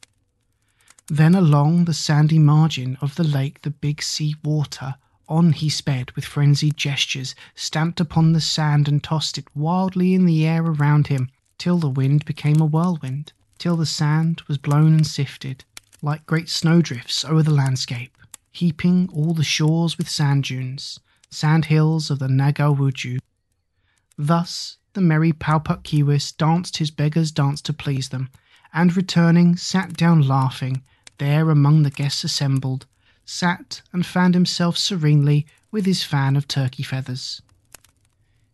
Then along the sandy margin of the lake, the big sea water, on he sped with frenzied gestures, stamped upon the sand and tossed it wildly in the air around him, till the wind became a whirlwind, till the sand was blown and sifted, like great snowdrifts o'er the landscape, heaping all the shores with sand dunes, sand hills of the Nagow Wudjoo. Thus the merry Pau-Puk-Keewis danced his beggar's dance to please them, and returning, sat down laughing, there among the guests assembled, sat and fanned himself serenely with his fan of turkey feathers.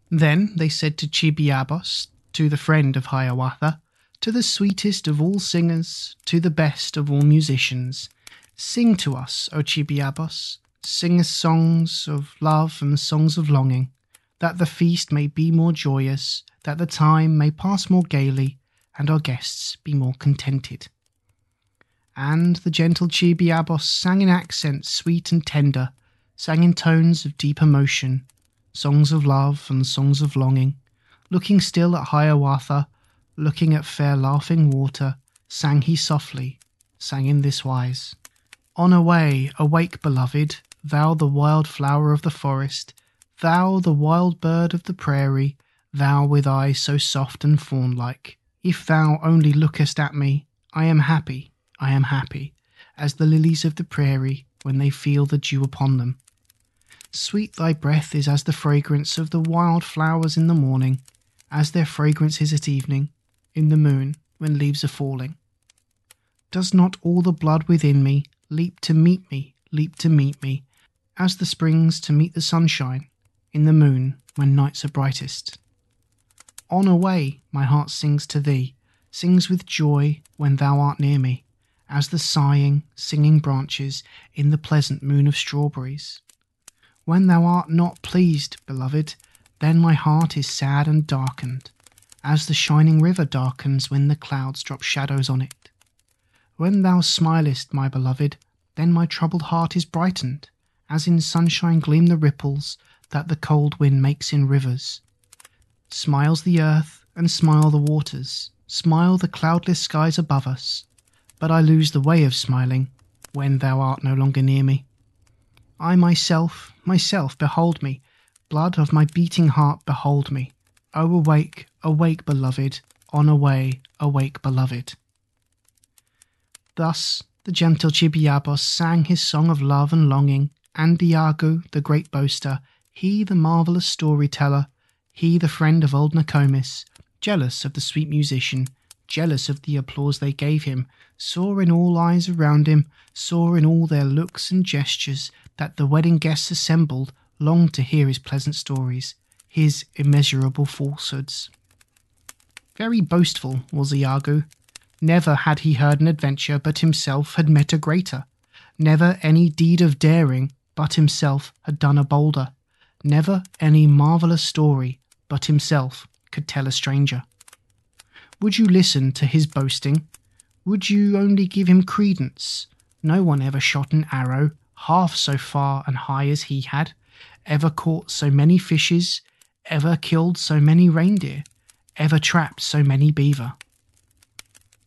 Then they said to Chibiabos, to the friend of Hiawatha, to the sweetest of all singers, to the best of all musicians, Sing to us, O Chibiabos, sing us songs of love and songs of longing, that the feast may be more joyous, that the time may pass more gaily, and our guests be more contented and the gentle Chibiabos sang in accents sweet and tender, sang in tones of deep emotion, songs of love and songs of longing. Looking still at Hiawatha, looking at fair laughing water, sang he softly, sang in this wise Onaway, awake, beloved, thou the wild flower of the forest, thou the wild bird of the prairie, thou with eyes so soft and fawn like. If thou only lookest at me, I am happy I am happy, as the lilies of the prairie when they feel the dew upon them. Sweet thy breath is as the fragrance of the wild flowers in the morning, as their fragrance is at evening, in the moon, when leaves are falling. Does not all the blood within me leap to meet me, leap to meet me, as the springs to meet the sunshine, in the moon, when nights are brightest? Onaway, my heart sings to thee, sings with joy when thou art near me as the sighing, singing branches in the pleasant moon of strawberries. When thou art not pleased, beloved, then my heart is sad and darkened, as the shining river darkens when the clouds drop shadows on it. When thou smilest, my beloved, then my troubled heart is brightened, as in sunshine gleam the ripples that the cold wind makes in rivers. Smiles the earth and smile the waters, smile the cloudless skies above us, but I lose the way of smiling when thou art no longer near me. I myself, myself, behold me, blood of my beating heart, behold me. O awake, awake, beloved, onaway, awake, beloved. Thus the gentle Chibiabos sang his song of love and longing, and Iagoo, the great boaster, he the marvellous storyteller, he the friend of old Nokomis, jealous of the sweet musician, jealous of the applause they gave him, saw in all eyes around him, saw in all their looks and gestures that the wedding guests assembled longed to hear his pleasant stories, his immeasurable falsehoods. Very boastful was Iagoo. Never had he heard an adventure but himself had met a greater. Never any deed of daring but himself had done a bolder. Never any marvellous story but himself could tell a stranger. Would you listen to his boasting? Would you only give him credence? No one ever shot an arrow half so far and high as he had, ever caught so many fishes, ever killed so many reindeer, ever trapped so many beaver.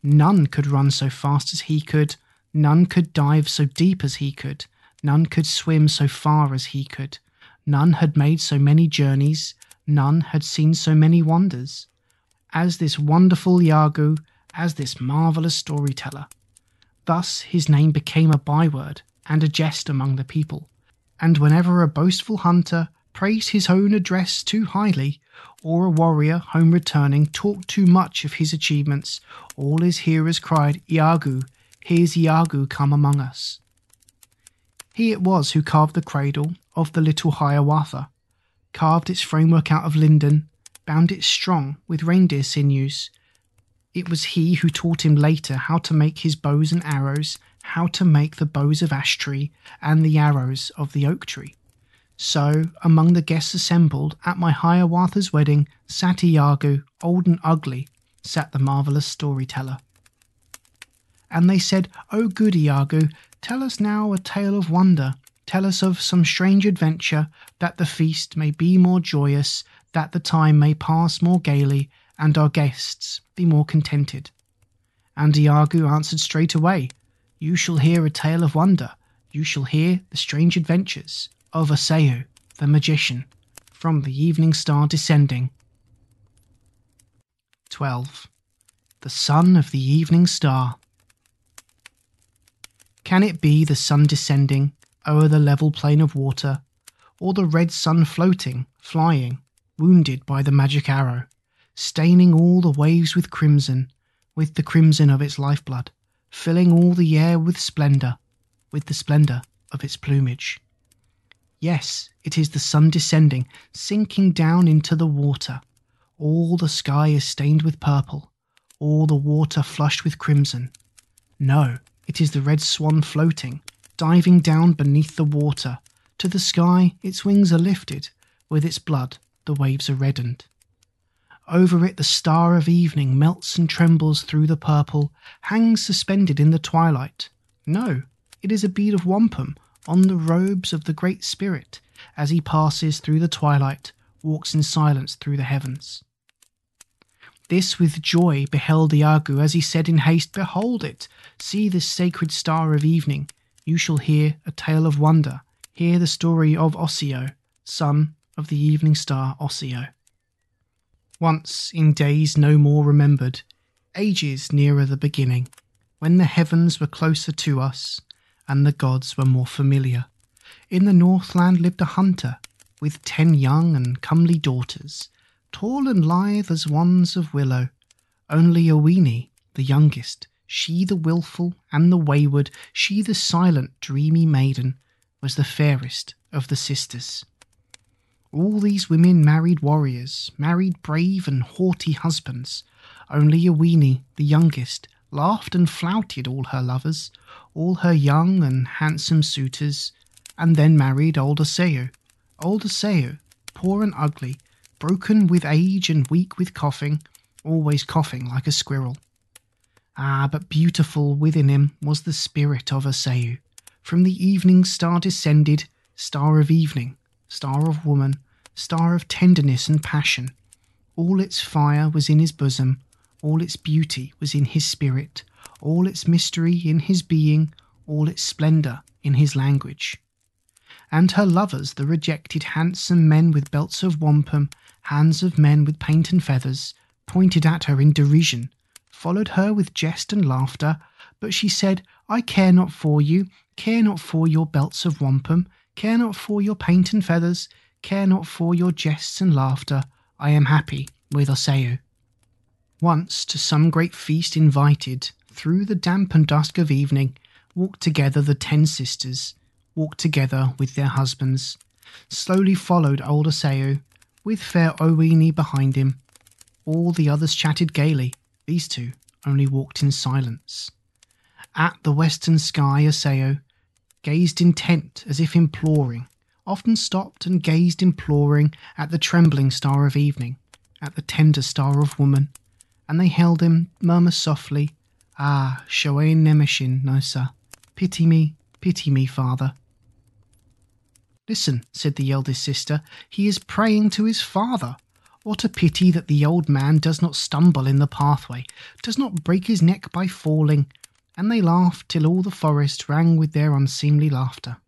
None could run so fast as he could, none could dive so deep as he could, none could swim so far as he could, none had made so many journeys, none had seen so many wonders, as this wonderful Iagoo, as this marvellous storyteller. Thus his name became a byword and a jest among the people, and whenever a boastful hunter praised his own address too highly, or a warrior home returning talked too much of his achievements, all his hearers cried, Iagoo, here's Iagoo come among us. He it was who carved the cradle of the little Hiawatha, carved its framework out of linden, bound it strong with reindeer sinews. It was he who taught him later how to make his bows and arrows, how to make the bows of ash tree and the arrows of the oak tree. So, among the guests assembled at my Hiawatha's wedding, sat Iagoo, old and ugly, sat the marvellous storyteller. And they said, O good Iagoo, tell us now a tale of wonder. Tell us of some strange adventure, that the feast may be more joyous, that the time may pass more gaily, and our guests be more contented. And Iagoo answered straight away, You shall hear a tale of wonder. You shall hear the strange adventures of Osseo, the magician, from the evening star descending. 12. The son of the Evening Star. Can it be the sun descending o'er the level plain of water, or the red sun floating, flying, wounded by the magic arrow, staining all the waves with crimson, with the crimson of its lifeblood, filling all the air with splendour, with the splendour of its plumage? Yes, it is the sun descending, sinking down into the water. All the sky is stained with purple, all the water flushed with crimson. No, it is the red swan floating, diving down beneath the water. To the sky its wings are lifted, with its blood the waves are reddened. Over it the star of evening melts and trembles through the purple, hangs suspended in the twilight. No, it is a bead of wampum on the robes of the Great Spirit as he passes through the twilight, walks in silence through the heavens. This with joy beheld Iagoo as he said in haste, Behold it! See this sacred star of evening. You shall hear a tale of wonder. Hear the story of Osseo, son of the evening star Osseo. Once, in days no more remembered, ages nearer the beginning, when the heavens were closer to us and the gods were more familiar, in the Northland lived a hunter with ten young and comely daughters, tall and lithe as wands of willow. Only Oweenee, the youngest, she the wilful and the wayward, she the silent, dreamy maiden, was the fairest of the sisters. All these women married warriors, married brave and haughty husbands. Only Oweenee, the youngest, laughed and flouted all her lovers, all her young and handsome suitors, and then married old Osseo. Old Osseo, poor and ugly, broken with age and weak with coughing, always coughing like a squirrel. Ah, but beautiful within him was the spirit of Osseo. From the evening star descended, star of evening, star of woman, star of tenderness and passion. All its fire was in his bosom, all its beauty was in his spirit, all its mystery in his being, all its splendour in his language. And her lovers, the rejected handsome men with belts of wampum, hands of men with paint and feathers, pointed at her in derision, followed her with jest and laughter, but she said, I care not for you, care not for your belts of wampum, care not for your paint and feathers, care not for your jests and laughter, I am happy with Osseo. Once to some great feast invited, through the damp and dusk of evening, walked together the ten sisters, walked together with their husbands. Slowly followed old Osseo, with fair Oweenee behind him. All the others chatted gaily, these two only walked in silence. At the western sky, Osseo gazed intent as if imploring, often stopped and gazed imploring at the trembling star of evening, at the tender star of woman, and they held him, murmur softly, Ah, Shoain Nemeshin, no, sir. pity me, pity me, father. Listen, said the eldest sister, he is praying to his father. What a pity that the old man does not stumble in the pathway, does not break his neck by falling. And they laughed till all the forest rang with their unseemly laughter.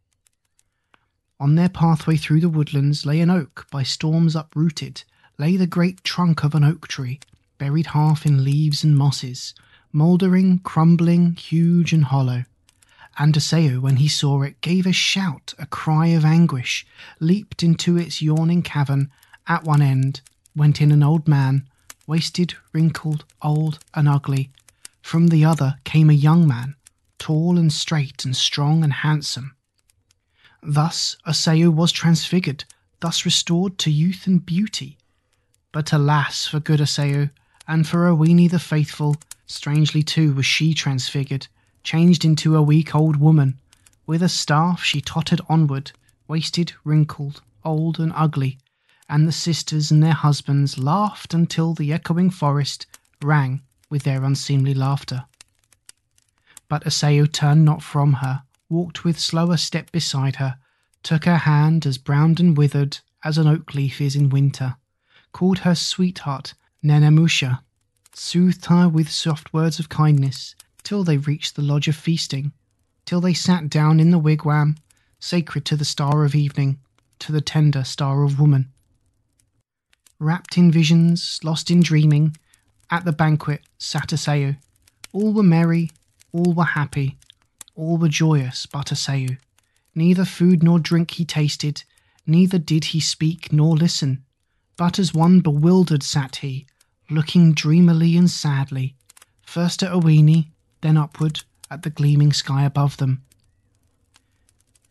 On their pathway through the woodlands lay an oak by storms uprooted, lay the great trunk of an oak tree, buried half in leaves and mosses, mouldering, crumbling, huge and hollow. And Osseo, when he saw it, gave a shout, a cry of anguish, leaped into its yawning cavern. At one end went in an old man, wasted, wrinkled, old, and ugly. From the other came a young man, tall and straight and strong and handsome. Thus Osseo was transfigured, thus restored to youth and beauty. But alas for good Osseo, and for Oweenee the faithful, strangely too was she transfigured changed into a weak old woman. With a staff she tottered onward, wasted, wrinkled, old, and ugly, and the sisters and their husbands laughed until the echoing forest rang with their unseemly laughter. But Osseo turned not from her, walked with slower step beside her, took her hand as browned and withered as an oak leaf is in winter, called her sweetheart Nenemoosha, soothed her with soft words of kindness, till they reached the lodge of feasting, till they sat down in the wigwam, sacred to the star of evening, to the tender star of woman. Wrapped in visions, lost in dreaming, at the banquet sat Osseo. All were merry, all were happy, all were joyous but Osseo. Neither food nor drink he tasted, neither did he speak nor listen, but as one bewildered sat he, looking dreamily and sadly, first at Oweenee, then upward at the gleaming sky above them.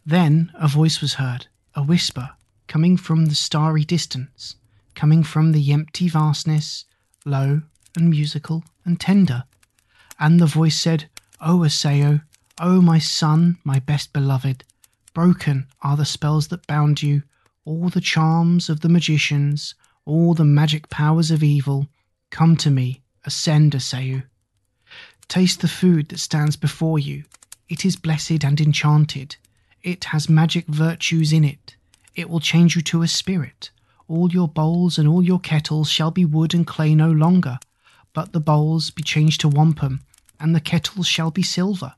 Then a voice was heard, a whisper, coming from the starry distance, coming from the empty vastness, low and musical and tender. And the voice said, O Osseo, O my son, my best beloved, broken are the spells that bound you, all the charms of the magicians, all the magic powers of evil. Come to me, ascend, Osseo. Taste the food that stands before you. It is blessed and enchanted. It has magic virtues in it. It will change you to a spirit. All your bowls and all your kettles shall be wood and clay no longer, but the bowls be changed to wampum, and the kettles shall be silver.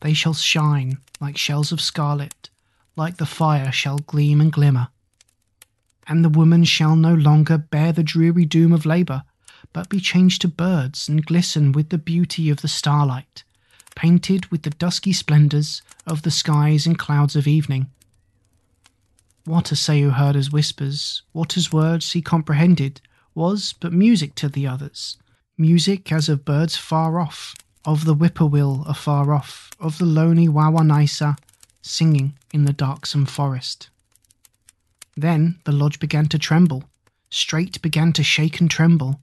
They shall shine like shells of scarlet, like the fire shall gleam and glimmer. And the woman shall no longer bear the dreary doom of labour, but be changed to birds and glisten with the beauty of the starlight, painted with the dusky splendours of the skies and clouds of evening. What Osseo heard as whispers, what as words he comprehended, was but music to the others, music as of birds far off, of the whippoorwill afar off, of the lonely Wawonaissa singing in the darksome forest. Then the lodge began to tremble, straight began to shake and tremble,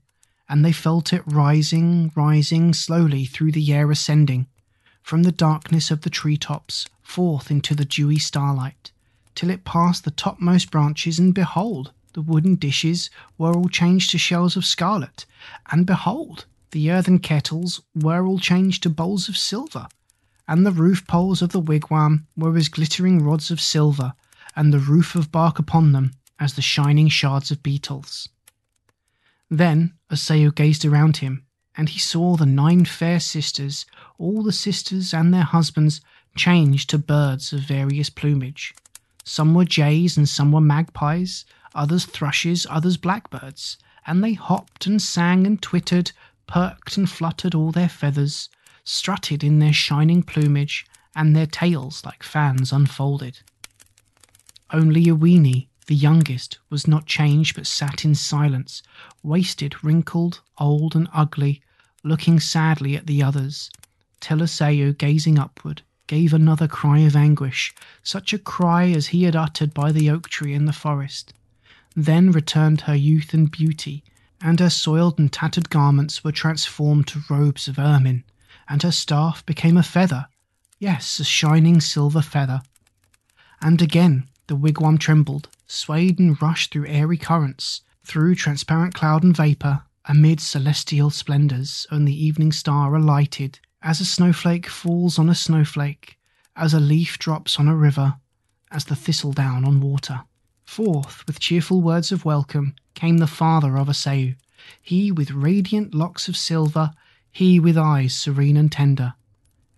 and they felt it rising, rising slowly through the air, ascending from the darkness of the tree tops forth into the dewy starlight, till it passed the topmost branches, and behold, the wooden dishes were all changed to shells of scarlet, and behold, the earthen kettles were all changed to bowls of silver, and the roof poles of the wigwam were as glittering rods of silver, and the roof of bark upon them as the shining shards of beetles. Then Osseo gazed around him, and he saw the nine fair sisters, all the sisters and their husbands, changed to birds of various plumage. Some were jays and some were magpies, others thrushes, others blackbirds, and they hopped and sang and twittered, perked and fluttered all their feathers, strutted in their shining plumage, and their tails like fans unfolded. Only Oweenee, The youngest was not changed but sat in silence, wasted, wrinkled, old, and ugly, looking sadly at the others, till Osseo, gazing upward, gave another cry of anguish, such a cry as he had uttered by the oak tree in the forest. Then returned her youth and beauty, and her soiled and tattered garments were transformed to robes of ermine, and her staff became a feather, yes, a shining silver feather. And again the wigwam trembled, swayed and rushed through airy currents, through transparent cloud and vapour, amid celestial splendours, and the evening star alighted, as a snowflake falls on a snowflake, as a leaf drops on a river, as the thistledown on water. Forth, with cheerful words of welcome, came the father of Osseo, he with radiant locks of silver, he with eyes serene and tender.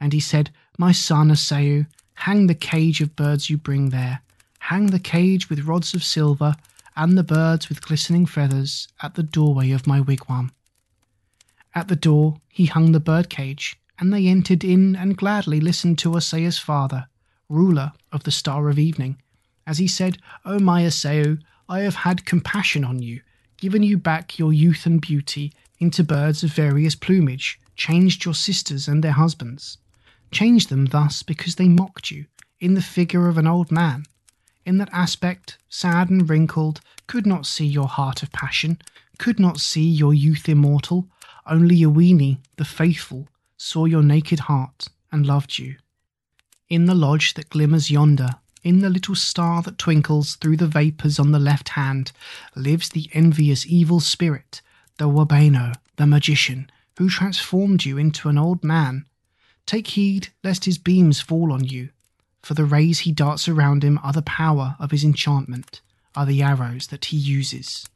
And he said, My son Osseo, hang the cage of birds you bring there, hang the cage with rods of silver, and the birds with glistening feathers, at the doorway of my wigwam. At the door he hung the bird cage, and they entered in and gladly listened to Osseo's father, ruler of the Star of Evening, as he said, O my Osseo, I have had compassion on you, given you back your youth and beauty into birds of various plumage, changed your sisters and their husbands, changed them thus because they mocked you in the figure of an old man. In that aspect, sad and wrinkled, could not see your heart of passion, could not see your youth immortal, only Oweenee, the faithful, saw your naked heart and loved you. In the lodge that glimmers yonder, in the little star that twinkles through the vapours on the left hand, lives the envious evil spirit, the Wabeno, the magician, who transformed you into an old man. Take heed lest his beams fall on you, for the rays he darts around him are the power of his enchantment, are the arrows that he uses.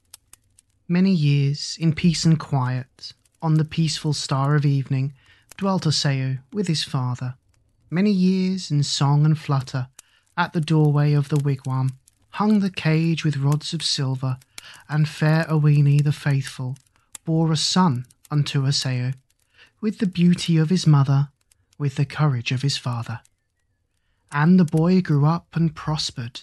Many years in peace and quiet, on the peaceful star of evening, dwelt Osseo with his father. Many years in song and flutter, at the doorway of the wigwam, hung the cage with rods of silver, and fair Oweenee the faithful bore a son unto Osseo, with the beauty of his mother, with the courage of his father. And the boy grew up and prospered,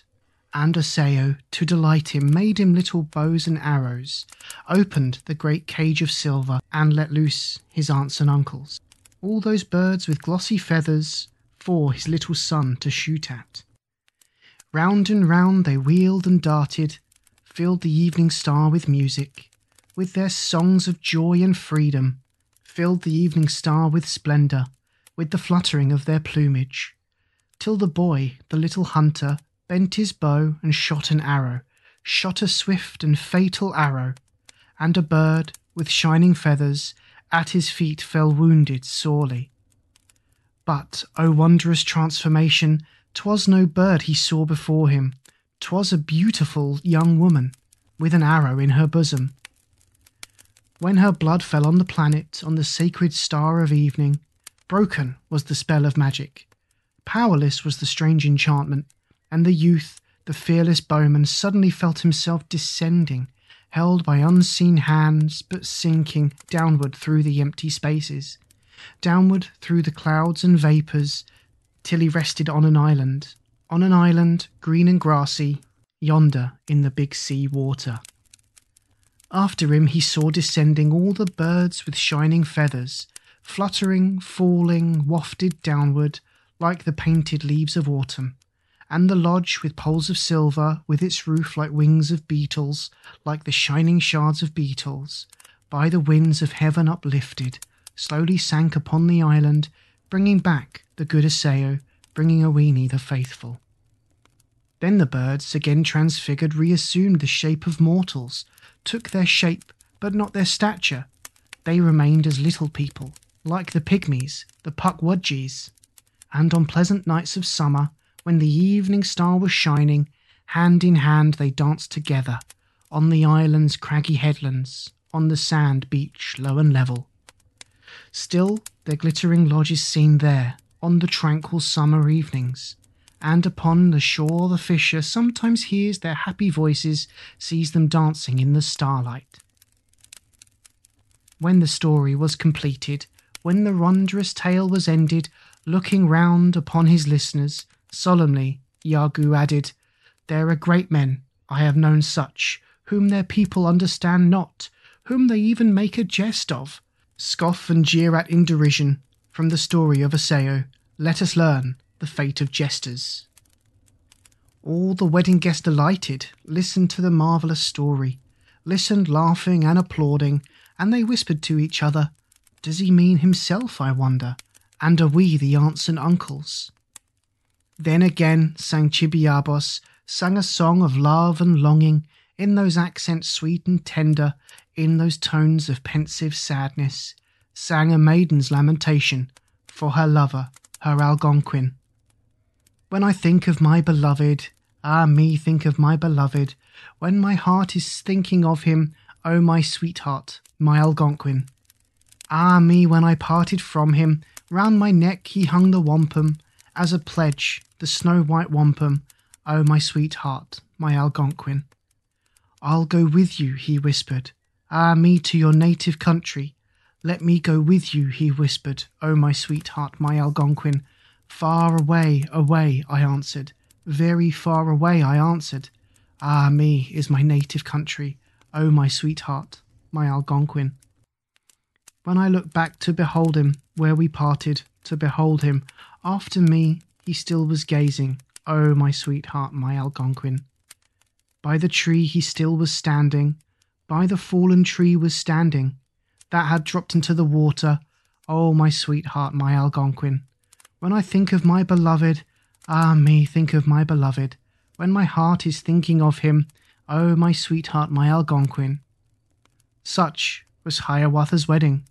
and Osseo, to delight him, made him little bows and arrows, opened the great cage of silver, and let loose his aunts and uncles, all those birds with glossy feathers, for his little son to shoot at. Round and round they wheeled and darted, filled the evening star with music, with their songs of joy and freedom, filled the evening star with splendour, with the fluttering of their plumage, till the boy, the little hunter, bent his bow and shot an arrow, shot a swift and fatal arrow, and a bird with shining feathers at his feet fell wounded sorely. But, O wondrous transformation! 'Twas no bird he saw before him, 'twas a beautiful young woman, with an arrow in her bosom. When her blood fell on the planet, on the sacred star of evening, broken was the spell of magic, powerless was the strange enchantment, and the youth, the fearless bowman, suddenly felt himself descending, held by unseen hands, but sinking downward through the empty spaces, downward through the clouds and vapours, till he rested on an island, on an island green and grassy, yonder in the big sea water. After him he saw descending all the birds with shining feathers, fluttering, falling, wafted downward like the painted leaves of autumn, and the lodge with poles of silver, with its roof like wings of beetles, like the shining shards of beetles, by the winds of heaven uplifted, slowly sank upon the island, bringing back the good Osseo, bringing Oweenee the faithful. Then the birds, again transfigured, reassumed the shape of mortals, took their shape, but not their stature. They remained as little people, like the pygmies, the pukwudgies. And on pleasant nights of summer, when the evening star was shining, hand in hand they danced together, on the island's craggy headlands, on the sand beach low and level. Still their glittering lodge is seen there, on the tranquil summer evenings, and upon the shore the fisher sometimes hears their happy voices, sees them dancing in the starlight. When the story was completed, when the wondrous tale was ended, looking round upon his listeners, solemnly Iagoo added, There are great men I have known such, whom their people understand not, whom they even make a jest of, scoff and jeer at in derision. From the story of Osseo, let us learn the fate of jesters. All the wedding guests delighted, listened to the marvellous story, listened laughing and applauding, and they whispered to each other, Does he mean himself, I wonder? And are we the aunts and uncles? Then again sang Chibiabos, sang a song of love and longing, in those accents sweet and tender, in those tones of pensive sadness, sang a maiden's lamentation for her lover, her Algonquin. When I think of my beloved, ah me think of my beloved, when my heart is thinking of him, oh my sweetheart, my Algonquin. Ah me when I parted from him, round my neck he hung the wampum, as a pledge, the snow white wampum, oh my sweetheart, my Algonquin. I'll go with you, he whispered, ah me to your native country, let me go with you, he whispered, Oh, my sweetheart, my Algonquin. Far away, away, I answered. Very far away, I answered. Ah, me is my native country, Oh, my sweetheart, my Algonquin. When I look back to behold him, where we parted, to behold him, after me he still was gazing, oh my sweetheart, my Algonquin. By the tree he still was standing, by the fallen tree was standing, that had dropped into the water. Oh, my sweetheart, my Algonquin. When I think of my beloved, ah me, think of my beloved. When my heart is thinking of him, oh, my sweetheart, my Algonquin. Such was Hiawatha's wedding.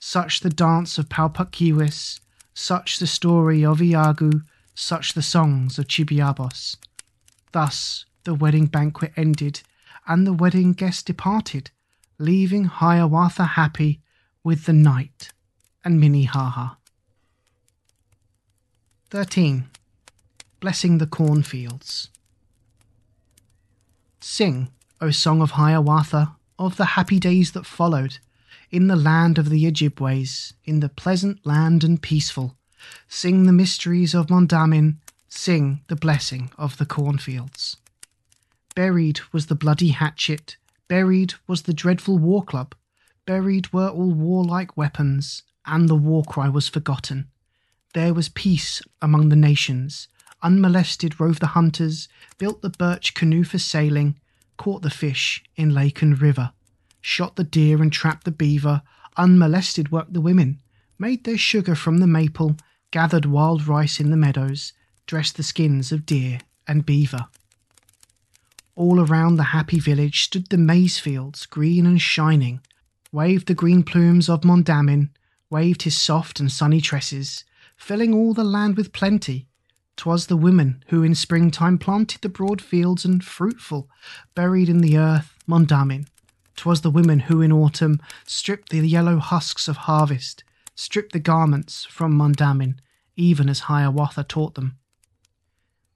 Such the dance of Pau-Puk-Keewis. Such the story of Iagoo. Such the songs of Chibiabos. Thus the wedding banquet ended, and the wedding guests departed leaving Hiawatha happy with the night and Minnehaha. 13. Blessing the Cornfields. Sing, O song of Hiawatha, of the happy days that followed, in the land of the Ojibways, in the pleasant land and peaceful. Sing the mysteries of Mondamin, sing the blessing of the cornfields. Buried was the bloody hatchet, Buried was the dreadful war club, buried were all warlike weapons, and the war cry was forgotten. There was peace among the nations. Unmolested roved the hunters, built the birch canoe for sailing, caught the fish in lake and river, shot the deer and trapped the beaver. Unmolested worked the women, made their sugar from the maple, gathered wild rice in the meadows, dressed the skins of deer and beaver. All around the happy village stood the maize fields, green and shining, waved the green plumes of Mondamin, waved his soft and sunny tresses, filling all the land with plenty. 'Twas the women who in springtime planted the broad fields and fruitful, buried in the earth, Mondamin. 'Twas the women who in autumn stripped the yellow husks of harvest, stripped the garments from Mondamin, even as Hiawatha taught them.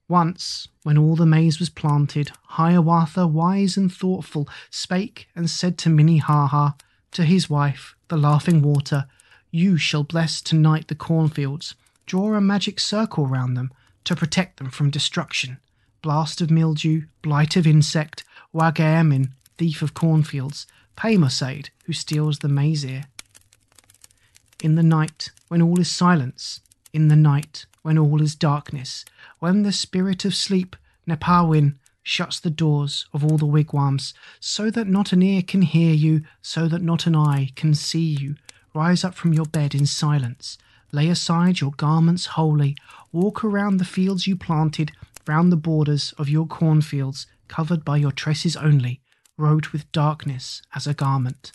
Once, when all the maize was planted, Hiawatha, wise and thoughtful, spake and said to Minnehaha, to his wife, the laughing water, You shall bless tonight the cornfields, draw a magic circle round them to protect them from destruction. Blast of mildew, blight of insect, Wagemin, thief of cornfields, Paimosaid, who steals the maize ear. In the night, when all is silence, in the night, when all is darkness, when the spirit of sleep, Nepahwin, shuts the doors of all the wigwams, so that not an ear can hear you, so that not an eye can see you. Rise up from your bed in silence, lay aside your garments wholly, walk around the fields you planted, round the borders of your cornfields, covered by your tresses only, robed with darkness as a garment.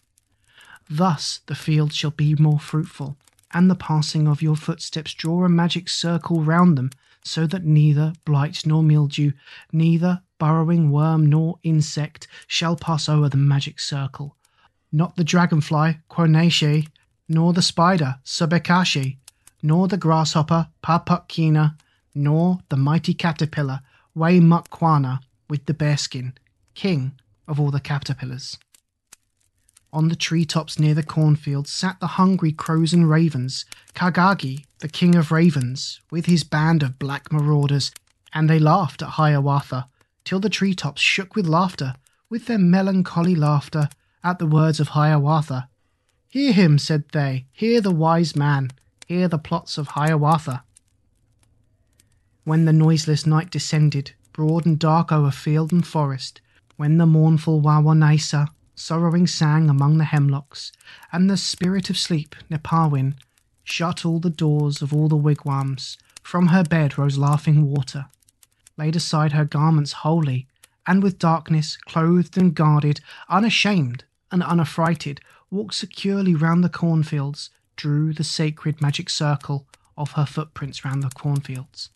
Thus the fields shall be more fruitful, and the passing of your footsteps draw a magic circle round them, so that neither blight nor mildew, neither burrowing worm nor insect shall pass over the magic circle. Not the dragonfly, Kwo-ne-she, nor the spider, Subbekashe, nor the grasshopper, Pah-puk-keena, nor the mighty caterpillar, Way-muk-kwana, with the bearskin, king of all the caterpillars. On the tree tops near the cornfield sat the hungry crows and ravens, Kahgahgee, the king of ravens, with his band of black marauders, and they laughed at Hiawatha, till the treetops shook with laughter, with their melancholy laughter, at the words of Hiawatha. Hear him, said they, hear the wise man, hear the plots of Hiawatha. When the noiseless night descended, broad and dark o'er field and forest, when the mournful Wawonaissa sorrowing sang among the hemlocks, and the spirit of sleep, Nepahwin, shut all the doors of all the wigwams, from her bed rose laughing water, laid aside her garments wholly, and with darkness clothed and guarded, unashamed and unaffrighted, walked securely round the cornfields, drew the sacred magic circle of her footprints round the cornfields.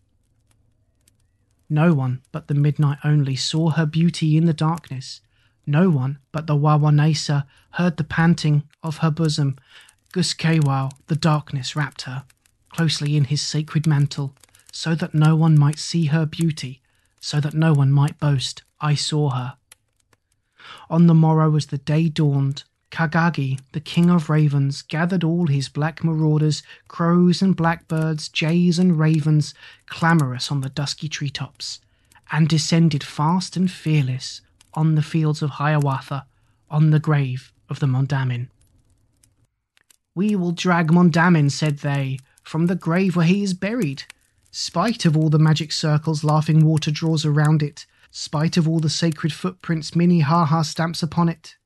No one but the midnight only saw her beauty in the darkness. No one but the Wawonaissa heard the panting of her bosom. Guskewau, the darkness, wrapped her closely in his sacred mantle, so that no one might see her beauty, so that no one might boast, I saw her. On the morrow, as the day dawned, Kahgahgee, the king of ravens, gathered all his black marauders, crows and blackbirds, jays and ravens, clamorous on the dusky treetops, and descended fast and fearless on the fields of Hiawatha, on the grave of the Mondamin. We will drag Mondamin, said they, from the grave where he is buried, spite of all the magic circles laughing water draws around it, spite of all the sacred footprints Minnehaha stamps upon it.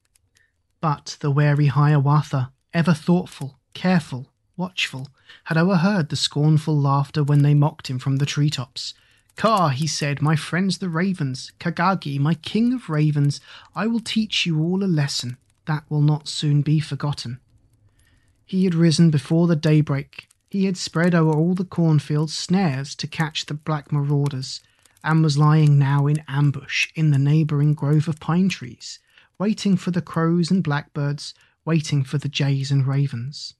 But the wary Hiawatha, ever thoughtful, careful, watchful, had overheard the scornful laughter when they mocked him from the treetops. Ka, he said, my friends the ravens, Kahgahgee, my king of ravens, I will teach you all a lesson that will not soon be forgotten. He had risen before the daybreak. He had spread over all the cornfields snares to catch the black marauders, and was lying now in ambush in the neighbouring grove of pine trees, waiting for the crows and blackbirds, waiting for the jays and ravens.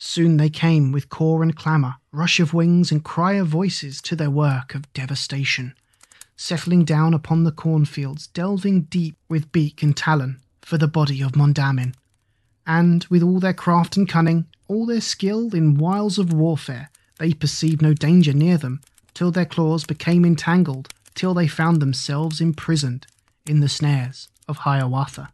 Soon they came with caw and clamour, rush of wings and cry of voices to their work of devastation, settling down upon the cornfields, delving deep with beak and talon for the body of Mondamin. And with all their craft and cunning, all their skill in wiles of warfare, they perceived no danger near them, till their claws became entangled, till they found themselves imprisoned in the snares of Hiawatha.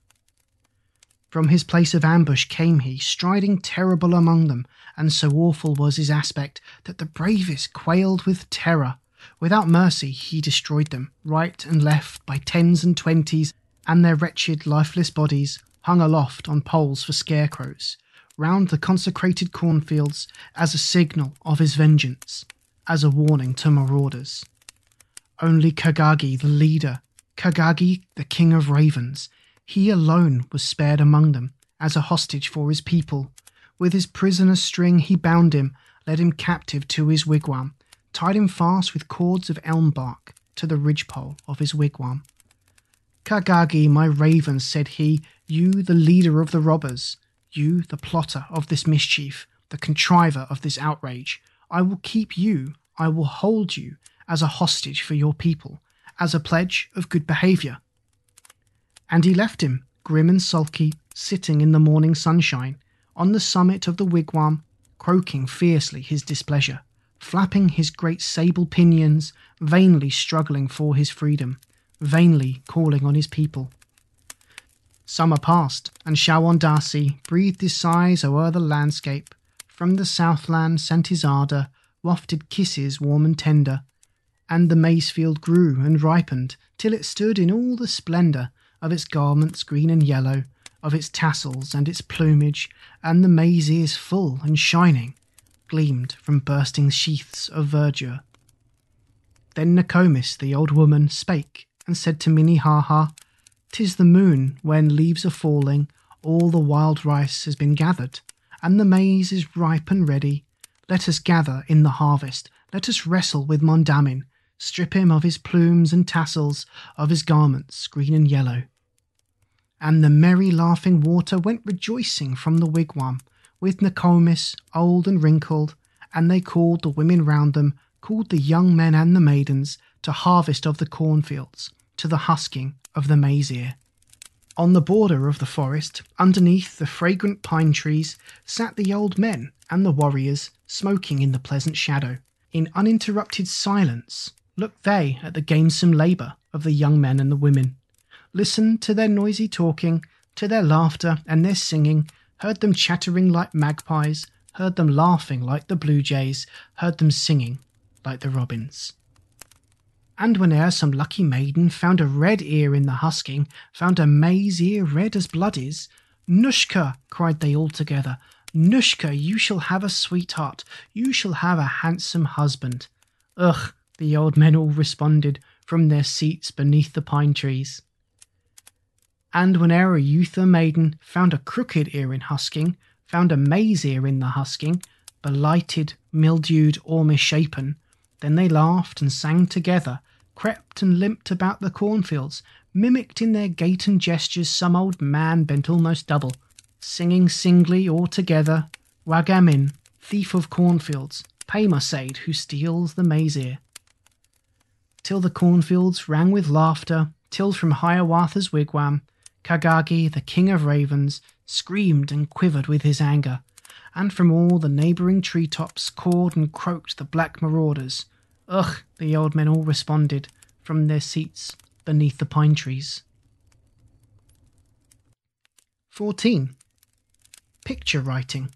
From his place of ambush came he, striding terrible among them, and so awful was his aspect that the bravest quailed with terror. Without mercy he destroyed them, right and left, by tens and twenties, and their wretched, lifeless bodies hung aloft on poles for scarecrows, round the consecrated cornfields as a signal of his vengeance, as a warning to marauders. Only Kahgahgee, the leader, Kahgahgee, the king of ravens, he alone was spared among them as a hostage for his people. With his prisoner string he bound him, led him captive to his wigwam, tied him fast with cords of elm bark to the ridgepole of his wigwam. Kahgahgee, my raven, said he, you the leader of the robbers, you the plotter of this mischief, the contriver of this outrage, I will keep you, I will hold you as a hostage for your people, as a pledge of good behaviour. And he left him, grim and sulky, sitting in the morning sunshine, on the summit of the wigwam, croaking fiercely his displeasure, flapping his great sable pinions, vainly struggling for his freedom, vainly calling on his people. Summer passed, and Shawondasee breathed his sighs o'er the landscape. From the southland sent his ardour, wafted kisses warm and tender, and the maize field grew and ripened till it stood in all the splendour of its garments green and yellow, of its tassels and its plumage, and the maize ears full and shining gleamed from bursting sheaths of verdure. Then Nokomis, the old woman, spake and said to Minnehaha, "'Tis the moon when leaves are falling, all the wild rice has been gathered, and the maize is ripe and ready. Let us gather in the harvest, let us wrestle with Mondamin, strip him of his plumes and tassels, of his garments green and yellow. And the merry laughing water went rejoicing from the wigwam, with Nokomis, old and wrinkled, and they called the women round them, called the young men and the maidens, to harvest of the cornfields, to the husking of the maize ear. On the border of the forest, underneath the fragrant pine trees, sat the old men and the warriors, smoking in the pleasant shadow. In uninterrupted silence, looked they at the gamesome labour of the young men and the women, listened to their noisy talking, to their laughter and their singing, heard them chattering like magpies, heard them laughing like the blue jays, heard them singing like the robins. And whene'er some lucky maiden found a red ear in the husking, found a maize ear red as blood is, Nushka, cried they all together, Nushka, you shall have a sweetheart, you shall have a handsome husband. Ugh, the old men all responded from their seats beneath the pine trees. And whene'er a youth or maiden found a crooked ear in husking, found a maize ear in the husking, blighted, mildewed, or misshapen, then they laughed and sang together, crept and limped about the cornfields, mimicked in their gait and gestures some old man bent almost double, singing singly or together, Wagemin, thief of cornfields, Paimosaid who steals the maize ear. Till the cornfields rang with laughter, till from Hiawatha's wigwam, Kahgahgee, the king of ravens, screamed and quivered with his anger, and from all the neighbouring tree tops cawed and croaked the black marauders. Ugh, the old men all responded from their seats beneath the pine trees. 14. Picture writing.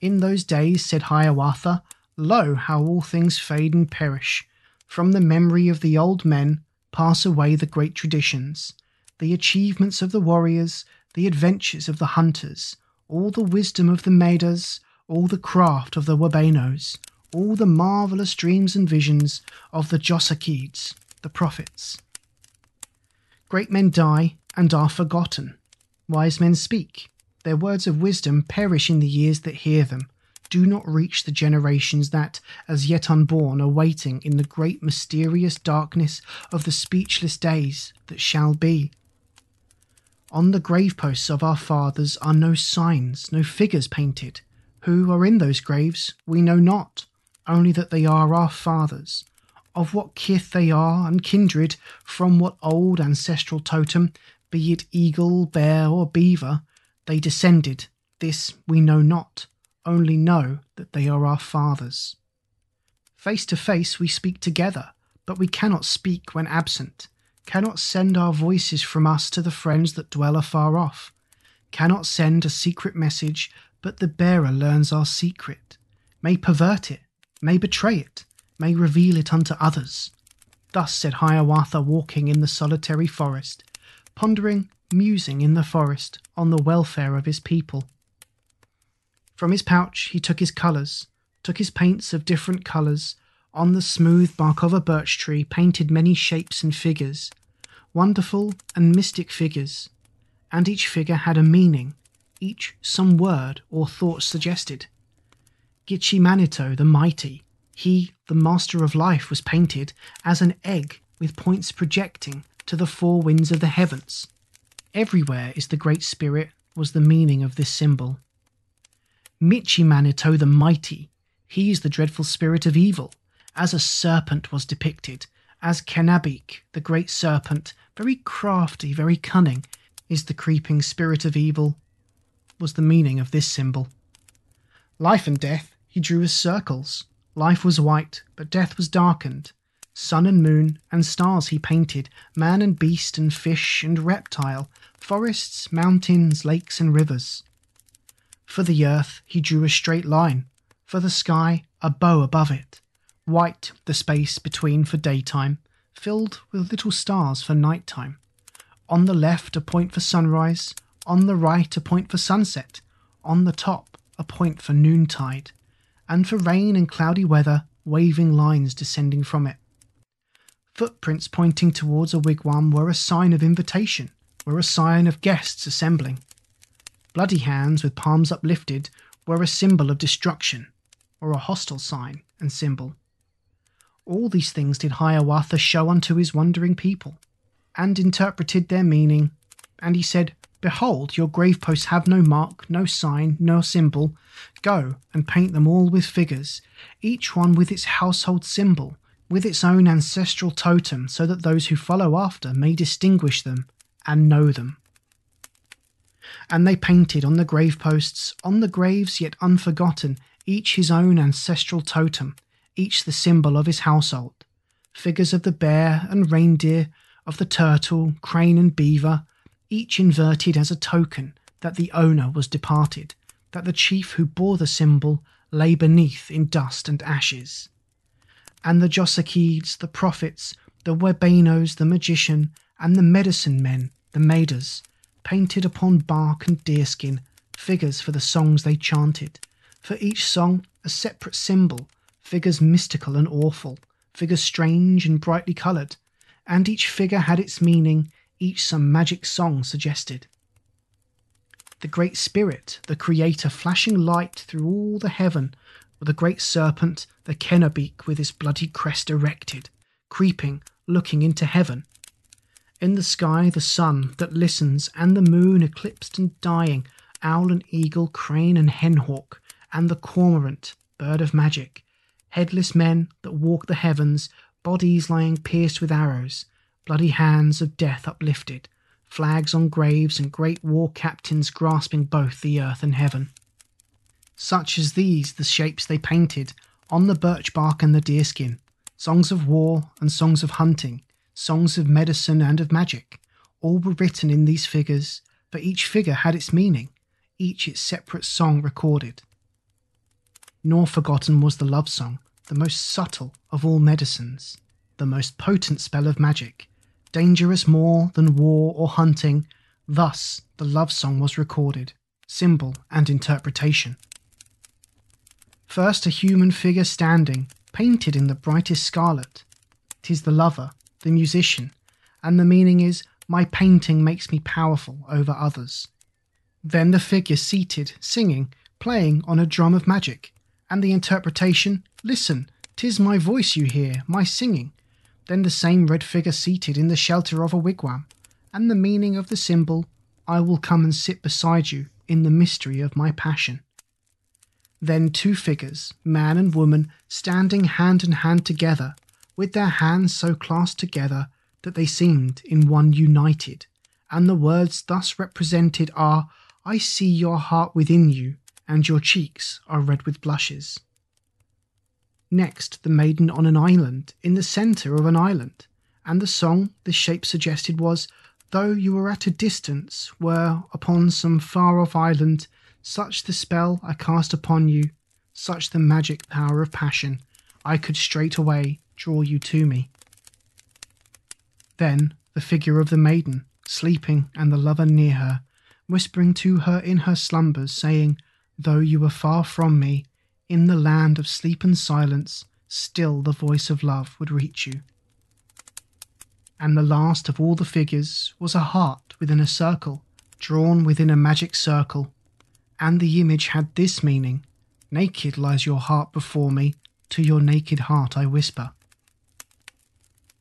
In those days, said Hiawatha, Lo, how all things fade and perish. From the memory of the old men pass away the great traditions, the achievements of the warriors, the adventures of the hunters, all the wisdom of the Medas, all the craft of the Wabenos, all the marvelous dreams and visions of the Jossakeeds, the prophets. Great men die and are forgotten. Wise men speak. Their words of wisdom perish in the years that hear them, do not reach the generations that, as yet unborn, are waiting in the great mysterious darkness of the speechless days that shall be. On the graveposts of our fathers are no signs, no figures painted. Who are in those graves we know not, only that they are our fathers. Of what kith they are and kindred, from what old ancestral totem, be it eagle, bear, or beaver, they descended, this we know not, only know that they are our fathers. Face to face we speak together, but we cannot speak when absent, cannot send our voices from us to the friends that dwell afar off, cannot send a secret message, but the bearer learns our secret, may pervert it, may betray it, may reveal it unto others. Thus said Hiawatha walking in the solitary forest, pondering, musing in the forest on the welfare of his people. From his pouch he took his colours, took his paints of different colours, on the smooth bark of a birch tree painted many shapes and figures, wonderful and mystic figures, and each figure had a meaning, each some word or thought suggested. Gitche Manito the mighty, he, the master of life, was painted as an egg with points projecting to the four winds of the heavens. Everywhere is the Great Spirit, was the meaning of this symbol. Mitche Manito the mighty, he is the dreadful spirit of evil, as a serpent was depicted, as Kenabeek, the great serpent, very crafty, very cunning, is the creeping spirit of evil, was the meaning of this symbol. Life and death he drew as circles. Life was white, but death was darkened. Sun and moon and stars he painted, man and beast and fish and reptile, forests, mountains, lakes, and rivers. For the earth he drew a straight line, for the sky a bow above it, white the space between for daytime, filled with little stars for night time. On the left a point for sunrise, on the right a point for sunset, on the top a point for noontide, and for rain and cloudy weather, waving lines descending from it. Footprints pointing towards a wigwam were a sign of invitation, were a sign of guests assembling. Bloody hands with palms uplifted were a symbol of destruction, or a hostile sign and symbol. All these things did Hiawatha show unto his wondering people, and interpreted their meaning. And he said, Behold, your grave posts have no mark, no sign, no symbol. Go and paint them all with figures, each one with its household symbol, with its own ancestral totem, so that those who follow after may distinguish them and know them and they painted on the graveposts, on the graves yet unforgotten, each his own ancestral totem, each the symbol of his household. figures of the bear and reindeer, of the turtle, crane, and beaver, each inverted as a token that the owner was departed, that the chief who bore the symbol lay beneath in dust and ashes. And the Jossakeeds, the prophets, the Wabenos, the magician, and the medicine men, the Medas, painted upon bark and deerskin figures for the songs they chanted, for each song a separate symbol, figures mystical and awful, figures strange and brightly coloured, and each figure had its meaning, each some magic song suggested. The Great Spirit, the Creator, flashing light through all the heaven, or the great serpent, the Kenabeek, with his bloody crest erected, creeping, looking into heaven. In the sky, the sun that listens, and the moon eclipsed and dying, owl and eagle, crane and henhawk, and the cormorant, bird of magic, headless men that walk the heavens, bodies lying pierced with arrows, bloody hands of death uplifted, flags on graves, and great war captains grasping both the earth and heaven. Such as these the shapes they painted on the birch bark and the deerskin, songs of war and songs of hunting, songs of medicine and of magic, all were written in these figures, for each figure had its meaning, each its separate song recorded. Nor forgotten was the love song, the most subtle of all medicines, the most potent spell of magic, dangerous more than war or hunting. Thus the love song was recorded, symbol and interpretation. First, a human figure standing, painted in the brightest scarlet. Tis the lover, the musician, and the meaning is, My painting makes me powerful over others. Then the figure seated, singing, playing on a drum of magic, and the interpretation, Listen, tis my voice you hear, my singing. Then the same red figure seated in the shelter of a wigwam, and the meaning of the symbol, I will come and sit beside you in the mystery of my passion. Then two figures, man and woman, standing hand in hand together, with their hands so clasped together that they seemed in one united. And the words thus represented are I see your heart within you, and your cheeks are red with blushes. Next, the maiden on an island, in the centre of an island, and the song the shape suggested was Though you were at a distance, were upon some far off island, such the spell I cast upon you, such the magic power of passion, I could straightway draw you to me. Then the figure of the maiden, sleeping, and the lover near her, whispering to her in her slumbers, saying, Though you were far from me, in the land of sleep and silence, still the voice of love would reach you. And the last of all the figures was a heart within a circle, drawn within a magic circle. And the image had this meaning Naked lies your heart before me, to your naked heart I whisper.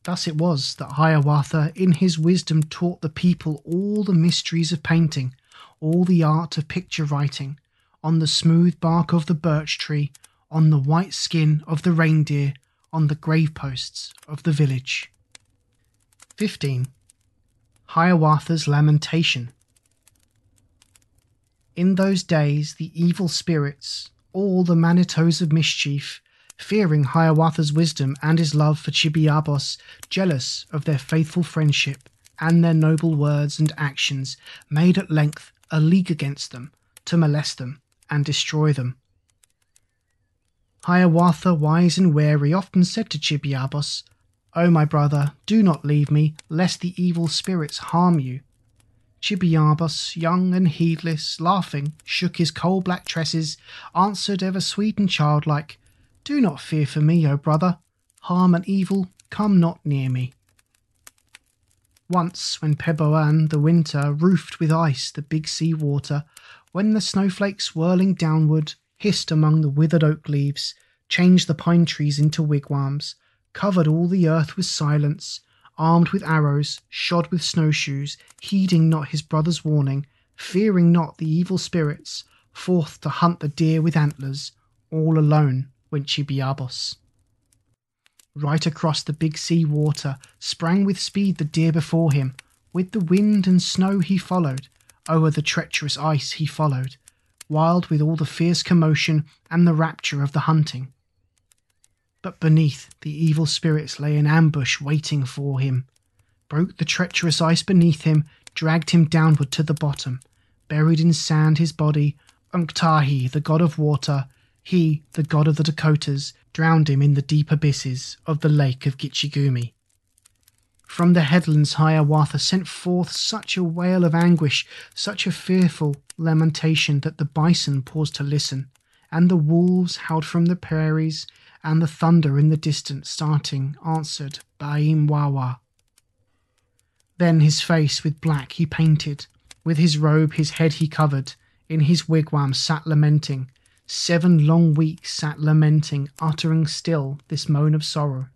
Thus it was that Hiawatha in his wisdom taught the people all the mysteries of painting, all the art of picture writing, on the smooth bark of the birch tree, on the white skin of the reindeer, on the graveposts of the village. 15. Hiawatha's Lamentation. In those days, the evil spirits, all the Manitos of mischief, fearing Hiawatha's wisdom and his love for Chibiabos, jealous of their faithful friendship and their noble words and actions, made at length a league against them to molest them and destroy them. Hiawatha, wise and wary, often said to Chibiabos, O my brother, do not leave me, lest the evil spirits harm you. Chibiabos, young and heedless, laughing, shook his coal black tresses, answered ever sweet and childlike, Do not fear for me, O brother. Harm and evil come not near me. Once, when Peboan, the winter, roofed with ice the big sea water, when the snowflakes whirling downward hissed among the withered oak leaves, changed the pine trees into wigwams, covered all the earth with silence, armed with arrows, shod with snowshoes, heeding not his brother's warning, fearing not the evil spirits, forth to hunt the deer with antlers, all alone went Chibiabos. Right across the big sea water sprang with speed the deer before him. With the wind and snow he followed, O'er the treacherous ice he followed, wild with all the fierce commotion and the rapture of the hunting. but beneath the evil spirits lay in ambush waiting for him, broke the treacherous ice beneath him, dragged him downward to the bottom, buried in sand his body. Unktahi, the god of water, he, the god of the Dakotas, drowned him in the deep abysses of the lake of Gitche Gumee. From the headlands Hiawatha sent forth such a wail of anguish, such a fearful lamentation that the bison paused to listen, and the wolves howled from the prairies, and the thunder in the distance starting answered Baim Wawa. Then his face with black he painted, with his robe his head he covered, in his wigwam sat lamenting, seven long weeks sat lamenting, uttering still this moan of sorrow.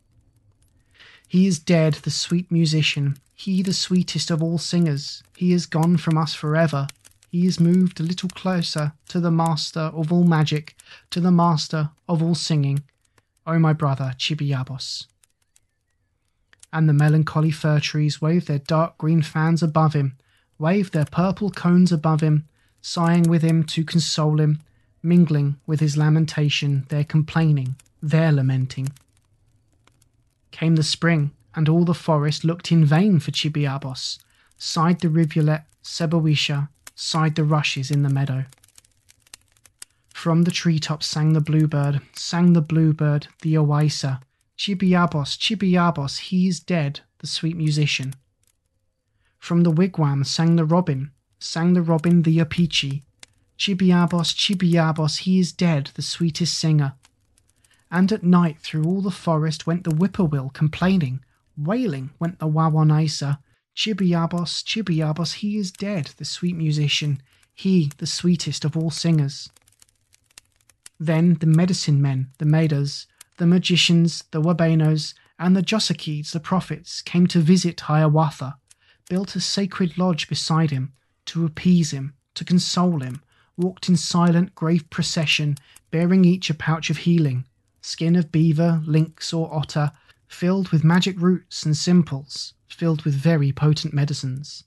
He is dead, the sweet musician, he the sweetest of all singers. He is gone from us forever. He is moved a little closer to the master of all magic, to the master of all singing. O my brother Chibiabos. And the melancholy fir trees wave their dark green fans above him, wave their purple cones above him, sighing with him to console him, mingling with his lamentation, their complaining, their lamenting. Came the spring, and all the forest looked in vain for Chibiabos. Sighed the rivulet Sebowisha, sighed the rushes in the meadow. From the treetops sang the bluebird, sang the bluebird, the owaissa. Chibiabos, Chibiabos, he is dead, the sweet musician. From the wigwam sang the robin, sang the robin the opechee. Chibiabos, Chibiabos, he is dead, the sweetest singer. And at night through all the forest went the whippoorwill complaining, wailing went the Wawonaissa. Chibiabos, Chibiabos, he is dead, the sweet musician, he the sweetest of all singers. Then the medicine men, the Medas, the magicians, the Wabenos, and the Jossakeeds, the prophets, came to visit Hiawatha, built a sacred lodge beside him, to appease him, to console him, walked in silent, grave procession, bearing each a pouch of healing, skin of beaver, lynx, or otter, filled with magic roots and simples, filled with very potent medicines.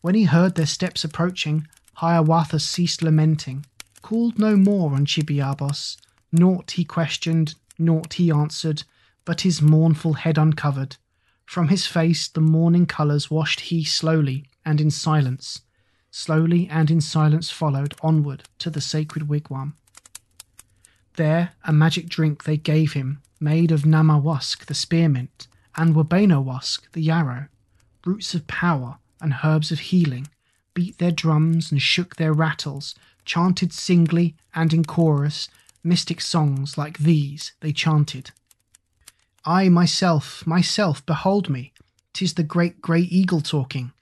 When he heard their steps approaching, Hiawatha ceased lamenting, called no more on Chibiabos, naught he questioned, naught he answered, but his mournful head uncovered. From his face the morning colours washed he slowly and in silence, slowly and in silence followed onward to the sacred wigwam. There a magic drink they gave him, made of namawask the spearmint, and wabenowask the yarrow, roots of power and herbs of healing, beat their drums and shook their rattles, chanted singly and in chorus, mystic songs like these they chanted. I myself, myself, behold me, tis the great grey eagle talking.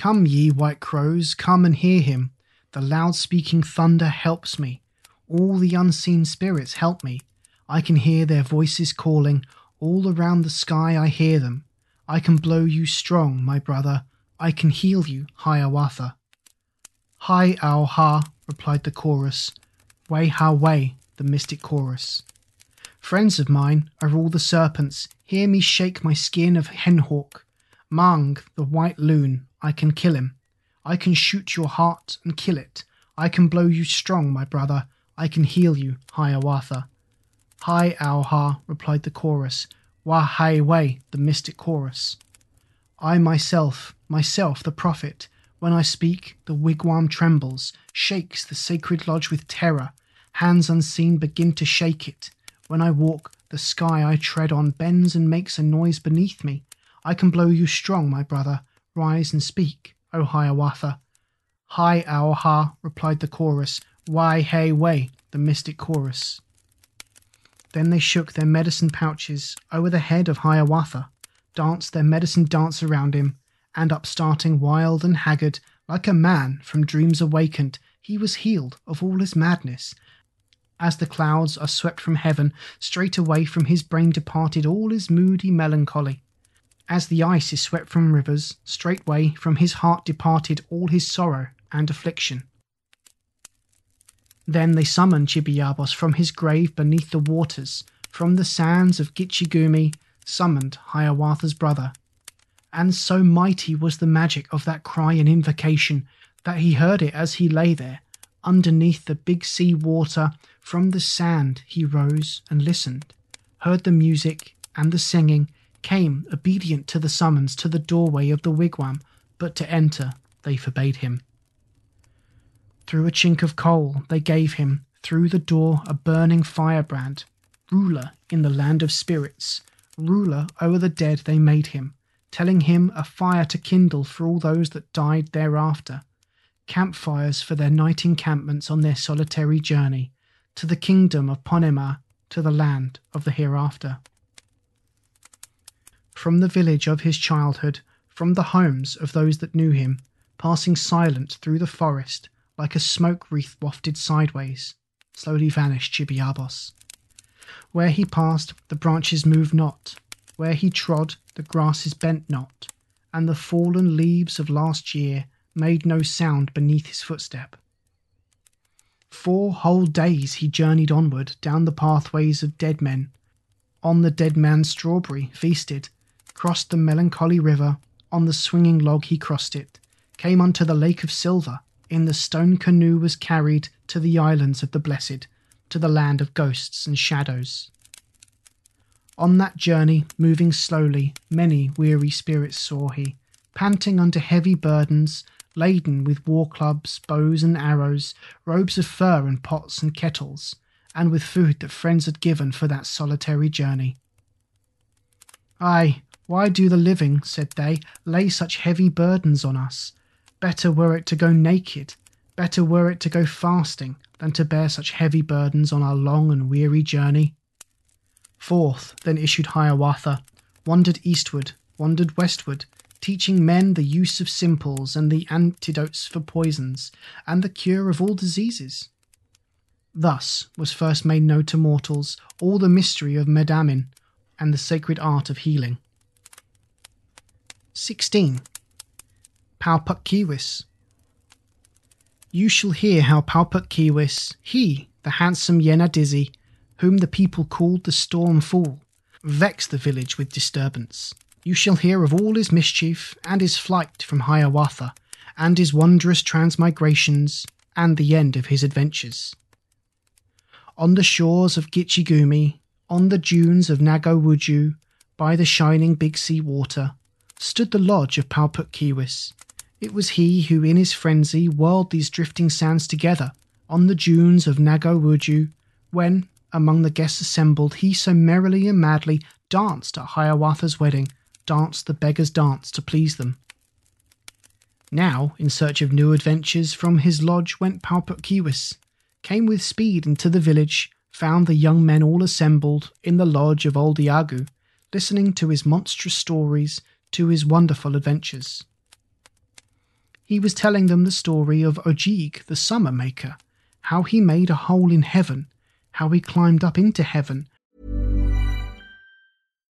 Come, ye white crows, come and hear him. The loud speaking thunder helps me. All the unseen spirits help me. I can hear their voices calling. All around the sky I hear them. I can blow you strong, my brother. I can heal you, Hiawatha. Hi, ow ha, replied the chorus. Way ha way, the mystic chorus. Friends of mine are all the serpents. Hear me shake my skin of henhawk. Mahng, the white loon, I can kill him. I can shoot your heart and kill it. I can blow you strong, my brother. I can heal you, Hiawatha. Hi, ow ha, replied the chorus. Wah hai way, the mystic chorus. I myself, myself the prophet, when I speak, the wigwam trembles, shakes the sacred lodge with terror. Hands unseen begin to shake it. When I walk, the sky I tread on bends and makes a noise beneath me. I can blow you strong, my brother. Rise and speak, O Hiawatha. Hi, ow ha, replied the chorus. Why, hey, way, the mystic chorus. Then they shook their medicine pouches over the head of Hiawatha, danced their medicine dance around him, and upstarting wild and haggard, like a man from dreams awakened, he was healed of all his madness. As the clouds are swept from heaven, straightway from his brain departed all his moody melancholy. As the ice is swept from rivers, straightway from his heart departed all his sorrow and affliction. Then they summoned Chibiabos from his grave beneath the waters, from the sands of Gitche Gumee, summoned Hiawatha's brother. And so mighty was the magic of that cry and invocation that he heard it as he lay there, underneath the big sea water, from the sand he rose and listened, heard the music and the singing, came obedient to the summons to the doorway of the wigwam, but to enter they forbade him. Through a chink of coal they gave him, through the door a burning firebrand, ruler in the land of spirits, ruler o'er the dead they made him, telling him a fire to kindle for all those that died thereafter, campfires for their night encampments on their solitary journey to the kingdom of Ponemah, to the land of the hereafter. From the village of his childhood, from the homes of those that knew him, passing silent through the forest, like a smoke wreath wafted sideways, slowly vanished Chibiabos. Where he passed, the branches moved not. Where he trod, the grasses bent not, and the fallen leaves of last year made no sound beneath his footstep. Four whole days he journeyed onward down the pathways of dead men. On the dead man's strawberry feasted, crossed the melancholy river, on the swinging log he crossed it, came unto the lake of silver, in the stone canoe was carried to the islands of the blessed, to the land of ghosts and shadows. On that journey, moving slowly, many weary spirits saw he, panting under heavy burdens, laden with war clubs, bows and arrows, robes of fur and pots and kettles, and with food that friends had given for that solitary journey. Ay, why do the living, said they, lay such heavy burdens on us? Better were it to go naked, better were it to go fasting, than to bear such heavy burdens on our long and weary journey. Forth then issued Hiawatha, wandered eastward, wandered westward, teaching men the use of simples and the antidotes for poisons, and the cure of all diseases. Thus was first made known to mortals all the mystery of Medamin and the sacred art of healing. 16. Pau-Puk-Keewis. You shall hear how Pau-Puk-Keewis, he, the handsome Yenadizze, whom the people called the Storm Fool, vexed the village with disturbance. You shall hear of all his mischief, and his flight from Hiawatha, and his wondrous transmigrations, and the end of his adventures. On the shores of Gitche Gumee, on the dunes of Nagow Wudjoo, by the shining Big Sea water, stood the lodge of Pau-Puk-Keewis. It was he who, in his frenzy, whirled these drifting sands together on the dunes of Nagow Wudjoo, when, among the guests assembled, he so merrily and madly danced at Hiawatha's wedding danced the beggar's dance to please them. Now, in search of new adventures, from his lodge went Pau-Puk-Keewis, came with speed into the village, found the young men all assembled in the lodge of old Iagoo, listening to his monstrous stories, to his wonderful adventures. He was telling them the story of Ojeeg, the summer maker, how he made a hole in heaven, how he climbed up into heaven,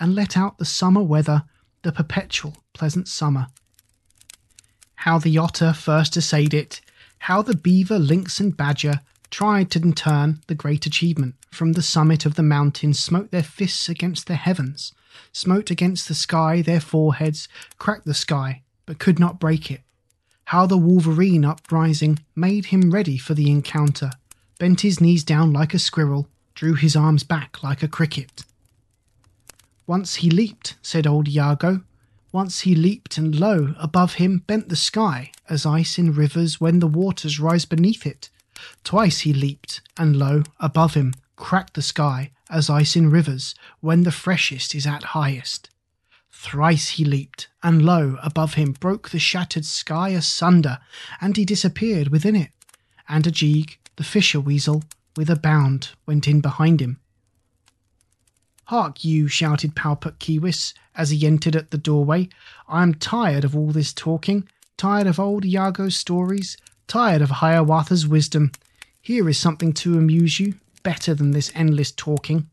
And let out the summer weather, the perpetual pleasant summer. how the otter first essayed it, how the beaver, lynx, and badger tried to turn the great achievement from the summit of the mountain, smote their fists against the heavens, smote against the sky their foreheads, cracked the sky, but could not break it. How the wolverine uprising made him ready for the encounter, bent his knees down like a squirrel, drew his arms back like a cricket. Once he leaped, said old Iagoo, once he leaped, and lo, above him bent the sky, as ice in rivers when the waters rise beneath it. Twice he leaped, and lo, above him cracked the sky, as ice in rivers when the freshest is at highest. Thrice he leaped, and lo, above him broke the shattered sky asunder, and he disappeared within it. And Ojeeg, the fisher weasel, with a bound went in behind him. Hark you, shouted Pau-Puk-Keewis as he entered at the doorway. I am tired of all this talking, tired of old Iagoo's stories, tired of Hiawatha's wisdom. Here is something to amuse you, better than this endless talking.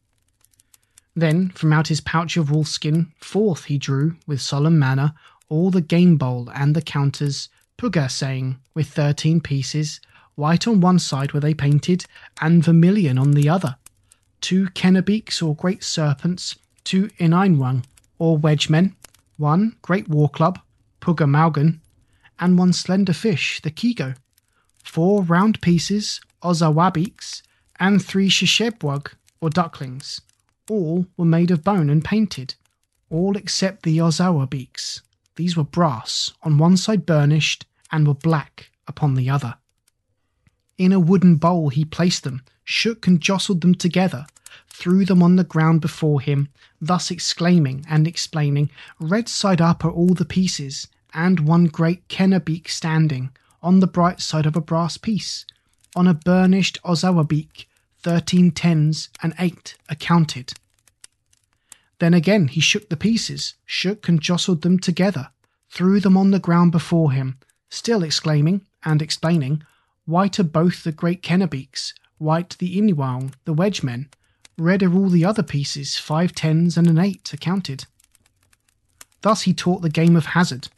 Then, from out his pouch of wolfskin, forth he drew, with solemn manner, all the game bowl and the counters, Pugasaing, with thirteen pieces, white on one side were they painted, and vermilion on the other two Kenabeeks or great serpents, two Ininewug or wedgemen, one great war club, Pugamaugun, and one slender fish, the Keego, four round pieces, Ozawabeeks, and three Sheshebwug or ducklings. All were made of bone and painted, all except the Ozawabeeks. These were brass, on one side burnished, and were black upon the other. In a wooden bowl he placed them, shook and jostled them together, threw them on the ground before him, thus exclaiming and explaining, Red side up are all the pieces, and one great Kenabeek standing, on the bright side of a brass piece. On a burnished Ozawabeek, thirteen tens and eight accounted. Then again he shook the pieces, shook and jostled them together, threw them on the ground before him, still exclaiming and explaining, White are both the great Kenabeeks, white the Ininewug, the wedgemen, red are all the other pieces, five tens and an eight accounted. Thus he taught the game of hazard,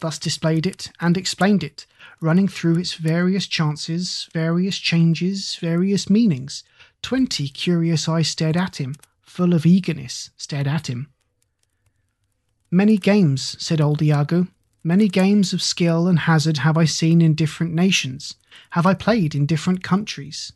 thus displayed it and explained it, running through its various chances, various changes, various meanings. Twenty curious eyes stared at him, full of eagerness, stared at him. Many games, said old Iagoo, many games of skill and hazard have I seen in different nations, have I played in different countries.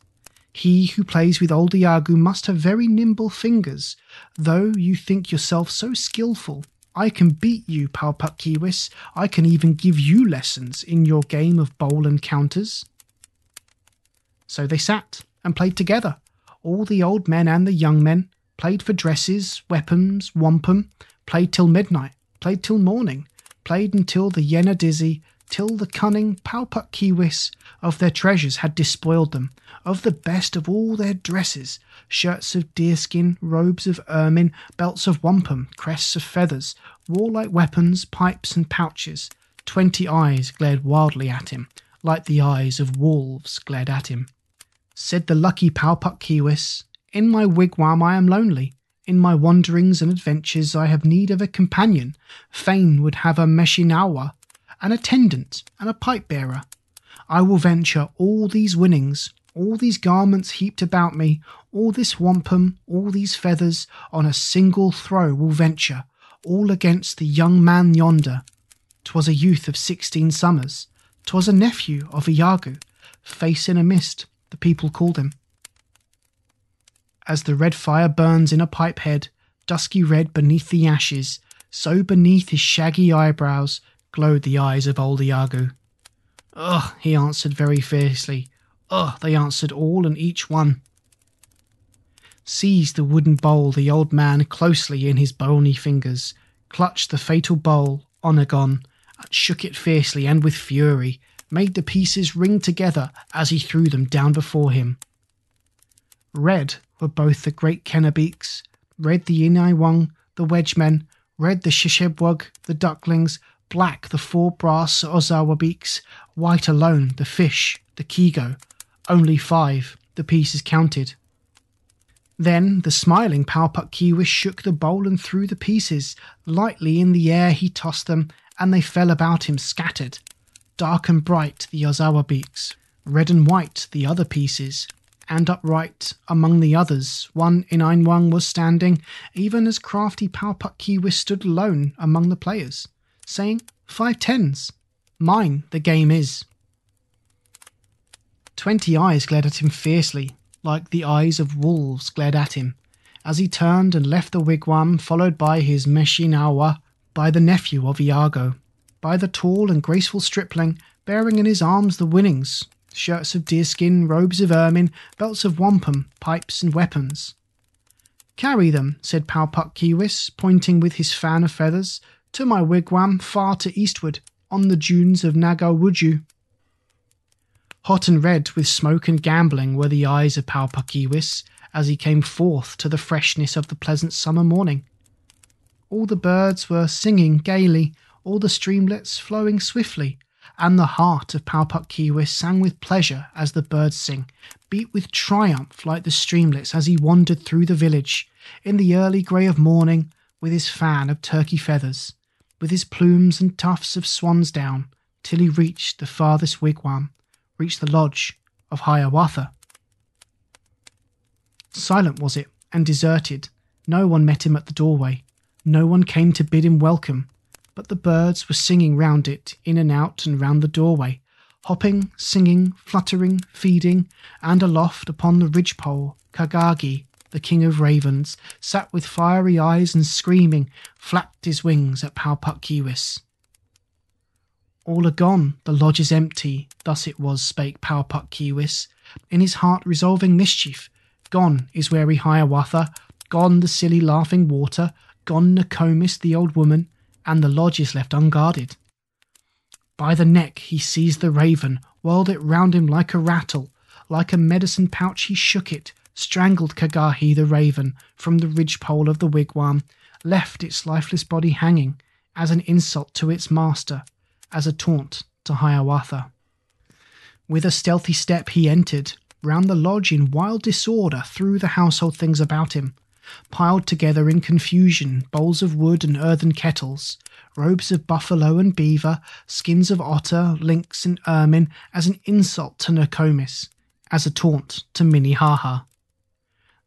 He who plays with old Iagoo must have very nimble fingers, though you think yourself so skilful. I can beat you, Pau-Puk-Keewis. I can even give you lessons in your game of bowl and counters. So they sat and played together. All the old men and the young men played for dresses, weapons, wampum, played till midnight, played till morning, played until the Yenadizze, till the cunning Pau-Puk-Keewis of their treasures had despoiled them, of the best of all their dresses, shirts of deerskin, robes of ermine, belts of wampum, crests of feathers, warlike weapons, pipes, and pouches. Twenty eyes glared wildly at him, like the eyes of wolves glared at him. Said the lucky Pau-Puk-Keewis, In my wigwam I am lonely. In my wanderings and adventures I have need of a companion. Fain would have a Meshinauwa an attendant, and a pipe bearer. I will venture all these winnings, all these garments heaped about me, all this wampum, all these feathers, on a single throw will venture, all against the young man yonder. 'Twas a youth of sixteen summers, 'twas a nephew of Iagoo, face in a mist, the people called him. As the red fire burns in a pipe head, dusky red beneath the ashes, so beneath his shaggy eyebrows glowed the eyes of old Iagoo. Ugh, he answered very fiercely. Ugh, they answered all and each one. Seized the wooden bowl the old man closely in his bony fingers, clutched the fatal bowl, Onagon, and shook it fiercely and with fury, made the pieces ring together as he threw them down before him. Red were both the great Kenabeeks, red the Ininewug, the Wedgemen, red the Sheshebwug, the ducklings, black the four brass Ozawabeeks, white alone the fish, the Keego, only five, the pieces counted. Then the smiling Pau-Puk-Keewis shook the bowl and threw the pieces. Lightly in the air he tossed them, and they fell about him scattered. dark and bright the Ozawabeeks, red and white the other pieces, and upright among the others, one in Einwang was standing, even as crafty Pau-Puk-Keewis stood alone among the players, saying, Five tens, mine the game is. Twenty eyes glared at him fiercely, like the eyes of wolves glared at him, as he turned and left the wigwam, followed by his Meshinauwa, by the nephew of Iagoo, by the tall and graceful stripling, bearing in his arms the winnings, shirts of deerskin, robes of ermine, belts of wampum, pipes and weapons. Carry them, said Pau-Puk-Keewis, pointing with his fan of feathers, to my wigwam far to eastward, on the dunes of Nagow Wudjoo. Hot and red with smoke and gambling were the eyes of Pau-Puk-Keewis as he came forth to the freshness of the pleasant summer morning. All the birds were singing gaily, all the streamlets flowing swiftly, and the heart of Pau-Puk-Keewis sang with pleasure as the birds sing, beat with triumph like the streamlets as he wandered through the village, in the early grey of morning, with his fan of turkey feathers, with his plumes and tufts of swan's down, till he reached the farthest wigwam, reached the lodge of Hiawatha. Silent was it, and deserted. No one met him at the doorway. No one came to bid him welcome but the birds were singing round it, in and out and round the doorway, hopping, singing, fluttering, feeding, and aloft upon the ridgepole, Kahgahgee, the king of ravens, sat with fiery eyes and screaming, flapped his wings at Pau-Puk-Keewis. All are gone, the lodge is empty, thus it was spake Pau-Puk-Keewis, in his heart resolving mischief. Gone is wary Hiawatha, gone the silly laughing water, gone Nokomis the old woman, and the lodge is left unguarded. By the neck he seized the raven, whirled it round him like a rattle, like a medicine pouch he shook it, strangled Kahgahgee the raven from the ridgepole of the wigwam, left its lifeless body hanging, as an insult to its master, as a taunt to Hiawatha. With a stealthy step he entered, round the lodge in wild disorder threw the household things about him, piled together in confusion bowls of wood and earthen kettles, robes of buffalo and beaver, skins of otter, lynx, and ermine as an insult to Nokomis, as a taunt to Minnehaha.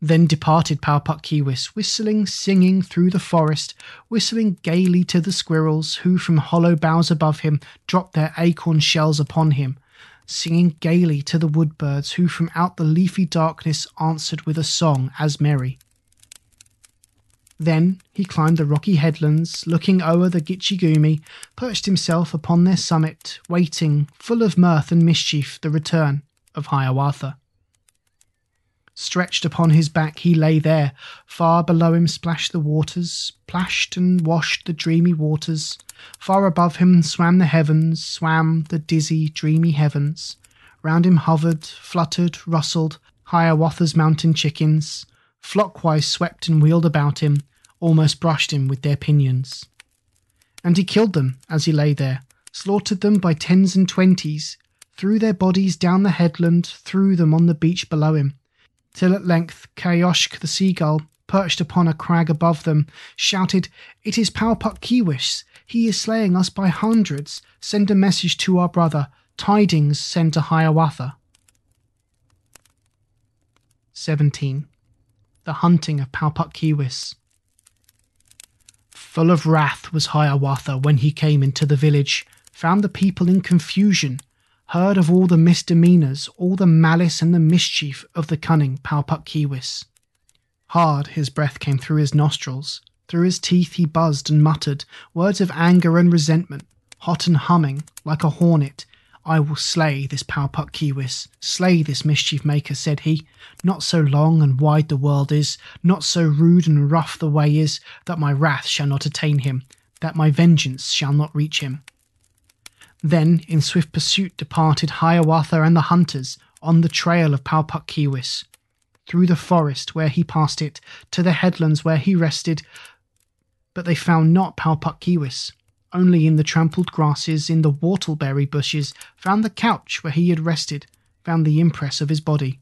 Then departed Pau-Puk-Keewis, whistling, singing through the forest, whistling gaily to the squirrels who from hollow boughs above him dropped their acorn shells upon him, singing gaily to the wood birds who from out the leafy darkness answered with a song as merry. Then he climbed the rocky headlands, looking o'er the Gitche Gumee, perched himself upon their summit, waiting, full of mirth and mischief, the return of Hiawatha. Stretched upon his back he lay there, far below him splashed the waters, plashed and washed the dreamy waters, far above him swam the heavens, swam the dizzy, dreamy heavens. Round him hovered, fluttered, rustled Hiawatha's mountain chickens, flockwise swept and wheeled about him, almost brushed him with their pinions. And he killed them as he lay there, slaughtered them by tens and twenties, threw their bodies down the headland, threw them on the beach below him, till at length Kayoshk the seagull, perched upon a crag above them, shouted, It is Pau-Puk-Keewis! He is slaying us by hundreds! Send a message to our brother, tidings send to Hiawatha. 17. The Hunting of Pau-Puk-Keewis. Full of wrath was Hiawatha when he came into the village, found the people in confusion, heard of all the misdemeanours, all the malice and the mischief of the cunning Palpuk. Hard his breath came through his nostrils, through his teeth he buzzed and muttered words of anger and resentment, hot and humming like a hornet, I will slay this Palpuk slay this mischief maker, said he. Not so long and wide the world is, not so rude and rough the way is, that my wrath shall not attain him, that my vengeance shall not reach him. Then in swift pursuit departed Hiawatha and the hunters on the trail of Pau-Puk-Keewis, through the forest where he passed it, to the headlands where he rested, but they found not Pau-Puk-Keewis only in the trampled grasses, in the whortleberry bushes, found the couch where he had rested, found the impress of his body.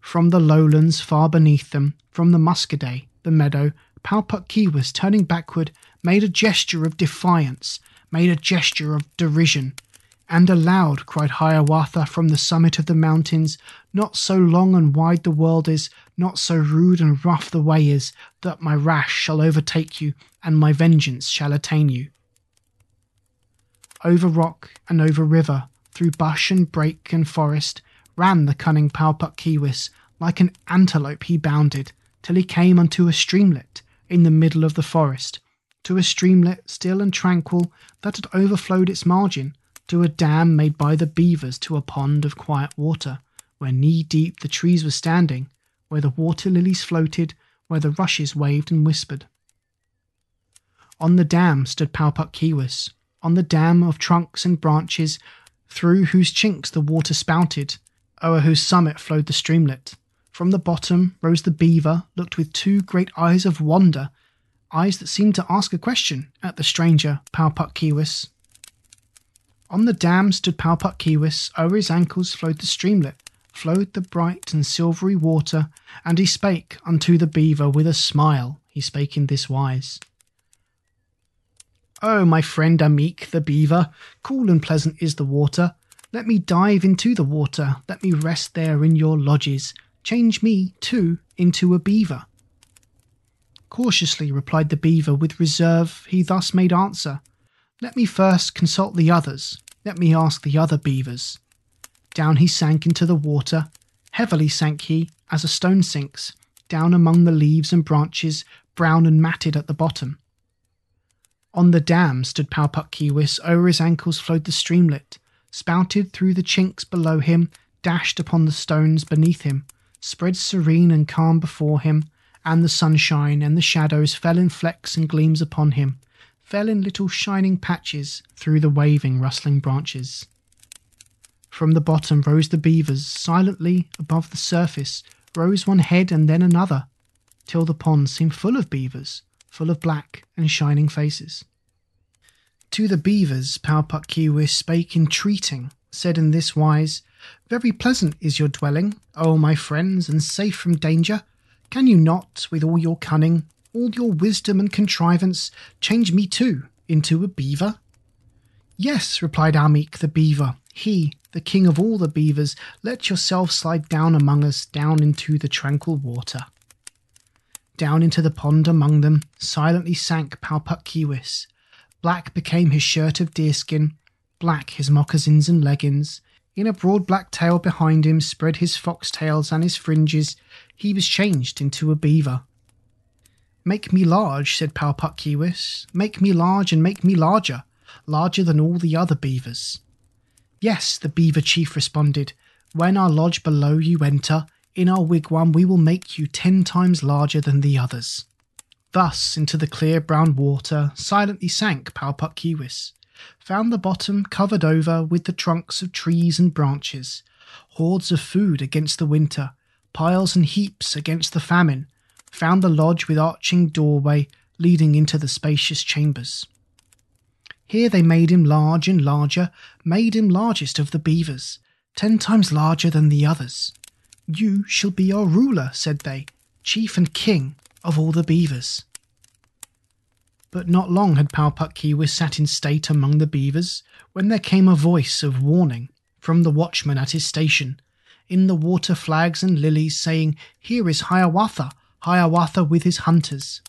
From the lowlands far beneath them, from the Muskoday, the meadow, Pau-Puk-Keewis, turning backward, made a gesture of defiance, made a gesture of derision, And aloud cried Hiawatha from the summit of the mountains, Not so long and wide the world is, not so rude and rough the way is, that my rash shall overtake you, and my vengeance shall attain you. Over rock and over river, through bush and brake and forest, ran the cunning Pau Puk Keewis, like an antelope he bounded, till he came unto a streamlet in the middle of the forest, to a streamlet still and tranquil that had overflowed its margin, to a dam made by the beavers to a pond of quiet water, where knee deep the trees were standing, where the water lilies floated, where the rushes waved and whispered. On the dam stood Pau Puk Keewis, on the dam of trunks and branches, through whose chinks the water spouted, o'er whose summit flowed the streamlet. From the bottom rose the beaver, looked with two great eyes of wonder, eyes that seemed to ask a question at the stranger Pau Puk Keewis. On the dam stood Pau Puk Keewis, o'er his ankles flowed the streamlet, flowed the bright and silvery water, and he spake unto the beaver with a smile, he spake in this wise. O my friend Ameek the beaver, cool and pleasant is the water. Let me dive into the water, let me rest there in your lodges. Change me, too, into a beaver. Cautiously replied the beaver, with reserve he thus made answer let me first consult the others. Let me ask the other beavers. Down he sank into the water. Heavily sank he, as a stone sinks, down among the leaves and branches, brown and matted at the bottom. On the dam stood Pau Puk Keewis, o'er his ankles flowed the streamlet, spouted through the chinks below him, dashed upon the stones beneath him, spread serene and calm before him, and the sunshine and the shadows fell in flecks and gleams upon him, fell in little shining patches through the waving, rustling branches. From the bottom rose the beavers, silently above the surface rose one head and then another, till the pond seemed full of beavers, full of black and shining faces. To the beavers, Pau Puk Keewis spake entreating, said in this wise, Very pleasant is your dwelling, O my friends, and safe from danger. Can you not, with all your cunning, all your wisdom and contrivance, change me too into a beaver? Yes, replied Ameek the beaver, he, the king of all the beavers, let yourself slide down among us, down into the tranquil water. Down into the pond among them silently sank Keewis. Black became his shirt of deerskin, black his moccasins and leggings. In a broad black tail behind him spread his foxtails and his fringes. He was changed into a beaver. Make me large, said Pau Puk Keewis. Make me large and make me larger, larger than all the other beavers. Yes, the beaver chief responded. When our lodge below you enter, in our wigwam we will make you ten times larger than the others. Thus into the clear brown water silently sank Pau Puk Keewis, found the bottom covered over with the trunks of trees and branches, hoards of food against the winter, piles and heaps against the famine, found the lodge with arching doorway leading into the spacious chambers. Here they made him large and larger, made him largest of the beavers, ten times larger than the others. You shall be our ruler, said they, chief and king of all the beavers. But not long had Pau Puk Keewis sat in state among the beavers when there came a voice of warning from the watchman at his station, in the water flags and lilies, saying, Here is Hiawatha, Hiawatha with his hunters.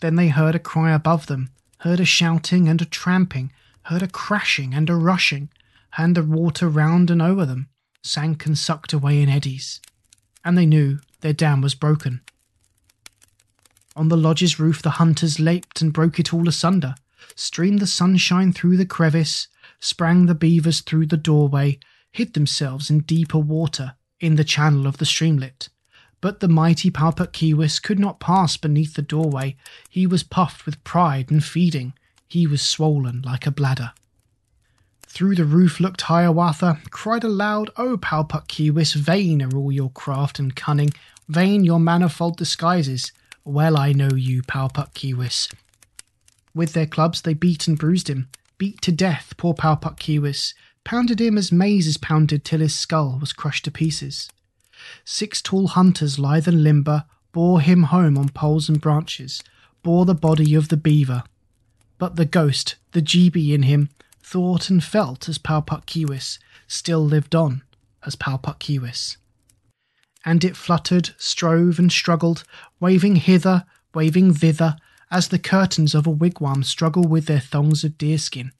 Then they heard a cry above them, heard a shouting and a tramping, heard a crashing and a rushing, and the water round and over them sank and sucked away in eddies, and they knew their dam was broken. On the lodge's roof the hunters leaped and broke it all asunder, streamed the sunshine through the crevice, sprang the beavers through the doorway, hid themselves in deeper water in the channel of the streamlet, but the mighty Keewis could not pass beneath the doorway. He was puffed with pride and feeding. He was swollen like a bladder. Through the roof looked Hiawatha, cried aloud, O Keewis, vain are all your craft and cunning, vain your manifold disguises. Well I know you, Keewis. With their clubs they beat and bruised him, beat to death poor Keewis, pounded him as maize is pounded till his skull was crushed to pieces. Six tall hunters, lithe and limber, bore him home on poles and branches, bore the body of the beaver. But the ghost, the Jeebi in him, thought and felt as Pau-Puk-Keewis still lived on as Pau-Puk-Keewis. And it fluttered, strove, and struggled, waving hither, waving thither, as the curtains of a wigwam struggle with their thongs of deerskin.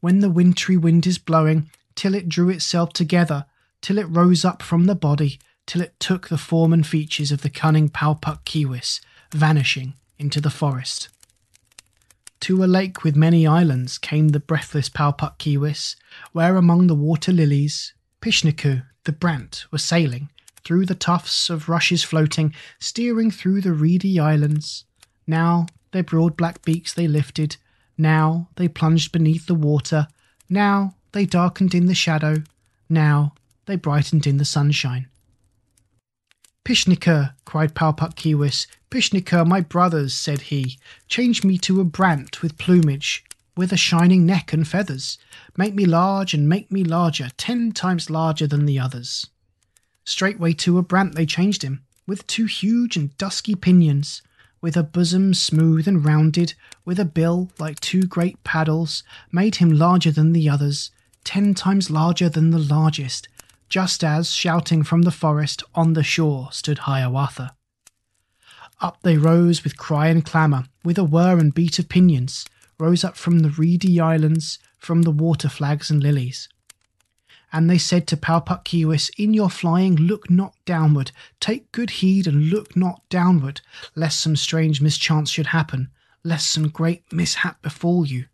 When the wintry wind is blowing, till it drew itself together, till it rose up from the body, till it took the form and features of the cunning Pau-Puk-Keewis, vanishing into the forest. To a lake with many islands came the breathless Pau-Puk-Keewis, where among the water lilies, Pishnekuh, the brant, were sailing, through the tufts of rushes floating, steering through the reedy islands. Now their broad black beaks they lifted, now they plunged beneath the water, now they darkened in the shadow, now they brightened in the sunshine. Pishnekuh, cried Pau-Puk-Keewis, Pishnekuh, my brothers, said he, change me to a brant with plumage, with a shining neck and feathers. Make me large and make me larger, ten times larger than the others. Straightway to a brant they changed him, with two huge and dusky pinions, with a bosom smooth and rounded, with a bill like two great paddles, made him larger than the others, ten times larger than the largest, just as, shouting from the forest, on the shore stood Hiawatha. Up they rose with cry and clamour, with a whir and beat of pinions, rose up from the reedy islands, from the water flags and lilies. And they said to Pau-Puk-Keewis, In your flying, look not downward, take good heed and look not downward, lest some strange mischance should happen, lest some great mishap befall you.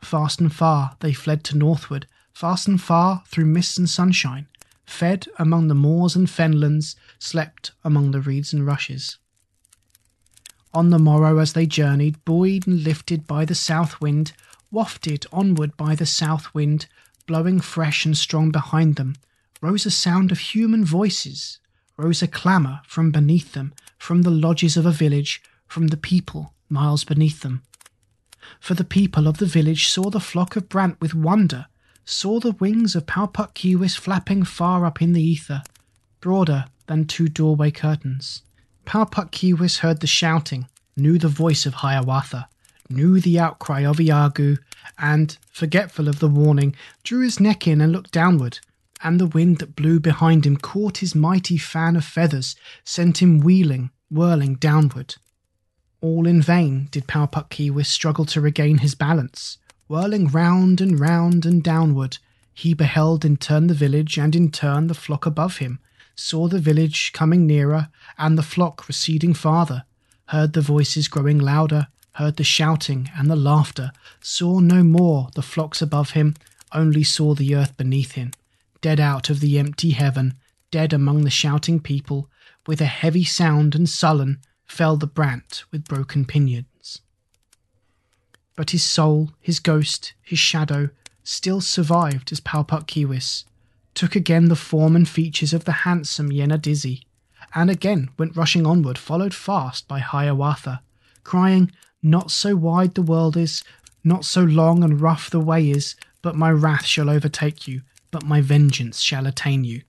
Fast and far they fled to northward, fast and far through mist and sunshine, fed among the moors and fenlands, slept among the reeds and rushes. On the morrow, as they journeyed, buoyed and lifted by the south wind, wafted onward by the south wind, blowing fresh and strong behind them, rose a sound of human voices, rose a clamour from beneath them, from the lodges of a village, from the people miles beneath them. For the people of the village saw the flock of brant with wonder saw the wings of Pau-Puk-Keewis flapping far up in the ether, broader than two doorway curtains. Pau-Puk-Keewis heard the shouting, knew the voice of Hiawatha, knew the outcry of Iagoo, and, forgetful of the warning, drew his neck in and looked downward, and the wind that blew behind him caught his mighty fan of feathers, sent him wheeling, whirling downward. All in vain did Pau-Puk-Keewis struggle to regain his balance. Whirling round and round and downward, he beheld in turn the village and in turn the flock above him, saw the village coming nearer and the flock receding farther, heard the voices growing louder, heard the shouting and the laughter, saw no more the flocks above him, only saw the earth beneath him, dead out of the empty heaven, dead among the shouting people, with a heavy sound and sullen fell the brant with broken pinions. But his soul, his ghost, his shadow, still survived as Pau-Puk-Keewis, took again the form and features of the handsome Yenadizze, and again went rushing onward, followed fast by Hiawatha, crying, Not so wide the world is, not so long and rough the way is, but my wrath shall overtake you, but my vengeance shall attain you.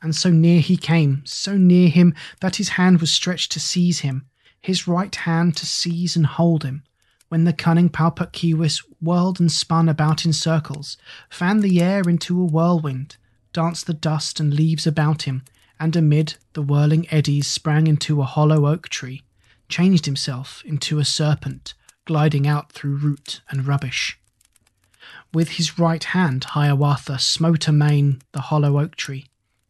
And so near he came, so near him that his hand was stretched to seize him, his right hand to seize and hold him, when the cunning Pau-Puk-Keewis whirled and spun about in circles, fanned the air into a whirlwind, danced the dust and leaves about him, and amid the whirling eddies sprang into a hollow oak tree, changed himself into a serpent, gliding out through root and rubbish. With his right hand, Hiawatha smote amain the hollow oak tree,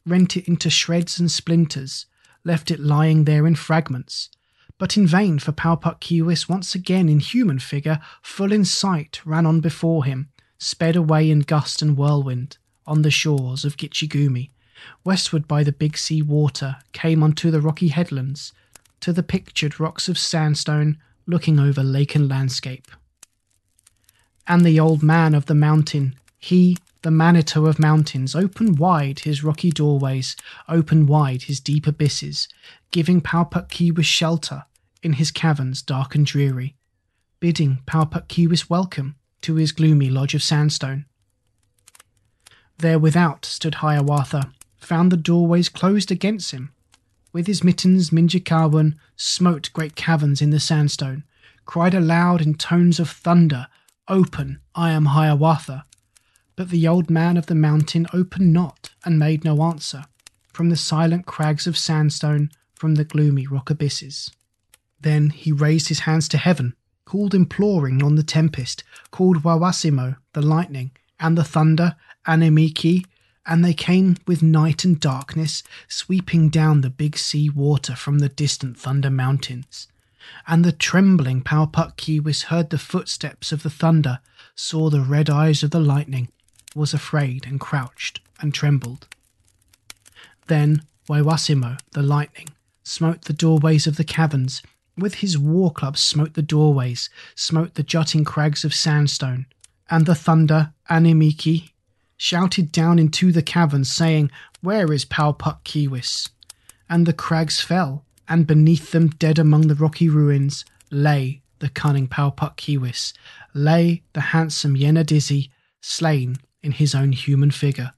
rent it into shreds and splinters, left it lying there in fragments, but in vain for Pau-Puk-Keewis once again in human figure, full in sight, ran on before him, sped away in gust and whirlwind, on the shores of Gitche Gumee, westward by the big sea water, came unto the rocky headlands, to the pictured rocks of sandstone, looking over lake and landscape. And the old man of the mountain, he, the Manitou of mountains, opened wide his rocky doorways, opened wide his deep abysses, giving Pau-Puk-Keewis shelter, in his caverns dark and dreary, bidding Pau-Puk-Keewis welcome to his gloomy lodge of sandstone. There without stood Hiawatha, found the doorways closed against him. With his mittens, Minjekahwun smote great caverns in the sandstone, cried aloud in tones of thunder, Open, I am Hiawatha. But the old man of the mountain opened not, and made no answer, from the silent crags of sandstone, from the gloomy rock abysses. Then he raised his hands to heaven, called imploring on the tempest, called Waywassimo, the lightning, and the thunder, Annemeekee, and they came with night and darkness, sweeping down the big sea water from the distant Thunder Mountains. And the trembling Pau-Puk-Keewis heard the footsteps of the thunder, saw the red eyes of the lightning, was afraid and crouched and trembled. Then Waywassimo, the lightning, smote the doorways of the caverns, with his war club smote the doorways, smote the jutting crags of sandstone, and the thunder, Annemeekee, shouted down into the cavern, saying, Where is Pau-Puk-Keewis? And the crags fell, and beneath them, dead among the rocky ruins, lay the cunning Pau-Puk-Keewis, lay the handsome Yenadizze, slain in his own human figure.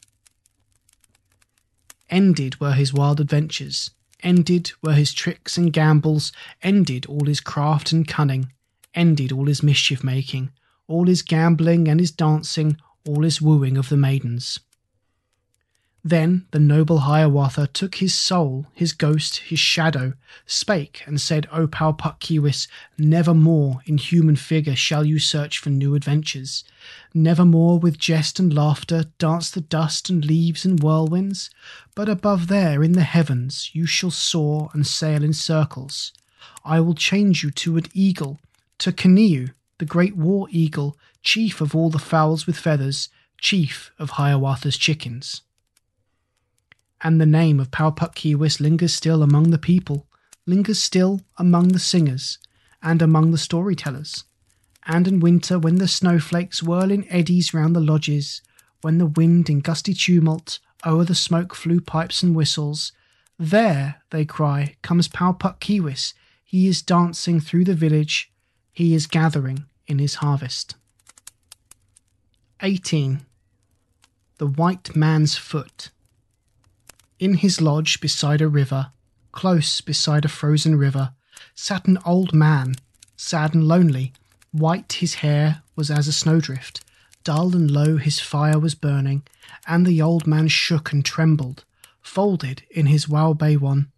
Ended were his wild adventures, ended were his tricks and gambols, ended all his craft and cunning, ended all his mischief making, all his gambling and his dancing, all his wooing of the maidens. Then the noble Hiawatha took his soul, his ghost, his shadow, spake and said, O Pau-Puk-Keewis, never more in human figure shall you search for new adventures. Never more with jest and laughter dance the dust and leaves and whirlwinds, but above there in the heavens you shall soar and sail in circles. I will change you to an eagle, to Keneu, the great war eagle, chief of all the fowls with feathers, chief of Hiawatha's chickens and the name of Pau-Puk-Keewis lingers still among the people, lingers still among the singers, and among the storytellers. And in winter, when the snowflakes whirl in eddies round the lodges, when the wind in gusty tumult o'er the smoke flue pipes and whistles, there, they cry, comes Pau-Puk-Keewis. He is dancing through the village. He is gathering in his harvest. 18. The White Man's Foot. In his lodge beside a river, close beside a frozen river, sat an old man, sad and lonely. White his hair was as a snowdrift, dull and low his fire was burning, and the old man shook and trembled, folded in his Waubewyon,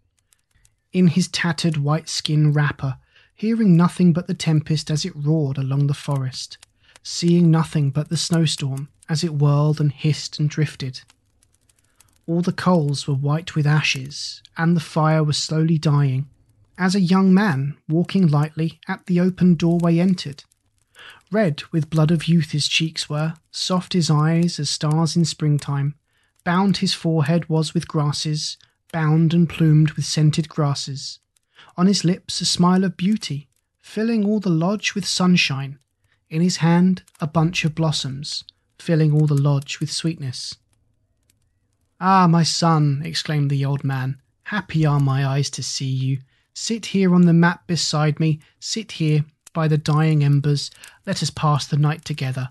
in his tattered white skin wrapper, hearing nothing but the tempest as it roared along the forest, seeing nothing but the snowstorm as it whirled and hissed and drifted. All the coals were white with ashes, and the fire was slowly dying, as a young man, walking lightly, at the open doorway entered. Red with blood of youth his cheeks were, soft his eyes as stars in springtime. Bound his forehead was with grasses, bound and plumed with scented grasses. On his lips a smile of beauty, filling all the lodge with sunshine. In his hand a bunch of blossoms, filling all the lodge with sweetness. Ah, my son, exclaimed the old man, happy are my eyes to see you. Sit here on the mat beside me, sit here by the dying embers, let us pass the night together.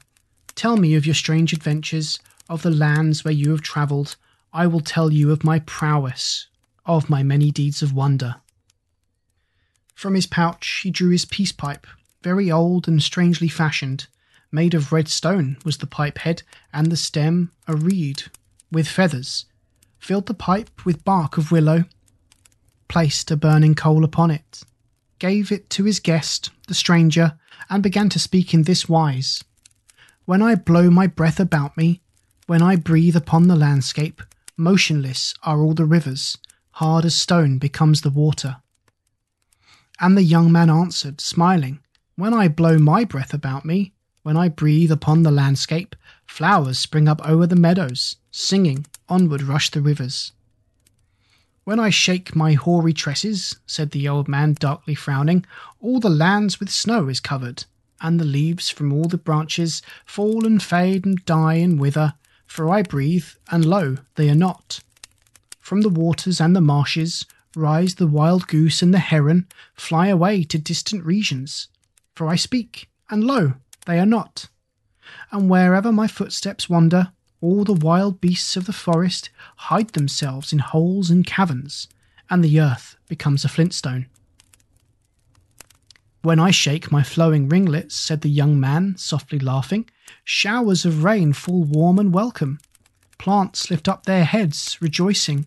Tell me of your strange adventures, of the lands where you have travelled. I will tell you of my prowess, of my many deeds of wonder. From his pouch he drew his peace pipe, very old and strangely fashioned. Made of red stone was the pipe head, and the stem a reed with feathers, filled the pipe with bark of willow, placed a burning coal upon it, gave it to his guest, the stranger, and began to speak in this wise When I blow my breath about me, when I breathe upon the landscape, motionless are all the rivers, hard as stone becomes the water. And the young man answered, smiling, When I blow my breath about me, when I breathe upon the landscape, flowers spring up over the meadows, singing, onward rush the rivers. When I shake my hoary tresses, said the old man, darkly frowning, all the lands with snow is covered, and the leaves from all the branches fall and fade and die and wither, for I breathe, and lo, they are not. From the waters and the marshes rise the wild goose and the heron, fly away to distant regions, for I speak, and lo, they are not. And wherever my footsteps wander, all the wild beasts of the forest hide themselves in holes and caverns, and the earth becomes a flintstone. When I shake my flowing ringlets, said the young man, softly laughing, showers of rain fall warm and welcome. Plants lift up their heads, rejoicing.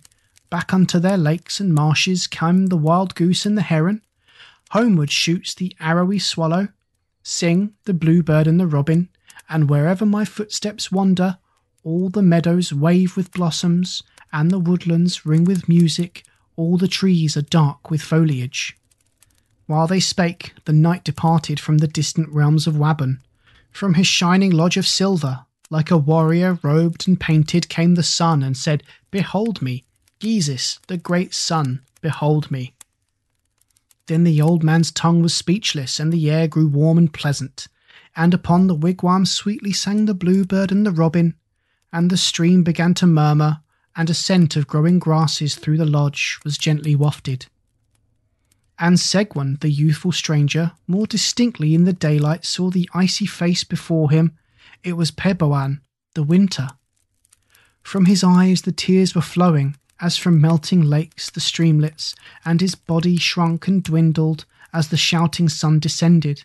Back unto their lakes and marshes come the wild goose and the heron. Homeward shoots the arrowy swallow. Sing the bluebird and the robin, and wherever my footsteps wander, all the meadows wave with blossoms, and the woodlands ring with music, all the trees are dark with foliage. While they spake, the night departed from the distant realms of Wabun. From his shining lodge of silver, like a warrior robed and painted, came the sun and said, Behold me, Gheezis, the great sun, behold me. Then the old man's tongue was speechless, and the air grew warm and pleasant, and upon the wigwam sweetly sang the bluebird and the robin, and the stream began to murmur, and a scent of growing grasses through the lodge was gently wafted and Segwun, the youthful stranger, more distinctly in the daylight saw the icy face before him. It was Peboan, the winter. From his eyes the tears were flowing, as from melting lakes the streamlets, and his body shrunk and dwindled as the shouting sun descended,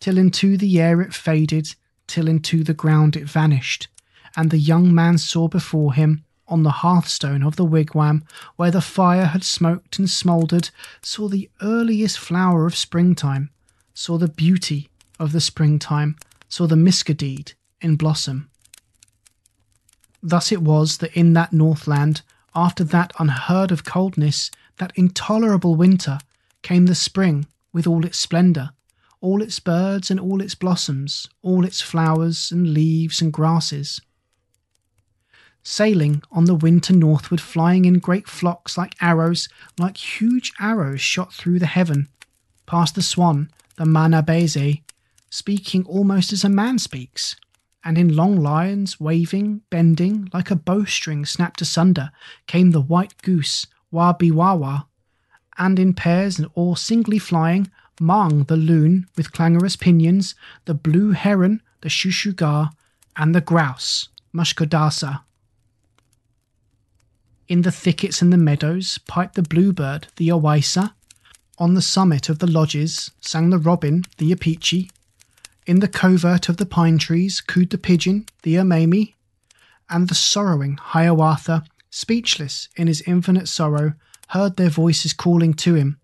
till into the air it faded, till into the ground it vanished, and the young man saw before him on the hearthstone of the wigwam, where the fire had smoked and smouldered, saw the earliest flower of springtime, saw the beauty of the springtime, saw the Miskodeed in blossom. Thus it was that in that Northland, after that unheard of coldness, that intolerable winter, came the spring with all its splendour, all its birds and all its blossoms, all its flowers and leaves and grasses. Sailing on the wind to northward, flying in great flocks like arrows, like huge arrows shot through the heaven, past the swan, the Mahnahbezee, speaking almost as a man speaks, and in long lines, waving, bending, like a bowstring snapped asunder, came the white goose, Wawbewawa, and in pairs and all singly flying, Mang the loon with clangorous pinions, the blue heron, the shushuga, and the grouse, Mushkodasa. In the thickets and the meadows piped the bluebird, the owaissa. On the summit of the lodges sang the robin, the opechee. In the covert of the pine trees cooed the pigeon, the Omemee, And the sorrowing Hiawatha, speechless in his infinite sorrow, heard their voices calling to him,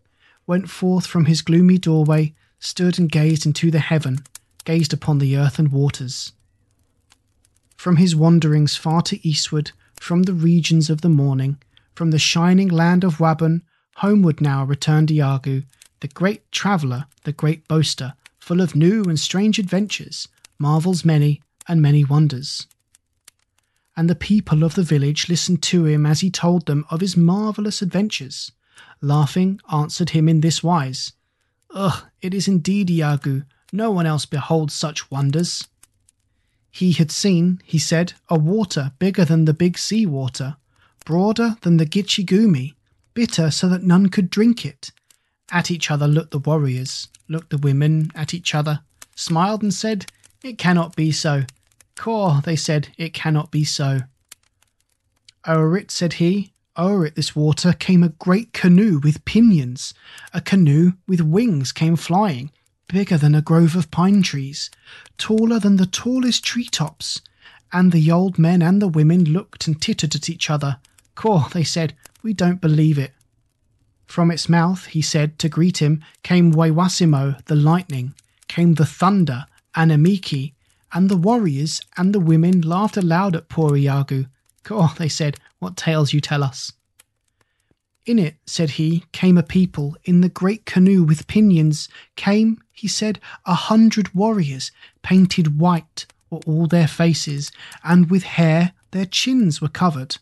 went forth from his gloomy doorway, stood and gazed into the heaven, gazed upon the earth and waters. From his wanderings far to eastward, from the regions of the morning, from the shining land of Wabun, homeward now returned Iagoo, the great traveller, the great boaster, full of new and strange adventures, marvels many, and many wonders. And the people of the village listened to him as he told them of his marvellous adventures. Laughing, answered him in this wise Ugh, it is indeed Iagoo, no one else beholds such wonders. He had seen, he said, a water bigger than the big sea water, broader than the Gitche Gumee, bitter so that none could drink it. At each other looked the warriors, looked the women at each other, smiled and said, It cannot be so. Caw, they said, it cannot be so. O'er it, said he, o'er it this water came a great canoe with pinions. A canoe with wings came flying, bigger than a grove of pine trees, taller than the tallest tree tops. And the old men and the women looked and tittered at each other. Caw, they said, we don't believe it. From its mouth, he said, to greet him, came Waywassimo, the lightning, came the thunder, Annemeekee, and the warriors and the women laughed aloud at poor Iagoo. Caw, they said, what tales you tell us. In it, said he, came a people in the great canoe with pinions, came, he said, a hundred warriors, painted white were all their faces, and with hair their chins were covered.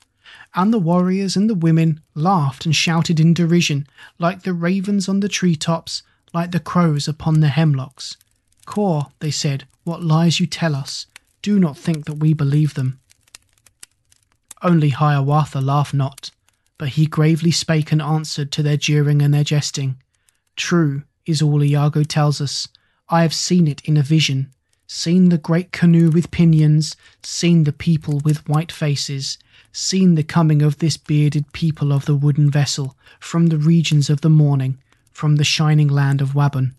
And the warriors and the women laughed and shouted in derision, like the ravens on the tree tops, like the crows upon the hemlocks. Caw, they said, what lies you tell us. Do not think that we believe them. Only Hiawatha laughed not, but he gravely spake and answered to their jeering and their jesting. True, is all Iagoo tells us. I have seen it in a vision, seen the great canoe with pinions, seen the people with white faces, seen the coming of this bearded people of the wooden vessel from the regions of the morning, from the shining land of Wabun.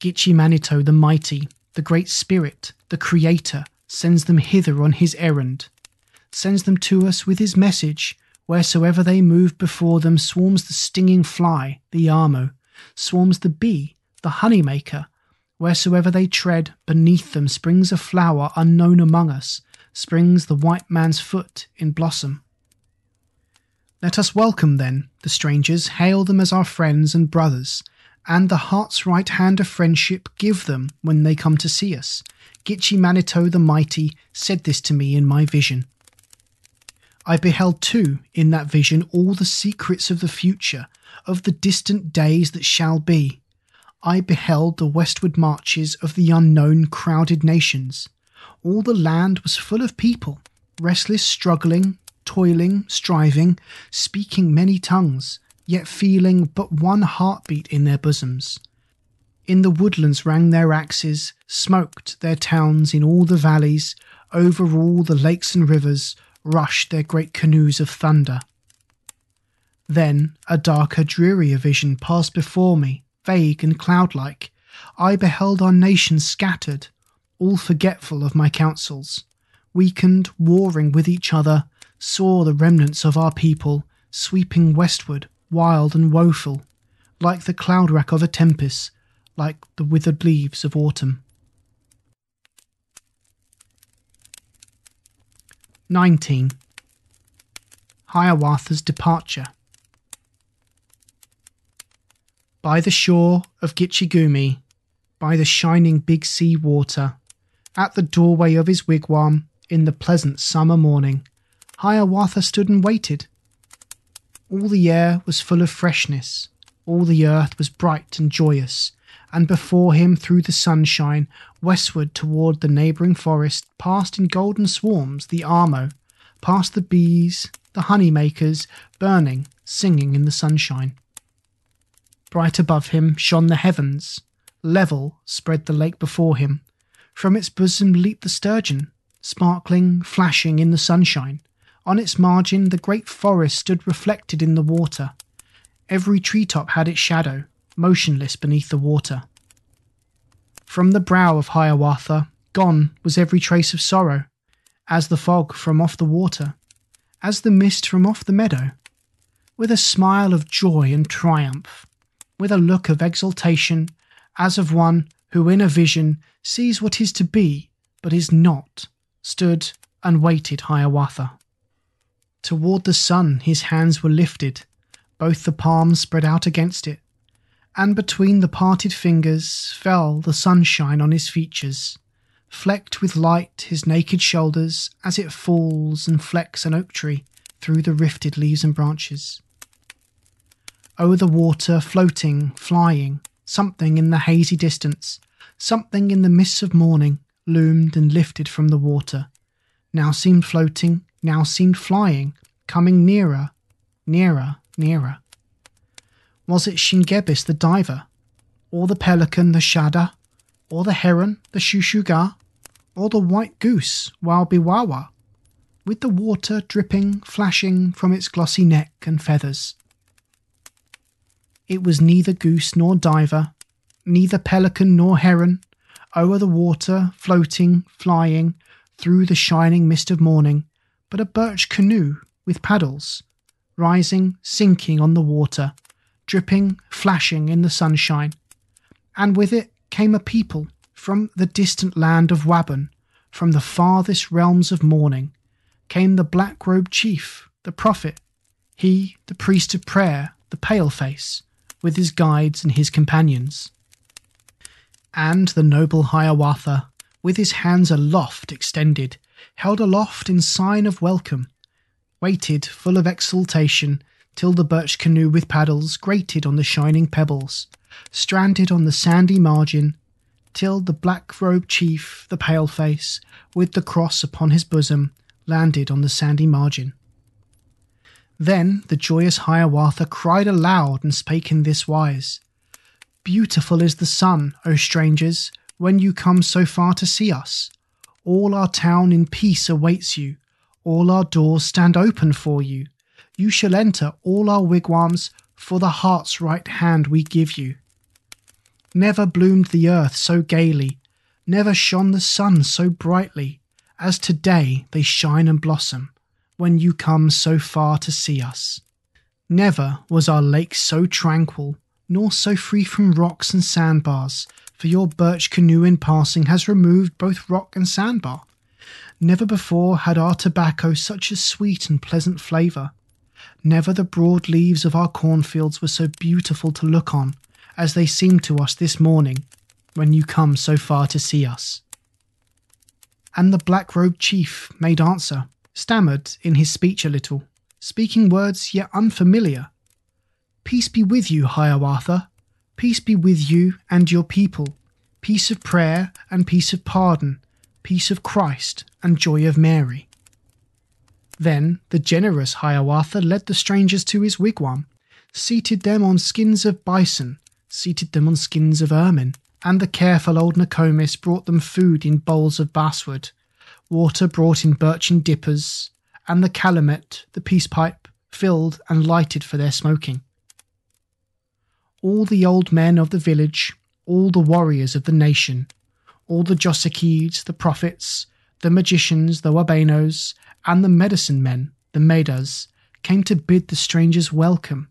Gitche Manito the mighty, the great spirit, the creator, sends them hither on his errand, sends them to us with his message. Wheresoever they move before them swarms the stinging fly, the Ahmo, swarms the bee, the honeymaker. Wheresoever they tread, beneath them springs a flower unknown among us, springs the white man's foot in blossom. Let us welcome, then, the strangers, hail them as our friends and brothers, and the heart's right hand of friendship give them when they come to see us. Gitche Manito the Mighty said this to me in my vision. I beheld too in that vision all the secrets of the future, of the distant days that shall be. I beheld the westward marches of the unknown crowded nations. All the land was full of people, restless, struggling, toiling, striving, speaking many tongues, yet feeling but one heartbeat in their bosoms. In the woodlands rang their axes, smoked their towns in all the valleys, over all the lakes and rivers rushed their great canoes of thunder. Then a darker, drearier vision passed before me, vague and cloud-like. I beheld our nation scattered, all forgetful of my counsels, weakened, warring with each other, saw the remnants of our people sweeping westward, wild and woeful, like the cloud rack of a tempest, like the withered leaves of autumn. 19. Hiawatha's departure. By the shore of Gitche Gumee, by the shining big sea water, at the doorway of his wigwam, in the pleasant summer morning, Hiawatha stood and waited. All the air was full of freshness, all the earth was bright and joyous, and before him through the sunshine, westward toward the neighbouring forest, passed in golden swarms the Ahmo, past the bees, the honey makers, burning, singing in the sunshine. Bright above him shone the heavens, level spread the lake before him. From its bosom leaped the sturgeon, sparkling, flashing in the sunshine. On its margin the great forest stood reflected in the water. Every treetop had its shadow, motionless beneath the water. From the brow of Hiawatha, gone was every trace of sorrow, as the fog from off the water, as the mist from off the meadow. With a smile of joy and triumph, with a look of exultation, as of one who in a vision sees what is to be but is not, stood and waited Hiawatha. Toward the sun his hands were lifted, both the palms spread out against it, and between the parted fingers fell the sunshine on his features, flecked with light his naked shoulders as it falls and flecks an oak tree through the rifted leaves and branches. O'er the water, floating, flying, something in the hazy distance, something in the mists of morning, loomed and lifted from the water, now seemed floating, now seemed flying, coming nearer, nearer, nearer. Was it Shingebis the diver, or the pelican the shada, or the heron the shushuga, or the white goose Wawbewawa, with the water dripping, flashing from its glossy neck and feathers? It was neither goose nor diver, neither pelican nor heron, o'er the water, floating, flying, through the shining mist of morning, but a birch canoe with paddles, rising, sinking on the water, dripping, flashing in the sunshine. And with it came a people from the distant land of Wabun, from the farthest realms of morning, came the black robed chief, the prophet, he, the priest of prayer, the pale face, with his guides and his companions. And the noble Hiawatha, with his hands aloft extended, held aloft in sign of welcome, waited full of exultation till the birch canoe with paddles grated on the shining pebbles, stranded on the sandy margin, till the black robed chief, the pale face, with the cross upon his bosom, landed on the sandy margin. Then the joyous Hiawatha cried aloud and spake in this wise Beautiful is the sun, O strangers, when you come so far to see us. All our town in peace awaits you, all our doors stand open for you. You shall enter all our wigwams, for the heart's right hand we give you. Never bloomed the earth so gaily, never shone the sun so brightly, as today they shine and blossom when you come so far to see us. Never was our lake so tranquil, nor so free from rocks and sandbars, for your birch canoe in passing has removed both rock and sandbar. Never before had our tobacco such a sweet and pleasant flavour. Never the broad leaves of our cornfields were so beautiful to look on as they seem to us this morning when you come so far to see us. And the black robed chief made answer, stammered in his speech a little, speaking words yet unfamiliar. Peace be with you, Hiawatha. Peace be with you and your people. Peace of prayer and peace of pardon. Peace of Christ and joy of Mary. Then the generous Hiawatha led the strangers to his wigwam, seated them on skins of bison, seated them on skins of ermine, and the careful old Nokomis brought them food in bowls of basswood, water brought in birchen dippers, and the calumet, the peace pipe, filled and lighted for their smoking. All the old men of the village, all the warriors of the nation, all the Jossakeeds, the prophets, the magicians, the Wabanos, and the medicine men, the Medas, came to bid the strangers welcome.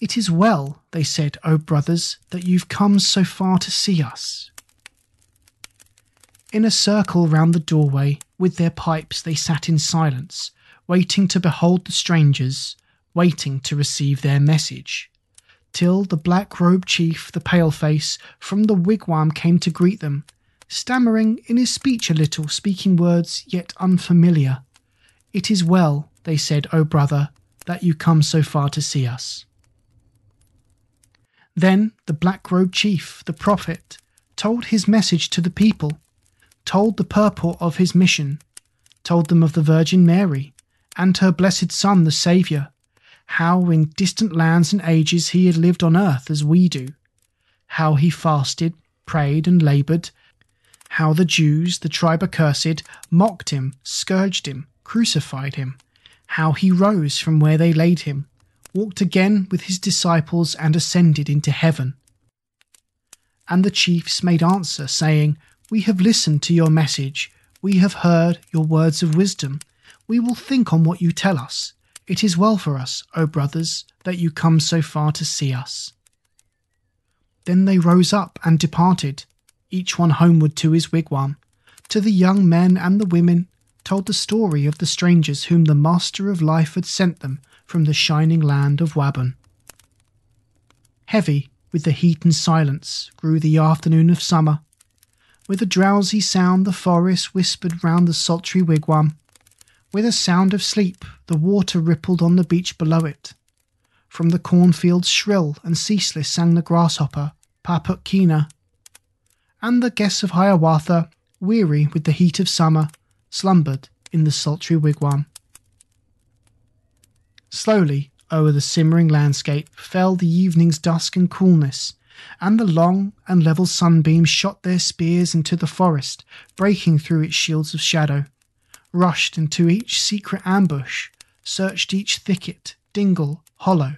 It is well, they said, O brothers, that you've come so far to see us. In a circle round the doorway, with their pipes, they sat in silence, waiting to behold the strangers, waiting to receive their message. Till the black robed chief, the pale face, from the wigwam came to greet them, stammering in his speech a little, speaking words yet unfamiliar. It is well, they said, O brother, that you come so far to see us. Then the black robed chief, the prophet, told his message to the people, told the purport of his mission, told them of the Virgin Mary and her blessed Son, the Saviour, how in distant lands and ages he had lived on earth as we do, how he fasted, prayed, and laboured, how the Jews, the tribe accursed, mocked him, scourged him, crucified him, how he rose from where they laid him, walked again with his disciples, and ascended into heaven. And the chiefs made answer, saying, We have listened to your message, we have heard your words of wisdom. We will think on what you tell us. It is well for us, O brothers, that you come so far to see us. Then they rose up and departed, each one homeward to his wigwam. To the young men and the women, told the story of the strangers whom the Master of Life had sent them from the shining land of Wabun. Heavy with the heat and silence grew the afternoon of summer. With a drowsy sound, the forest whispered round the sultry wigwam. With a sound of sleep, the water rippled on the beach below it. From the cornfields, shrill and ceaseless sang the grasshopper, Pah-puk-keena. And the guests of Hiawatha, weary with the heat of summer, slumbered in the sultry wigwam. Slowly over the simmering landscape fell the evening's dusk and coolness, and the long and level sunbeams shot their spears into the forest, breaking through its shields of shadow, rushed into each secret ambush, searched each thicket, dingle, hollow.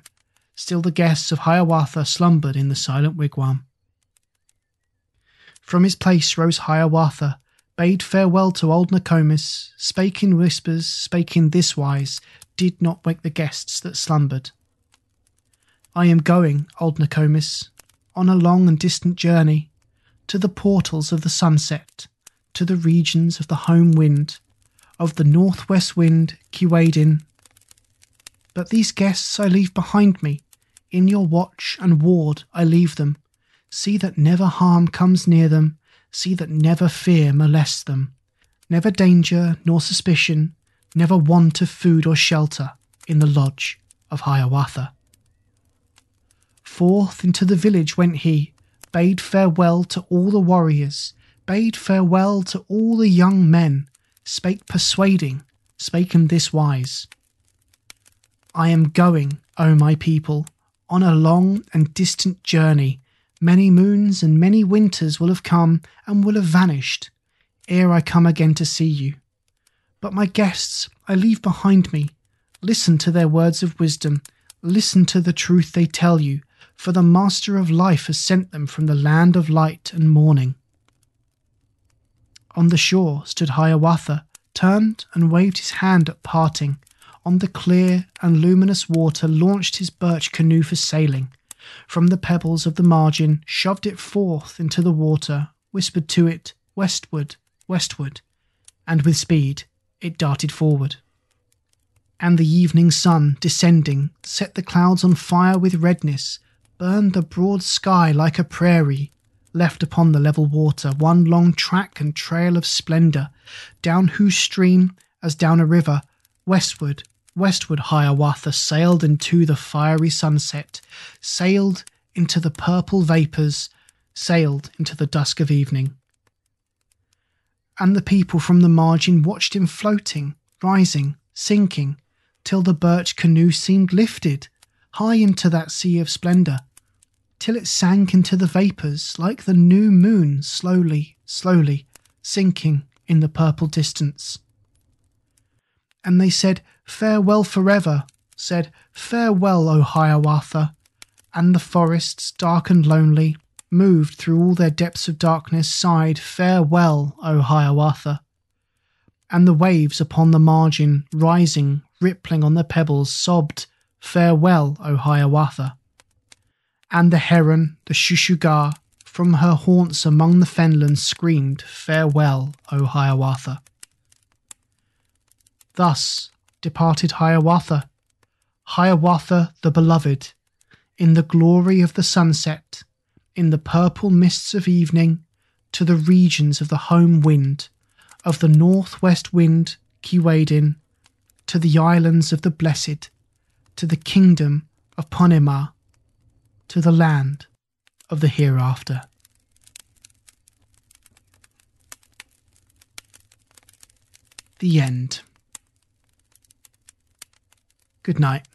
Still the guests of Hiawatha slumbered in the silent wigwam. From his place rose Hiawatha, bade farewell to old Nokomis, spake in whispers, spake in this wise, did not wake the guests that slumbered. I am going, old Nokomis, on a long and distant journey, to the portals of the sunset, to the regions of the home wind, of the northwest wind, Keewaydin. But these guests I leave behind me, in your watch and ward I leave them. See that never harm comes near them, see that never fear molests them, never danger nor suspicion, never want of food or shelter in the lodge of Hiawatha. Forth into the village went he, bade farewell to all the warriors, bade farewell to all the young men, spake persuading, spake in this wise I am going, O my people, on a long and distant journey Many moons and many winters will have come and will have vanished ere I come again to see you. But my guests I leave behind me. Listen to their words of wisdom, listen to the truth they tell you, for the Master of Life has sent them from the land of light and morning. On the shore stood Hiawatha, turned and waved his hand at parting. On the clear and luminous water launched his birch canoe for sailing. From the pebbles of the margin shoved it forth into the water, whispered to it, Westward, westward, and with speed it darted forward. And the evening sun, descending, set the clouds on fire with redness, burned the broad sky like a prairie, left upon the level water one long track and trail of splendour, down whose stream, as down a river, westward, westward Hiawatha sailed into the fiery sunset, sailed into the purple vapours, sailed into the dusk of evening. And the people from the margin watched him floating, rising, sinking, till the birch canoe seemed lifted high into that sea of splendour, till it sank into the vapours like the new moon slowly, slowly sinking in the purple distance. And they said, Farewell forever, said, Farewell, O Hiawatha, and the forests, dark and lonely, moved through all their depths of darkness, sighed, Farewell, O Hiawatha. And the waves upon the margin, rising, rippling on the pebbles, sobbed, Farewell, O Hiawatha. And the heron, the Shushuga, from her haunts among the fenlands screamed, Farewell, O Hiawatha. Thus departed Hiawatha, Hiawatha the beloved, in the glory of the sunset, in the purple mists of evening, to the regions of the home wind, of the northwest wind, Keewaydin, to the islands of the blessed, to the kingdom of Ponemah, to the land of the hereafter. The end. Good night.